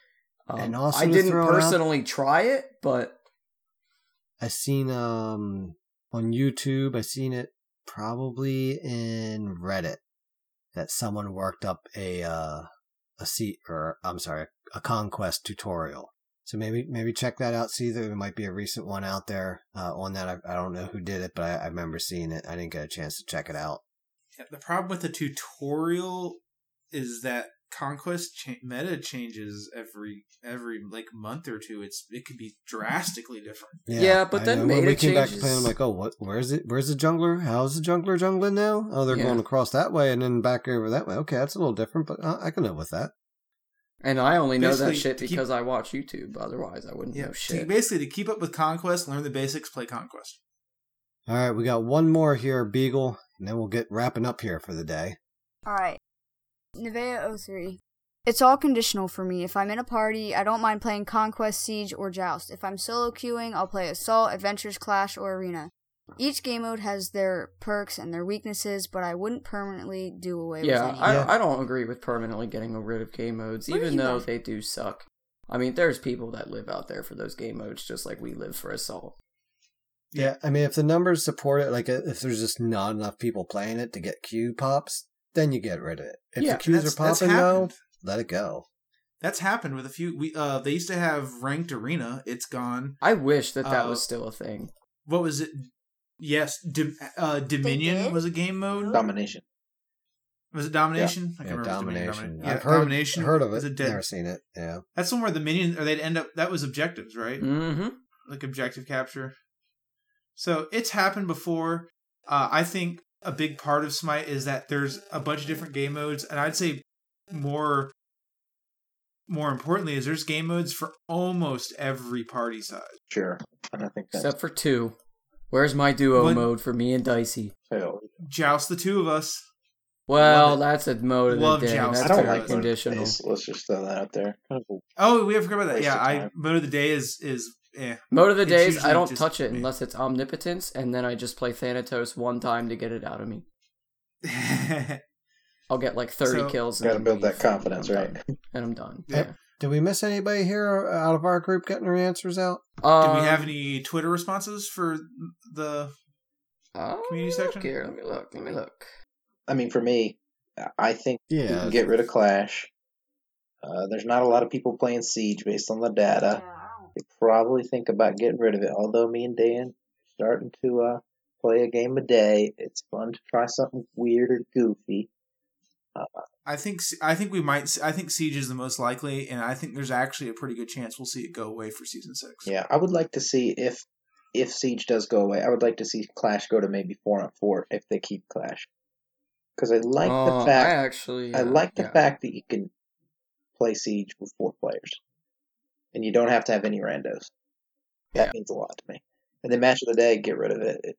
Um, And also I didn't it out- personally try it, but I seen um on YouTube. I seen it probably in Reddit that someone worked up a uh a seat or I'm sorry a conquest tutorial. So maybe maybe check that out. See there might be a recent one out there uh, on that. I, I don't know who did it, but I, I remember seeing it. I didn't get a chance to check it out. Yeah, the problem with the tutorial is that conquest cha- meta changes every every like month or two. It's it could be drastically different. Yeah, but I then know. when we meta came back to changes- play, I'm like, oh, what? Where's it? Where's the jungler? How's the jungler jungling now? Oh, they're Yeah. going across that way and then back over that way. Okay, that's a little different, but uh, I can live with that. And I only know that shit to keep- because I watch YouTube. Otherwise, I wouldn't Yeah, know to- shit. basically to keep up with conquest, learn the basics, play conquest. All right, we got one more here, Beagle, and then we'll get wrapping up here for the day. Alright. Nevea 03. It's all conditional for me. If I'm in a party, I don't mind playing Conquest, Siege, or Joust. If I'm solo queuing, I'll play Assault, Adventures, Clash, or Arena. Each game mode has their perks and their weaknesses, but I wouldn't permanently do away Yeah, with any. I, Yeah. I don't agree with permanently getting rid of game modes, What even though want? they do suck. I mean, there's people that live out there for those game modes, just like we live for Assault. Yeah, I mean, if the numbers support it, like uh, if there's just not enough people playing it to get queue pops, then you get rid of it. If Yeah, the queues are popping though, let it go. That's happened with a few. We uh, they used to have ranked arena. It's gone. I wish that that Uh, was still a thing. What was it? Yes, Dim- uh, Dominion was a game mode. Domination. Was it Domination? I Yeah, can't remember if it was Dominion or domination. Domination. Yeah, I've heard, Domination. heard of was it. dead? Never seen it. Yeah. That's the one where the minion, or they'd end up. That was objectives, right? Mm-hmm. Like objective capture. So it's happened before. Uh, I think a big part of Smite is that there's a bunch of different game modes, and I'd say more. More importantly, is there's game modes for almost every party size. Sure. And I think that's Except for two. Where's my duo One- mode for me and Dicey? hell. Joust the two of us. Well, Love that's a mode of the day. Joust. I That's don't like conditional. Let's, let's just throw that out there. Kind of a- Oh, we have forgot about that. Yeah, I mode of the day is is eh. Mode of the It's days, I don't touch it me. unless it's omnipotence, and then I just play Thanatos one time to get it out of me. I'll get like 30 So- kills. and Gotta build that confidence, and right? done. And I'm done. Yeah. Yeah. Did we miss anybody here out of our group getting their answers out? Do Um, we have any Twitter responses for the? oh, community section? Here, let me look. Let me look. I mean, for me, I think you Yeah. can get rid of Clash. Uh, there's not a lot of people playing Siege based on the data. You probably think about getting rid of it. Although me and Dan starting to uh, play a game a day, it's fun to try something weird or goofy. I think I think we might. I think Siege is the most likely, and I think there's actually a pretty good chance we'll see it go away for season six. Yeah, I would like to see if if Siege does go away. I would like to see Clash go to maybe four on four if they keep Clash. Because I like Uh, the fact I actually. I uh, like the yeah. fact that you can play Siege with four players, and you don't have to have any randos. That Yeah. means a lot to me. And then match of the day, get rid of it. It-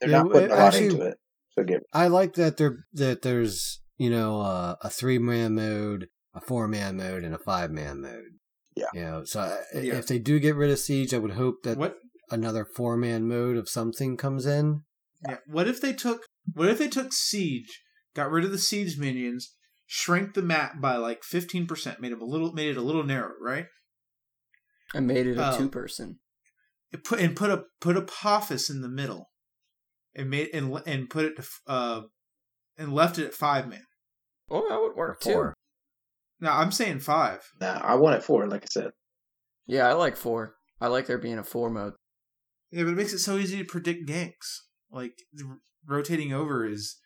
they're Yeah, not putting a lot actually- into it, so get. I like that there that there's you know uh, a three man mode, a four man mode, and a five man mode. Yeah. You know, so I, Yeah. if they do get rid of Siege, I would hope that What? another four man mode of something comes in. Yeah. What if they took? What if they took Siege, got rid of the Siege minions, shrank the map by like fifteen percent, made it a little, made it a little narrow, right? I made it a Oh. two person. It put and put a put a Apophis in the middle, and made and and put it to uh, and left it at five man. Oh, that would work too. Four. Now I'm saying five. Now I want it four, like I said. Yeah, I like four. I like there being a four mode. Yeah, but it makes it so easy to predict ganks. Like the rotating over is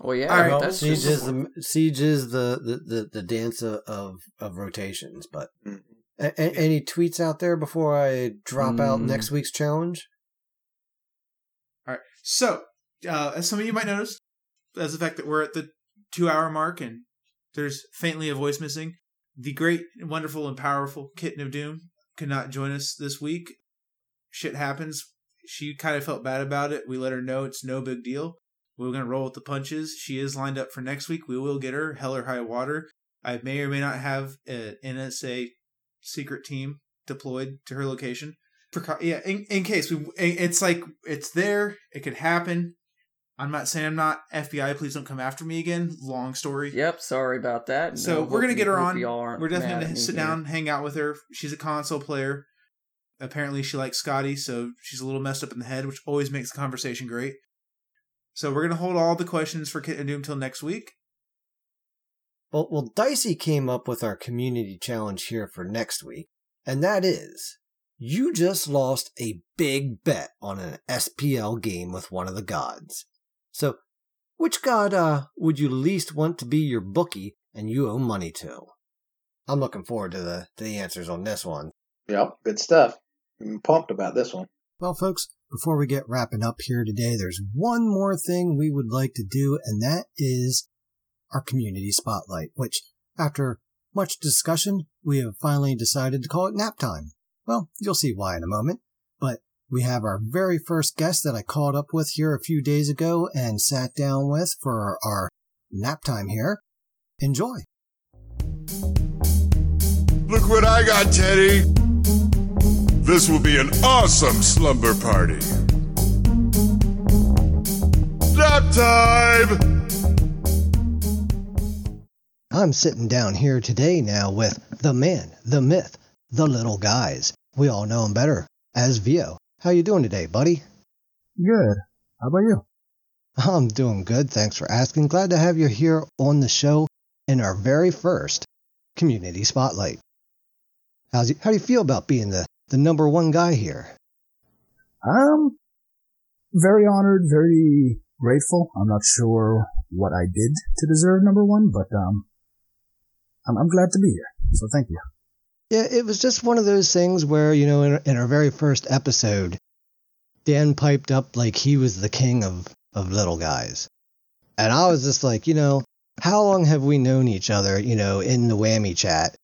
Well, yeah, All right, but Well, that's Siege just is the Siege is the the, the, the dance of, of of rotations. But Mhm. a, a- any tweets out there before I drop out Mm. next week's challenge? All right. So, uh, as some of you might notice, as the fact that we're at the two hour mark and there's faintly a voice missing, the great, wonderful, and powerful Kitten of Doom could not join us this week. Shit happens. She kind of felt bad about it. We let her know it's no big deal. We are going to roll with the punches. She is lined up for next week. We will get her, hell or high water. I may or may not have an NSA secret team deployed to her location. Yeah, in, in case we, it's like it's there. It could happen. I'm not saying I'm not FBI. Please don't come after me again. Long story. Yep, sorry about that. So No, we're gonna get her on. y'all We're definitely gonna at me sit here. down, hang out with her. She's a console player. Apparently, she likes Skadi, so she's a little messed up in the head, which always makes the conversation great. So we're gonna hold all the questions for Kit and Doom till next week. Well, well, Dicey came up with our community challenge here for next week, and that is you just lost a big bet on an SPL game with one of the gods. So, which god uh, would you least want to be your bookie and you owe money to? I'm looking forward to the to the answers on this one. Yep, good stuff. I'm pumped about this one. Well, folks, before we get wrapping up here today, there's one more thing we would like to do, and that is our community spotlight, which, after much discussion, we have finally decided to call it nap time. Well, you'll see why in a moment, but we have our very first guest that I caught up with here a few days ago and sat down with for our nap time here. Enjoy. Look what I got, Teddy. This will be an awesome slumber party. Nap time! I'm sitting down here today now with the man, the myth, the little guys. We all know him better as Vio. How you doing today, buddy? Good. How about you? I'm doing good. Thanks for asking. Glad to have you here on the show in our very first community spotlight. How's you, how do you feel about being the, the number one guy here? I'm very honored, very grateful. I'm not sure what I did to deserve number one, but um, I'm, I'm glad to be here. So thank you. Yeah, it was just one of those things where, you know, in, in our very first episode, Dan piped up like he was the king of, of little guys. And I was just like, you know, how long have we known each other, you know, in the whammy chat?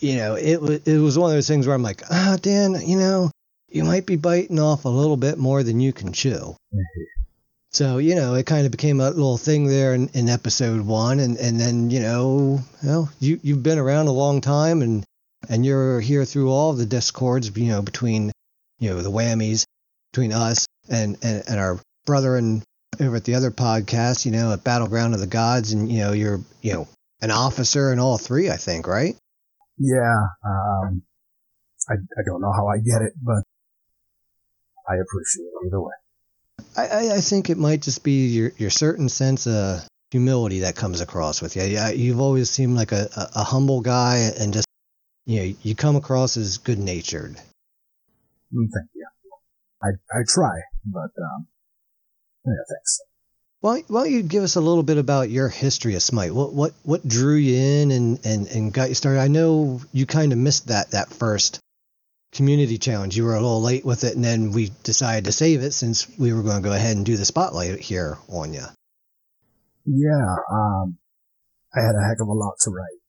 You know, it was it was one of those things where I'm like, ah, Dan, you know, you might be biting off a little bit more than you can chew. So, you know, it kind of became a little thing there in, in episode one. And, and then, you know, well, you, you've been around a long time and, and you're here through all the discords, you know, between, you know, the whammies, between us and, and, and our brother and over at the other podcast, you know, at Battleground of the Gods. And, you know, you're, you know, an officer in all three, I think, right? Yeah. Um, I, I don't know how I get it, but I appreciate it either way. I, I, I think it might just be your, your certain sense of humility that comes across with you. Yeah, you've always seemed like a, a, a humble guy and just, you know, you come across as good natured. Mm, Thank you. I, I try, but, um, yeah, thanks. Why, why don't you give us a little bit about your history of Smite? What what what drew you in and, and, and got you started? I know you kind of missed that that first community challenge. You were a little late with it, and then we decided to save it since we were going to go ahead and do the spotlight here on you. Yeah, um, I had a heck of a lot to write.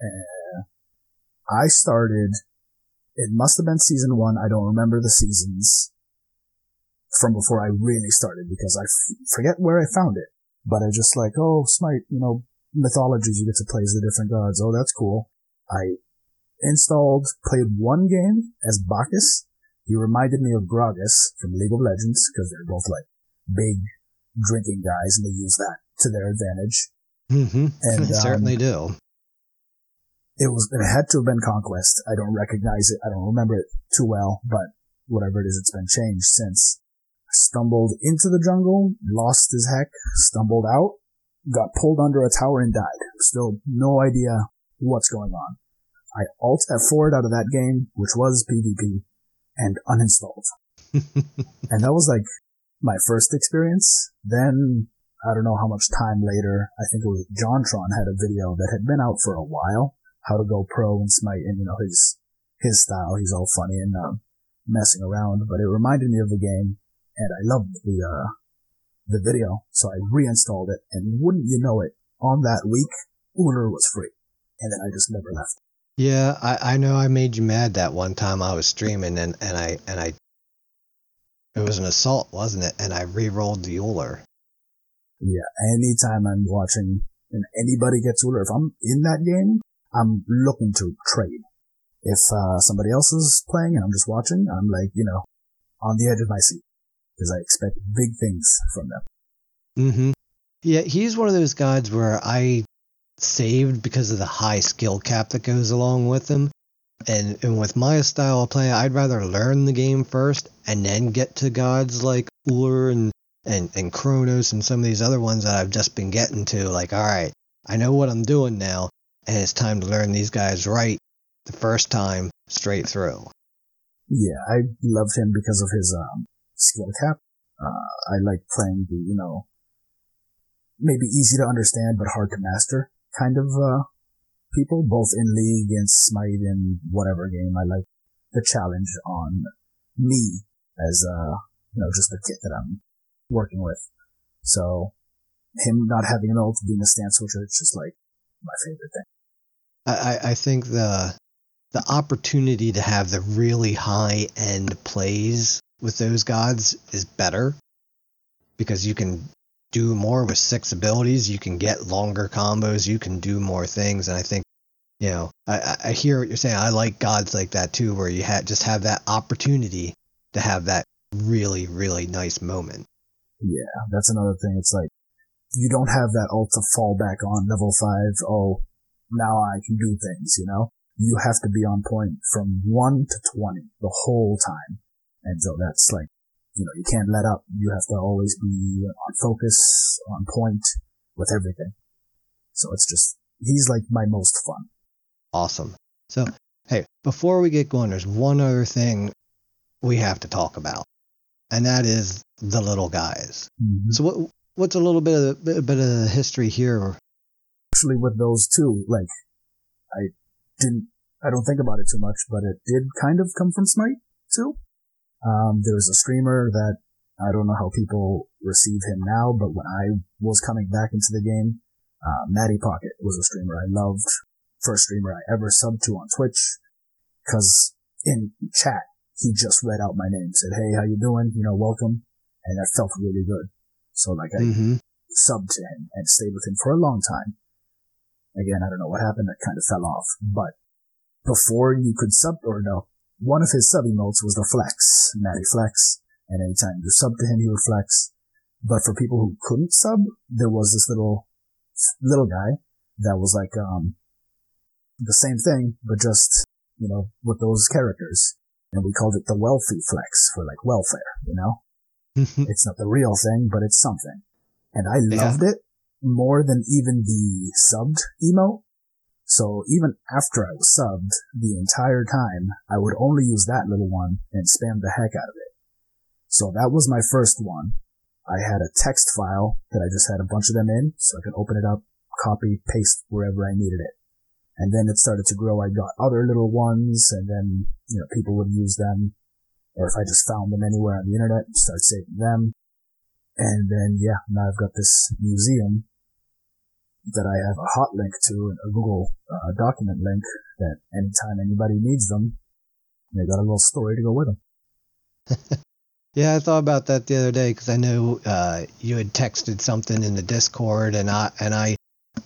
And I started, it must have been season one. I don't remember the seasons from before I really started because I f- forget where I found it. But I just like, oh, Smite, you know, mythologies, you get to play as the different gods. Oh, that's cool. I installed, played one game as Bacchus. He reminded me of Gragas from League of Legends because they're both like big drinking guys and they use that to their advantage. Mm-hmm. And, certainly um, do. It was, it had to have been Conquest. I don't recognize it. I don't remember it too well, but whatever it is, it's been changed since. Stumbled into the jungle, lost his heck, stumbled out, got pulled under a tower and died. Still no idea what's going on. I alt F4'd out of that game, which was PvP, and uninstalled. and that was like my first experience. Then, I don't know how much time later, I think it was JonTron had a video that had been out for a while, how to go pro and smite, and you know, his, his style, he's all funny and, um, messing around, but it reminded me of the game, and I loved the, uh, the video, so I reinstalled it, and wouldn't you know it, on that week, Ullr was free. And then I just never left. Yeah, I, I know I made you mad that one time I was streaming and, and I and I it was an assault, wasn't it? And I re-rolled the Ullr. Yeah, anytime I'm watching and anybody gets Ullr, if I'm in that game, I'm looking to trade. If uh, somebody else is playing and I'm just watching, I'm like, you know, on the edge of my seat because I expect big things from them. Mm-hmm. Yeah, he's one of those guys where I saved because of the high skill cap that goes along with him. And, and with my style of play, I'd rather learn the game first and then get to gods like Ullr and, and, and Kronos and some of these other ones that I've just been getting to. Like, all right, I know what I'm doing now, and it's time to learn these guys right the first time straight through. Yeah, I loved him because of his um, skill cap. Uh, I like playing the, you know, maybe easy to understand but hard to master kind of uh, people, both in League and Smite and whatever game. I like the challenge on me as uh, you know just the kit that I'm working with. So him not having an ult being a stance switcher, it's just like my favorite thing. I, I think the the opportunity to have the really high end plays with those gods is better because you can do more with six abilities. You can get longer combos. You can do more things. And I think, you know, I, I hear what you're saying. I like gods like that too, where you ha- just have that opportunity to have that really, really nice moment. Yeah, that's another thing. It's like you don't have that ult to fall back on level five. Oh, now I can do things. You know, you have to be on point from one to twenty the whole time, and so that's like you know you can't let up. You have to always be on focus, on point with everything. So it's just he's like my most fun. Awesome. So, hey, before we get going, there's one other thing we have to talk about, and that is the little guys. Mm-hmm. So, what what's a little bit of bit, bit of the history here? Actually, with those two, like I didn't, I don't think about it too much, but it did kind of come from Smite too. Um, there was a streamer that I don't know how people receive him now, but when I was coming back into the game, uh, Matty Pocket was a streamer I loved. First streamer I ever subbed to on Twitch. Cause in chat, he just read out my name, said, Hey, how you doing? You know, welcome. And that felt really good. So like I mm-hmm. subbed to him and stayed with him for a long time. Again, I don't know what happened. That kind of fell off, but before you could sub, or no, one of his sub emotes was the flex, Matty Flex. And anytime you sub to him, he would flex. But for people who couldn't sub, there was this little little guy that was like um the same thing, but just you know with those characters, and we called it the wealthy flex for like welfare. You know, it's not the real thing, but it's something, and I loved yeah. it more than even the subbed emote. So even after I was subbed, the entire time I would only use that little one and spam the heck out of it. So that was my first one. I had a text file that I just had a bunch of them in, so I could open it up, copy, paste wherever I needed it. And then it started to grow. I got other little ones, and then, you know, people would use them. Or if I just found them anywhere on the internet, start saving them. And then, yeah, now I've got this museum that I have a hot link to, a Google uh, document link that anytime anybody needs them, they got a little story to go with them. Yeah, I thought about that the other day because I knew uh, you had texted something in the Discord, and I and I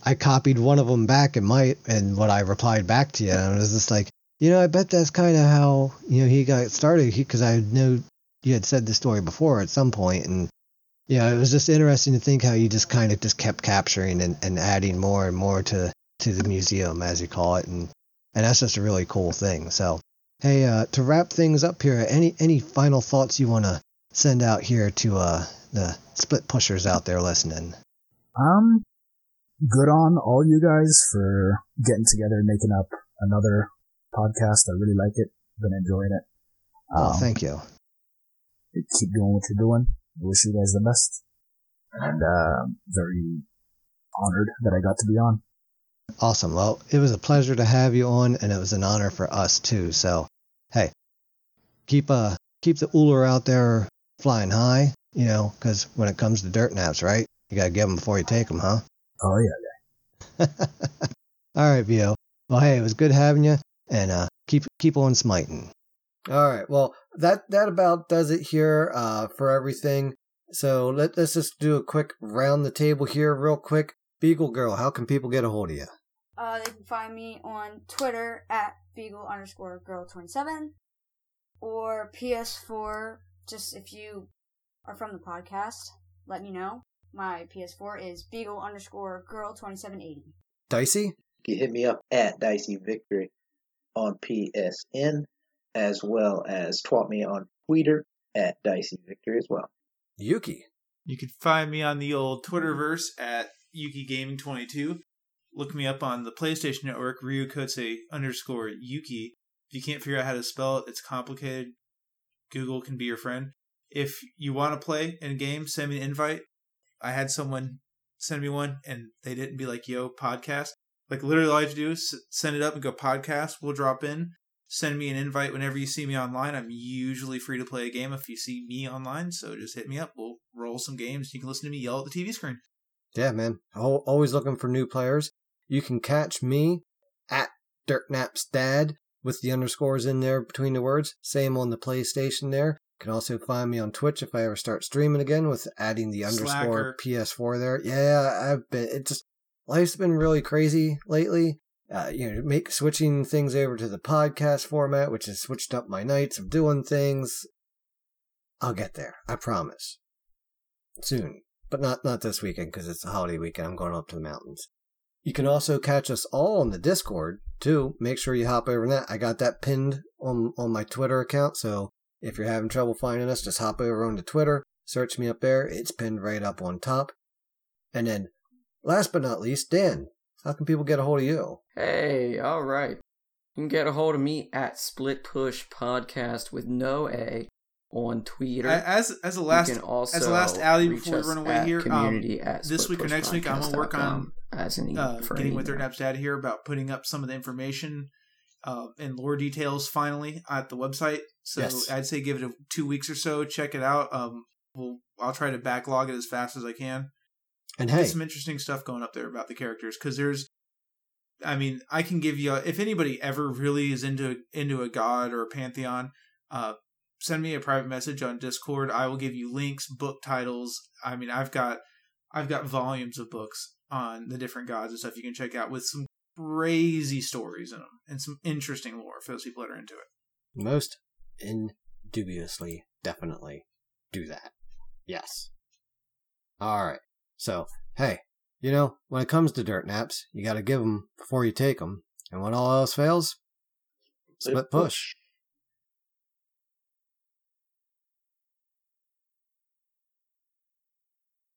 I copied one of them back and my and what I replied back to you, and I was just like, you know, I bet that's kind of how you know he got started because I know you had said the story before at some point, and yeah, it was just interesting to think how you just kind of just kept capturing and, and adding more and more to to the museum as you call it, and and that's just a really cool thing. So Hey, uh, to wrap things up here, any any final thoughts you want to send out here to uh, the split pushers out there listening? Um, good on all you guys for getting together and making up another podcast. I really like it. Been enjoying it. Um, oh, thank you. Keep doing what you're doing. Wish you guys the best. And uh, very honored that I got to be on. Awesome. Well, it was a pleasure to have you on, and it was an honor for us too. So, hey, keep uh keep the Ullr out there flying high, you know, because when it comes to dirt naps, right? You gotta get them before you take them, huh? Oh yeah. All right, Vio. Well, hey, it was good having you, and uh, keep keep on smiting. All right. Well, that that about does it here uh, for everything. So let, let's just do a quick round the table here, real quick. Beagle Girl, how can people get a hold of you? Uh, they can find me on Twitter at Beagle underscore girl 27 or PS4. Just if you are from the podcast, let me know. My PS4 is Beagle underscore girl 2780. Dicey? You can hit me up at Dicey Victory on PSN as well as twat me on Twitter at Dicey Victory as well. Yuki. You can find me on the old Twitterverse at Yuki Gaming 22. Look me up on the PlayStation Network, Ryukotse underscore Yuki. If you can't figure out how to spell it, it's complicated. Google can be your friend. If you want to play in a game, send me an invite. I had someone send me one and they didn't be like, yo, podcast. Like literally all you have to do is send it up and go podcast. We'll drop in. Send me an invite whenever you see me online. I'm usually free to play a game if you see me online. So just hit me up. We'll roll some games. You can listen to me yell at the TV screen. Yeah, man. Always looking for new players. You can catch me at DirtNapsDad with the underscores in there between the words. Same on the PlayStation there. You can also find me on Twitch if I ever start streaming again with adding the underscore PS4 there. Yeah, I've been, it just, life's been really crazy lately. Uh, you know, make switching things over to the podcast format, which has switched up my nights of doing things. I'll get there. I promise. soon, but not not this weekend because it's a holiday weekend. I'm going up to the mountains. You can also catch us all on the Discord too. Make sure you hop over that. I got that pinned on on my Twitter account, so if you're having trouble finding us, just hop over onto Twitter, search me up there. It's pinned right up on top. And then, last but not least, Dan, how can people get a hold of you? Hey, all right. You can get a hold of me at Split Push Podcast with no A on Twitter. As as a last as a last alley before we run away here, um, this week or next week, I'm gonna work on as an uh, getting with Dirt Naps Dad here about putting up some of the information uh, and lore details finally at the website. So Yes. I'd say give it a, two weeks or so. Check it out. Um, we'll I'll try to backlog it as fast as I can. And There's hey, some interesting stuff going up there about the characters because there's, I mean, I can give you if anybody ever really is into into a god or a pantheon, uh, send me a private message on Discord. I will give you links, book titles. I mean, I've got I've got volumes of books on the different gods and stuff you can check out with some crazy stories in them and some interesting lore for those people that are into it. most indubiously, definitely do that. Yes. All right. So, hey, you know, when it comes to dirt naps, you got to give them before you take them. And when all else fails, split push.